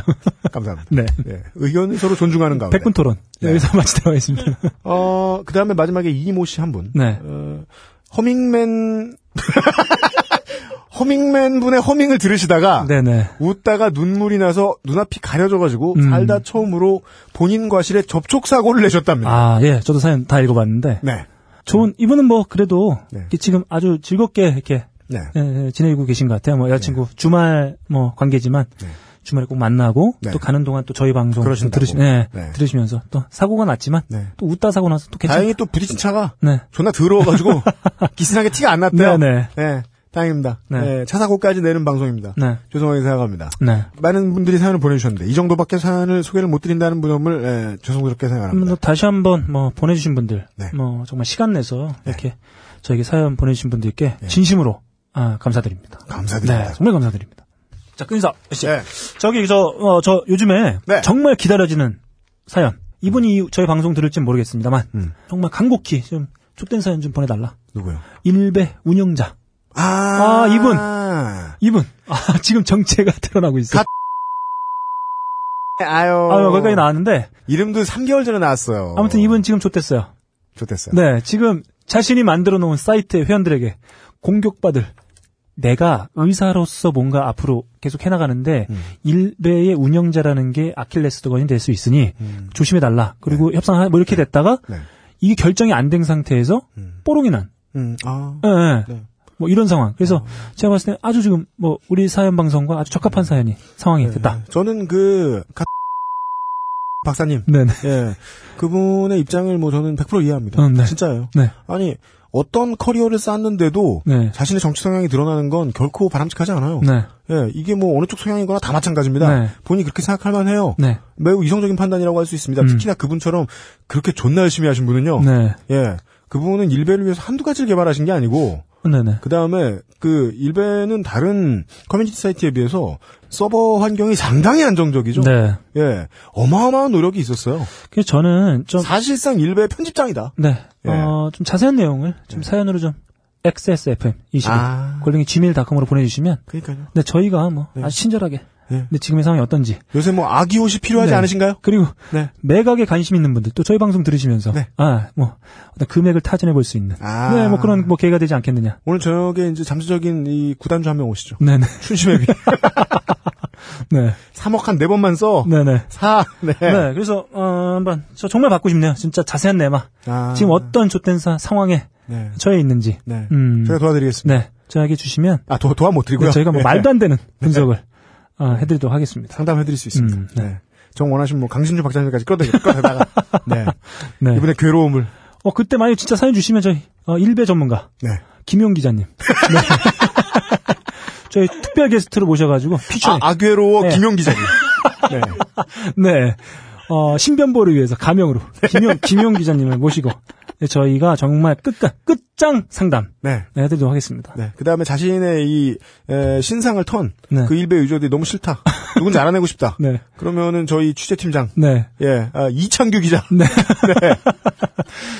감사합니다. 네. 예. 의견을 서로 존중하는 가운데. 백분 토론 네. 여기서 마치도록 하겠습니다. 어, 그 다음에 마지막에 이모 씨 한 분. 네. 어, 허밍맨, 허밍맨 분의 허밍을 들으시다가. 네네. 웃다가 눈물이 나서 눈앞이 가려져가지고 음. 살다 처음으로 본인 과실에 접촉 사고를 내셨답니다. 아 예, 저도 사연 다 읽어봤는데 네. 좋은 이분은 뭐 그래도 네. 지금 아주 즐겁게 이렇게 네. 예, 예, 지내고 계신 것 같아요. 뭐 여자친구 주말 뭐 관계지만 네. 주말에 꼭 만나고 네. 또 가는 동안 또 저희 방송. 들으시, 네, 네. 들으시면서 또 사고가 났지만 네. 또 웃다 사고 나서 또 괜찮. 다행히 또 부딪힌 차가 네. 존나 더러워가지고 기스나게 티가 안 났대요. 네네. 네, 다행입니다. 네. 네, 차 사고까지 내는 방송입니다. 네. 죄송하게 생각합니다. 네. 많은 분들이 사연을 보내주셨는데 이 정도밖에 사연을 소개를 못 드린다는 분을 예, 죄송스럽게 생각합니다. 더 다시 한번 뭐 보내주신 분들, 네. 뭐 정말 시간 내서 이렇게 저에게 사연 보내주신 분들께 네. 진심으로 아, 감사드립니다. 감사드립니다. 네, 정말 감사드립니다. 자, 끊인사. 씨. 네. 저기 저, 어, 저 요즘에 네. 정말 기다려지는 사연. 이분이 저희 방송 들을지 모르겠습니다만 음. 정말 간곡히 좀 촉된 사연 좀 보내달라. 누구요? 일배 운영자. 아, 아, 이분. 이분. 아, 지금 정체가 드러나고 있어요. 아유. 아, 거기까지 나왔는데 이름도 3개월 전에 나왔어요. 아무튼 이분 지금 좆됐어요. 좋댔어요. 네, 지금 자신이 만들어 놓은 사이트의 회원들에게 공격받을 내가 의사로서 뭔가 앞으로 계속 해나가는데 음. 일베의 운영자라는 게 아킬레스건이 될 수 있으니 음. 조심해달라. 그리고 협상 뭐 이렇게 됐다가 네. 이게 결정이 안 된 상태에서 음. 뽀롱이 난. 음, 아. 예, 예. 네. 뭐 이런 상황. 그래서 제가 봤을 때 아주 지금 뭐 우리 사연 방송과 아주 적합한 사연이 상황이 됐다. 네. 저는 그, 가... 박사님. 네네. 예. 그분의 입장을 뭐 저는 100% 이해합니다. 음, 네. 진짜예요. 네. 아니, 어떤 커리어를 쌓았는데도 네. 자신의 정치 성향이 드러나는 건 결코 바람직하지 않아요. 네. 예, 이게 뭐 어느 쪽 성향이거나 다 마찬가지입니다. 네. 본인이 그렇게 생각할 만해요. 네. 매우 이성적인 판단이라고 할 수 있습니다. 음. 특히나 그분처럼 그렇게 존나 열심히 하신 분은요. 네. 예. 그분은 일베를 위해서 한두 가지를 개발하신 게 아니고 네네. 그 다음에 그 일베는 다른 커뮤니티 사이트에 비해서 서버 환경이 상당히 안정적이죠. 네. 예, 어마어마한 노력이 있었어요. 그래서 저는 좀 사실상 일베 편집장이다. 네. 예. 어, 좀 자세한 내용을 좀 사연으로 좀 XSFM22 아. 골뱅이 gmail.com으로 보내주시면 그러니까요. 네, 저희가 뭐 네. 아주 친절하게 네. 네, 지금의 상황이 어떤지 요새 뭐 아기 옷이 필요하지 네. 않으신가요? 그리고 네. 매각에 관심 있는 분들 또 저희 방송 들으시면서 네. 아, 뭐 어떤 금액을 타진해 볼 수 있는 아. 네, 뭐 그런 뭐 기회가 되지 않겠느냐. 오늘 저녁에 이제 잠시적인 이 구단주 한 명 오시죠. 네, 네. 춘심회비. 네. 3억 한 4번만 써. 네, 네. 사. 네. 네, 그래서 어, 한번 저 정말 받고 싶네요. 진짜 자세한 내마. 아. 지금 어떤 사 상황에 네. 처해 있는지. 네. 음. 제가 도와드리겠습니다. 네. 저에게 주시면 아, 도, 도와 못 드리고요. 네, 저희가 뭐 네. 말도 안 되는 분석을 어, 해드리도록 하겠습니다. 상담해드릴 수 있습니다. 음, 네. 네. 정 원하시면 뭐 강신주 박사님까지 끌어다가 네. 네. 이분의 괴로움을 어, 그때 만약 진짜 사연 주시면 저희, 어, 일배 전문가, 네. 김용 기자님. 네. 저희 특별 게스트로 모셔가지고, 아, 피처링. 아괴로워 네. 김용 기자님. 네. 네. 어, 신변보를 위해서 가명으로, 김용, 김용 기자님을 모시고, 저희가 정말 끝까 끝장 상담 네. 네, 해드리도록 하겠습니다. 네. 그 다음에 자신의 이, 에, 신상을 턴, 네. 그 일베 유저들이 너무 싫다. 누군지 알아내고 싶다. 네. 그러면은 저희 취재팀장, 네. 예, 아, 이창규 기자. 네.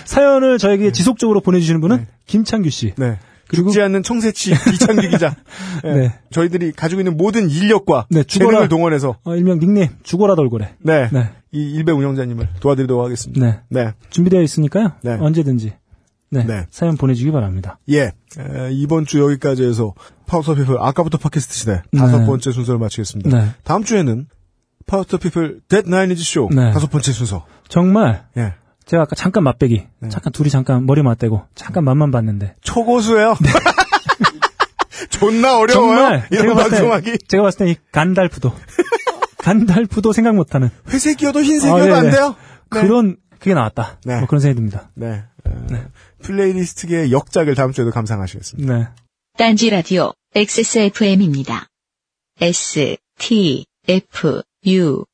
사연을 저에게 지속적으로 보내주시는 분은 김창규 씨. 네. 그리고 죽지 않는 청새치 이창규 기자. 예. 네. 저희들이 가지고 있는 모든 인력과 네, 죽어라. 재능을 동원해서 어, 일명 닉네임 죽어라 돌고래. 네. 네. 이 일베 운영자님을 도와드리도록 하겠습니다. 네. 네. 준비되어 있으니까요. 네. 언제든지 네. 네. 사연 보내주기 바랍니다. 예. 에, 이번 주 여기까지 해서 Power to the People 아까부터 팟캐스트 시대 네. 다섯 번째 순서를 마치겠습니다. 네. 다음 주에는 Power to the People That Nineties Show 네. 다섯 번째 순서. 정말 예. 제가 아까 잠깐 맛배기, 네. 잠깐 둘이 잠깐 머리 맞대고 잠깐 맛만 봤는데 초고수예요. 존나 어려워요. 정말 이런 제가 봤을 방송하기. 때 제가 봤을 때 이 간달프도 간달프도 생각 못하는 회색이어도 흰색이어도 아, 네네. 안 돼요. 네. 그런 그게 나왔다. 네. 뭐 그런 생각이 듭니다. 네. 에, playlist계의 역작을 다음 주에도 감상하시겠습니다. 네. 딴지 라디오 XSFM입니다. S, T, F, U,